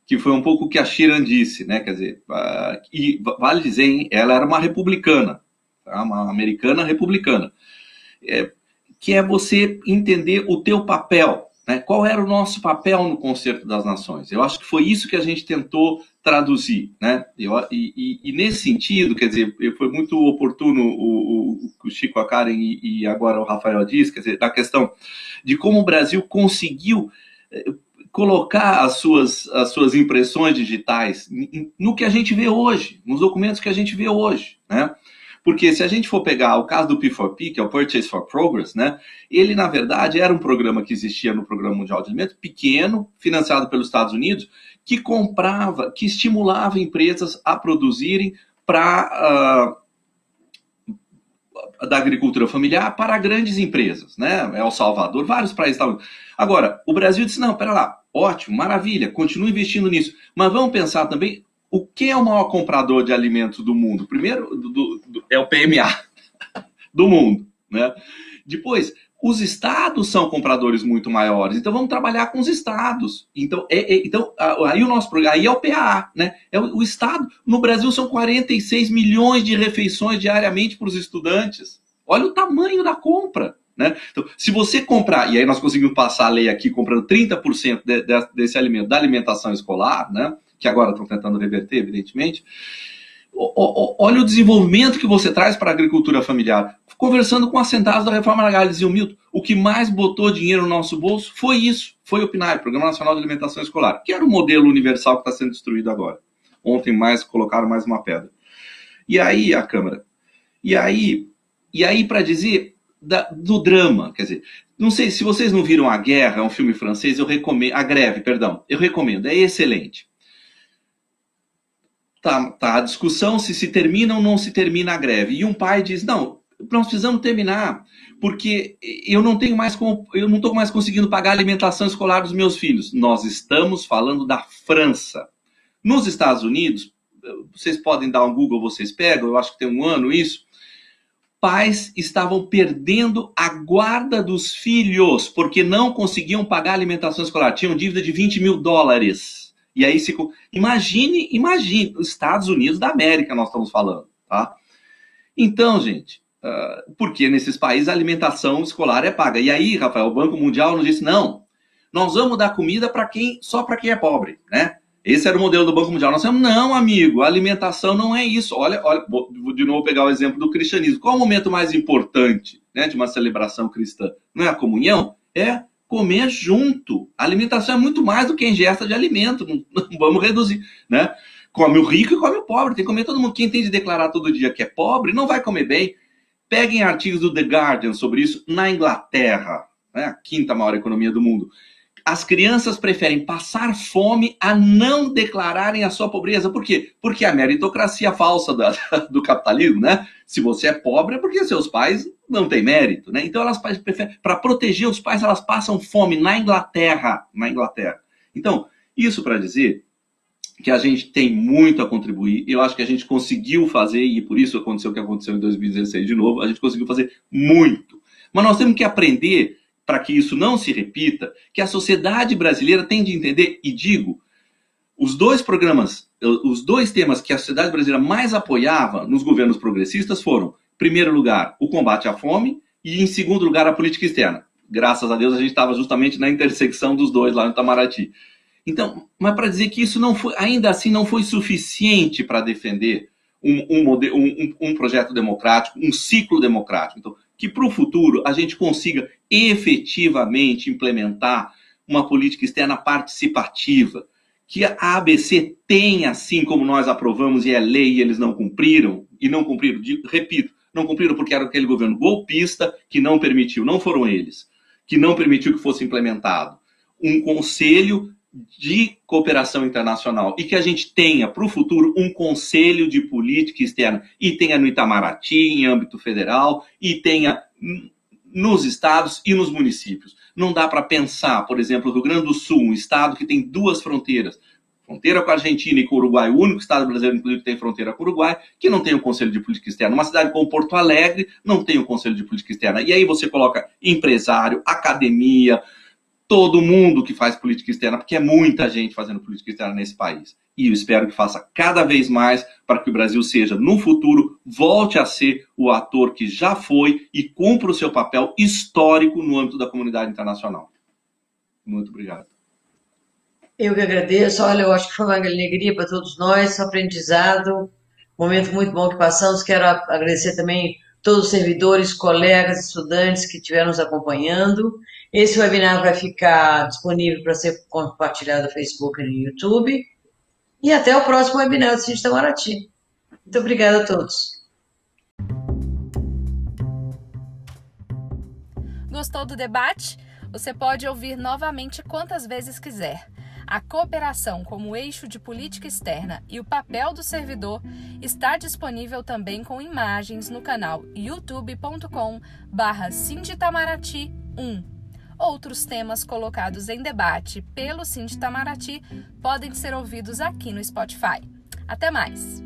Que foi um pouco o que a Shiran disse, né? Quer dizer, uh, e vale dizer, hein, ela era uma republicana, tá? uma americana republicana. É, que é você entender o teu papel, né? Qual era o nosso papel no Concerto das Nações? Eu acho que foi isso que a gente tentou traduzir. Né? Eu, e, e, e, nesse sentido, quer dizer, foi muito oportuno o, o, o Chico, a Karen e, e, agora o Rafael disse, quer dizer, da questão de como o Brasil conseguiu eh, colocar as suas, as suas impressões digitais no que a gente vê hoje, nos documentos que a gente vê hoje. Né? Porque se a gente for pegar o caso do P4P, que é o Purchase for Progress, né? Ele, na verdade, era um programa que existia no Programa Mundial de Alimentos, pequeno, financiado pelos Estados Unidos, que comprava, que estimulava empresas a produzirem para uh, ah, da agricultura familiar para grandes empresas, né? El Salvador, vários países. Agora, o Brasil disse: não, pera lá, ótimo, maravilha, continue investindo nisso. Mas vamos pensar também o que é o maior comprador de alimentos do mundo? Primeiro, do, do, é o PMA do mundo, né? Depois, os estados são compradores muito maiores, então vamos trabalhar com os estados. Então, é, é, então aí o nosso programa, aí é o PAA, né? É o, o, estado. No Brasil são 46 milhões de refeições diariamente para os estudantes. Olha o tamanho da compra. Né? Então, se você comprar, e aí nós conseguimos passar a lei aqui comprando 30% de, de, desse alimento da alimentação escolar, né? que agora estão tentando reverter, evidentemente. Olha o desenvolvimento que você traz para a agricultura familiar. Conversando com assentados da reforma agrária, diziam, Milton, o que mais botou dinheiro no nosso bolso foi isso, foi o PNAE, Programa Nacional de Alimentação Escolar, que era o modelo universal que está sendo destruído agora. Ontem mais colocaram mais uma pedra. E aí a Câmara. E aí, e aí para dizer da, do drama, quer dizer, não sei se vocês não viram A Guerra, é um filme francês, eu recomendo, A Greve, perdão, eu recomendo, é excelente tá, tá a discussão se se termina ou não se termina a greve. E um pai diz: não, nós precisamos terminar, porque eu não tenho mais como, eu não estou mais conseguindo pagar a alimentação escolar dos meus filhos. Nós estamos falando da França. Nos Estados Unidos, vocês podem dar um Google, vocês pegam, eu acho que tem um ano isso. Pais estavam perdendo a guarda dos filhos porque não conseguiam pagar a alimentação escolar. Tinham dívida de 20 mil dólares e aí se imagine, imagine, os Estados Unidos da América nós estamos falando, tá? Então, gente, uh, porque nesses países a alimentação escolar é paga. E aí, Rafael, o Banco Mundial nos disse não, nós vamos dar comida para quem só para quem é pobre, né? Esse era o modelo do Banco Mundial. Nós falamos, não, amigo, a alimentação não é isso. Olha, olha, vou de novo pegar o exemplo do cristianismo. Qual é o momento mais importante né, de uma celebração cristã? Não é a comunhão? É comer junto. A alimentação é muito mais do que ingesta de alimento. Não, não vamos reduzir, né? Come o rico e come o pobre. Tem que comer todo mundo. Quem tem de declarar todo dia que é pobre não vai comer bem. Peguem artigos do The Guardian sobre isso na Inglaterra, né? a quinta maior economia do mundo. As crianças preferem passar fome a não declararem a sua pobreza. Por quê? Porque a meritocracia falsa da, do capitalismo, né? Se você é pobre é porque seus pais não tem mérito, né? Então elas para proteger os pais, elas passam fome na Inglaterra, na Inglaterra. Então, isso para dizer que a gente tem muito a contribuir. Eu acho que a gente conseguiu fazer, e por isso aconteceu o que aconteceu em 2016 de novo, a gente conseguiu fazer muito. Mas nós temos que aprender, para que isso não se repita, que a sociedade brasileira tem de entender, e digo, os dois programas, os dois temas que a sociedade brasileira mais apoiava nos governos progressistas foram, primeiro lugar, o combate à fome, e em segundo lugar, a política externa. Graças a Deus a gente estava justamente na intersecção dos dois lá no Itamaraty. Então, mas para dizer que isso não foi, ainda assim não foi suficiente para defender um, um, um, um, projeto democrático, um ciclo democrático. Então, que para o futuro a gente consiga efetivamente implementar uma política externa participativa, que a ABC tenha, assim como nós aprovamos e é lei e eles não cumpriram, e não cumpriram, repito, não cumpriram porque era aquele governo golpista que não permitiu, não foram eles, que não permitiu que fosse implementado um conselho de cooperação internacional e que a gente tenha para o futuro um conselho de política externa e tenha no Itamaraty, em âmbito federal, e tenha nos estados e nos municípios. Não dá para pensar, por exemplo, o Rio Grande do Sul, um estado que tem duas fronteiras, fronteira com a Argentina e com o Uruguai, o único estado brasileiro, inclusive, que tem fronteira com o Uruguai, que não tem um conselho de política externa. Uma cidade como Porto Alegre não tem um conselho de política externa. E aí você coloca empresário, academia, todo mundo que faz política externa, porque é muita gente fazendo política externa nesse país. E eu espero que faça cada vez mais para que o Brasil seja, no futuro, volte a ser o ator que já foi e cumpra o seu papel histórico no âmbito da comunidade internacional. Muito obrigado. Eu que agradeço. Olha, eu acho que foi uma alegria para todos nós, um aprendizado, momento muito bom que passamos. Quero agradecer também todos os servidores, colegas, estudantes que estiveram nos acompanhando. Esse webinar vai ficar disponível para ser compartilhado no Facebook e no YouTube. E até o próximo webinar do Cid Itamaraty. Muito obrigada a todos. Gostou do debate? Você pode ouvir novamente quantas vezes quiser. A cooperação como eixo de política externa e o papel do servidor está disponível também com imagens no canal youtube.com/sinditamaraty1. Outros temas colocados em debate pelo Sinditamaraty podem ser ouvidos aqui no Spotify. Até mais!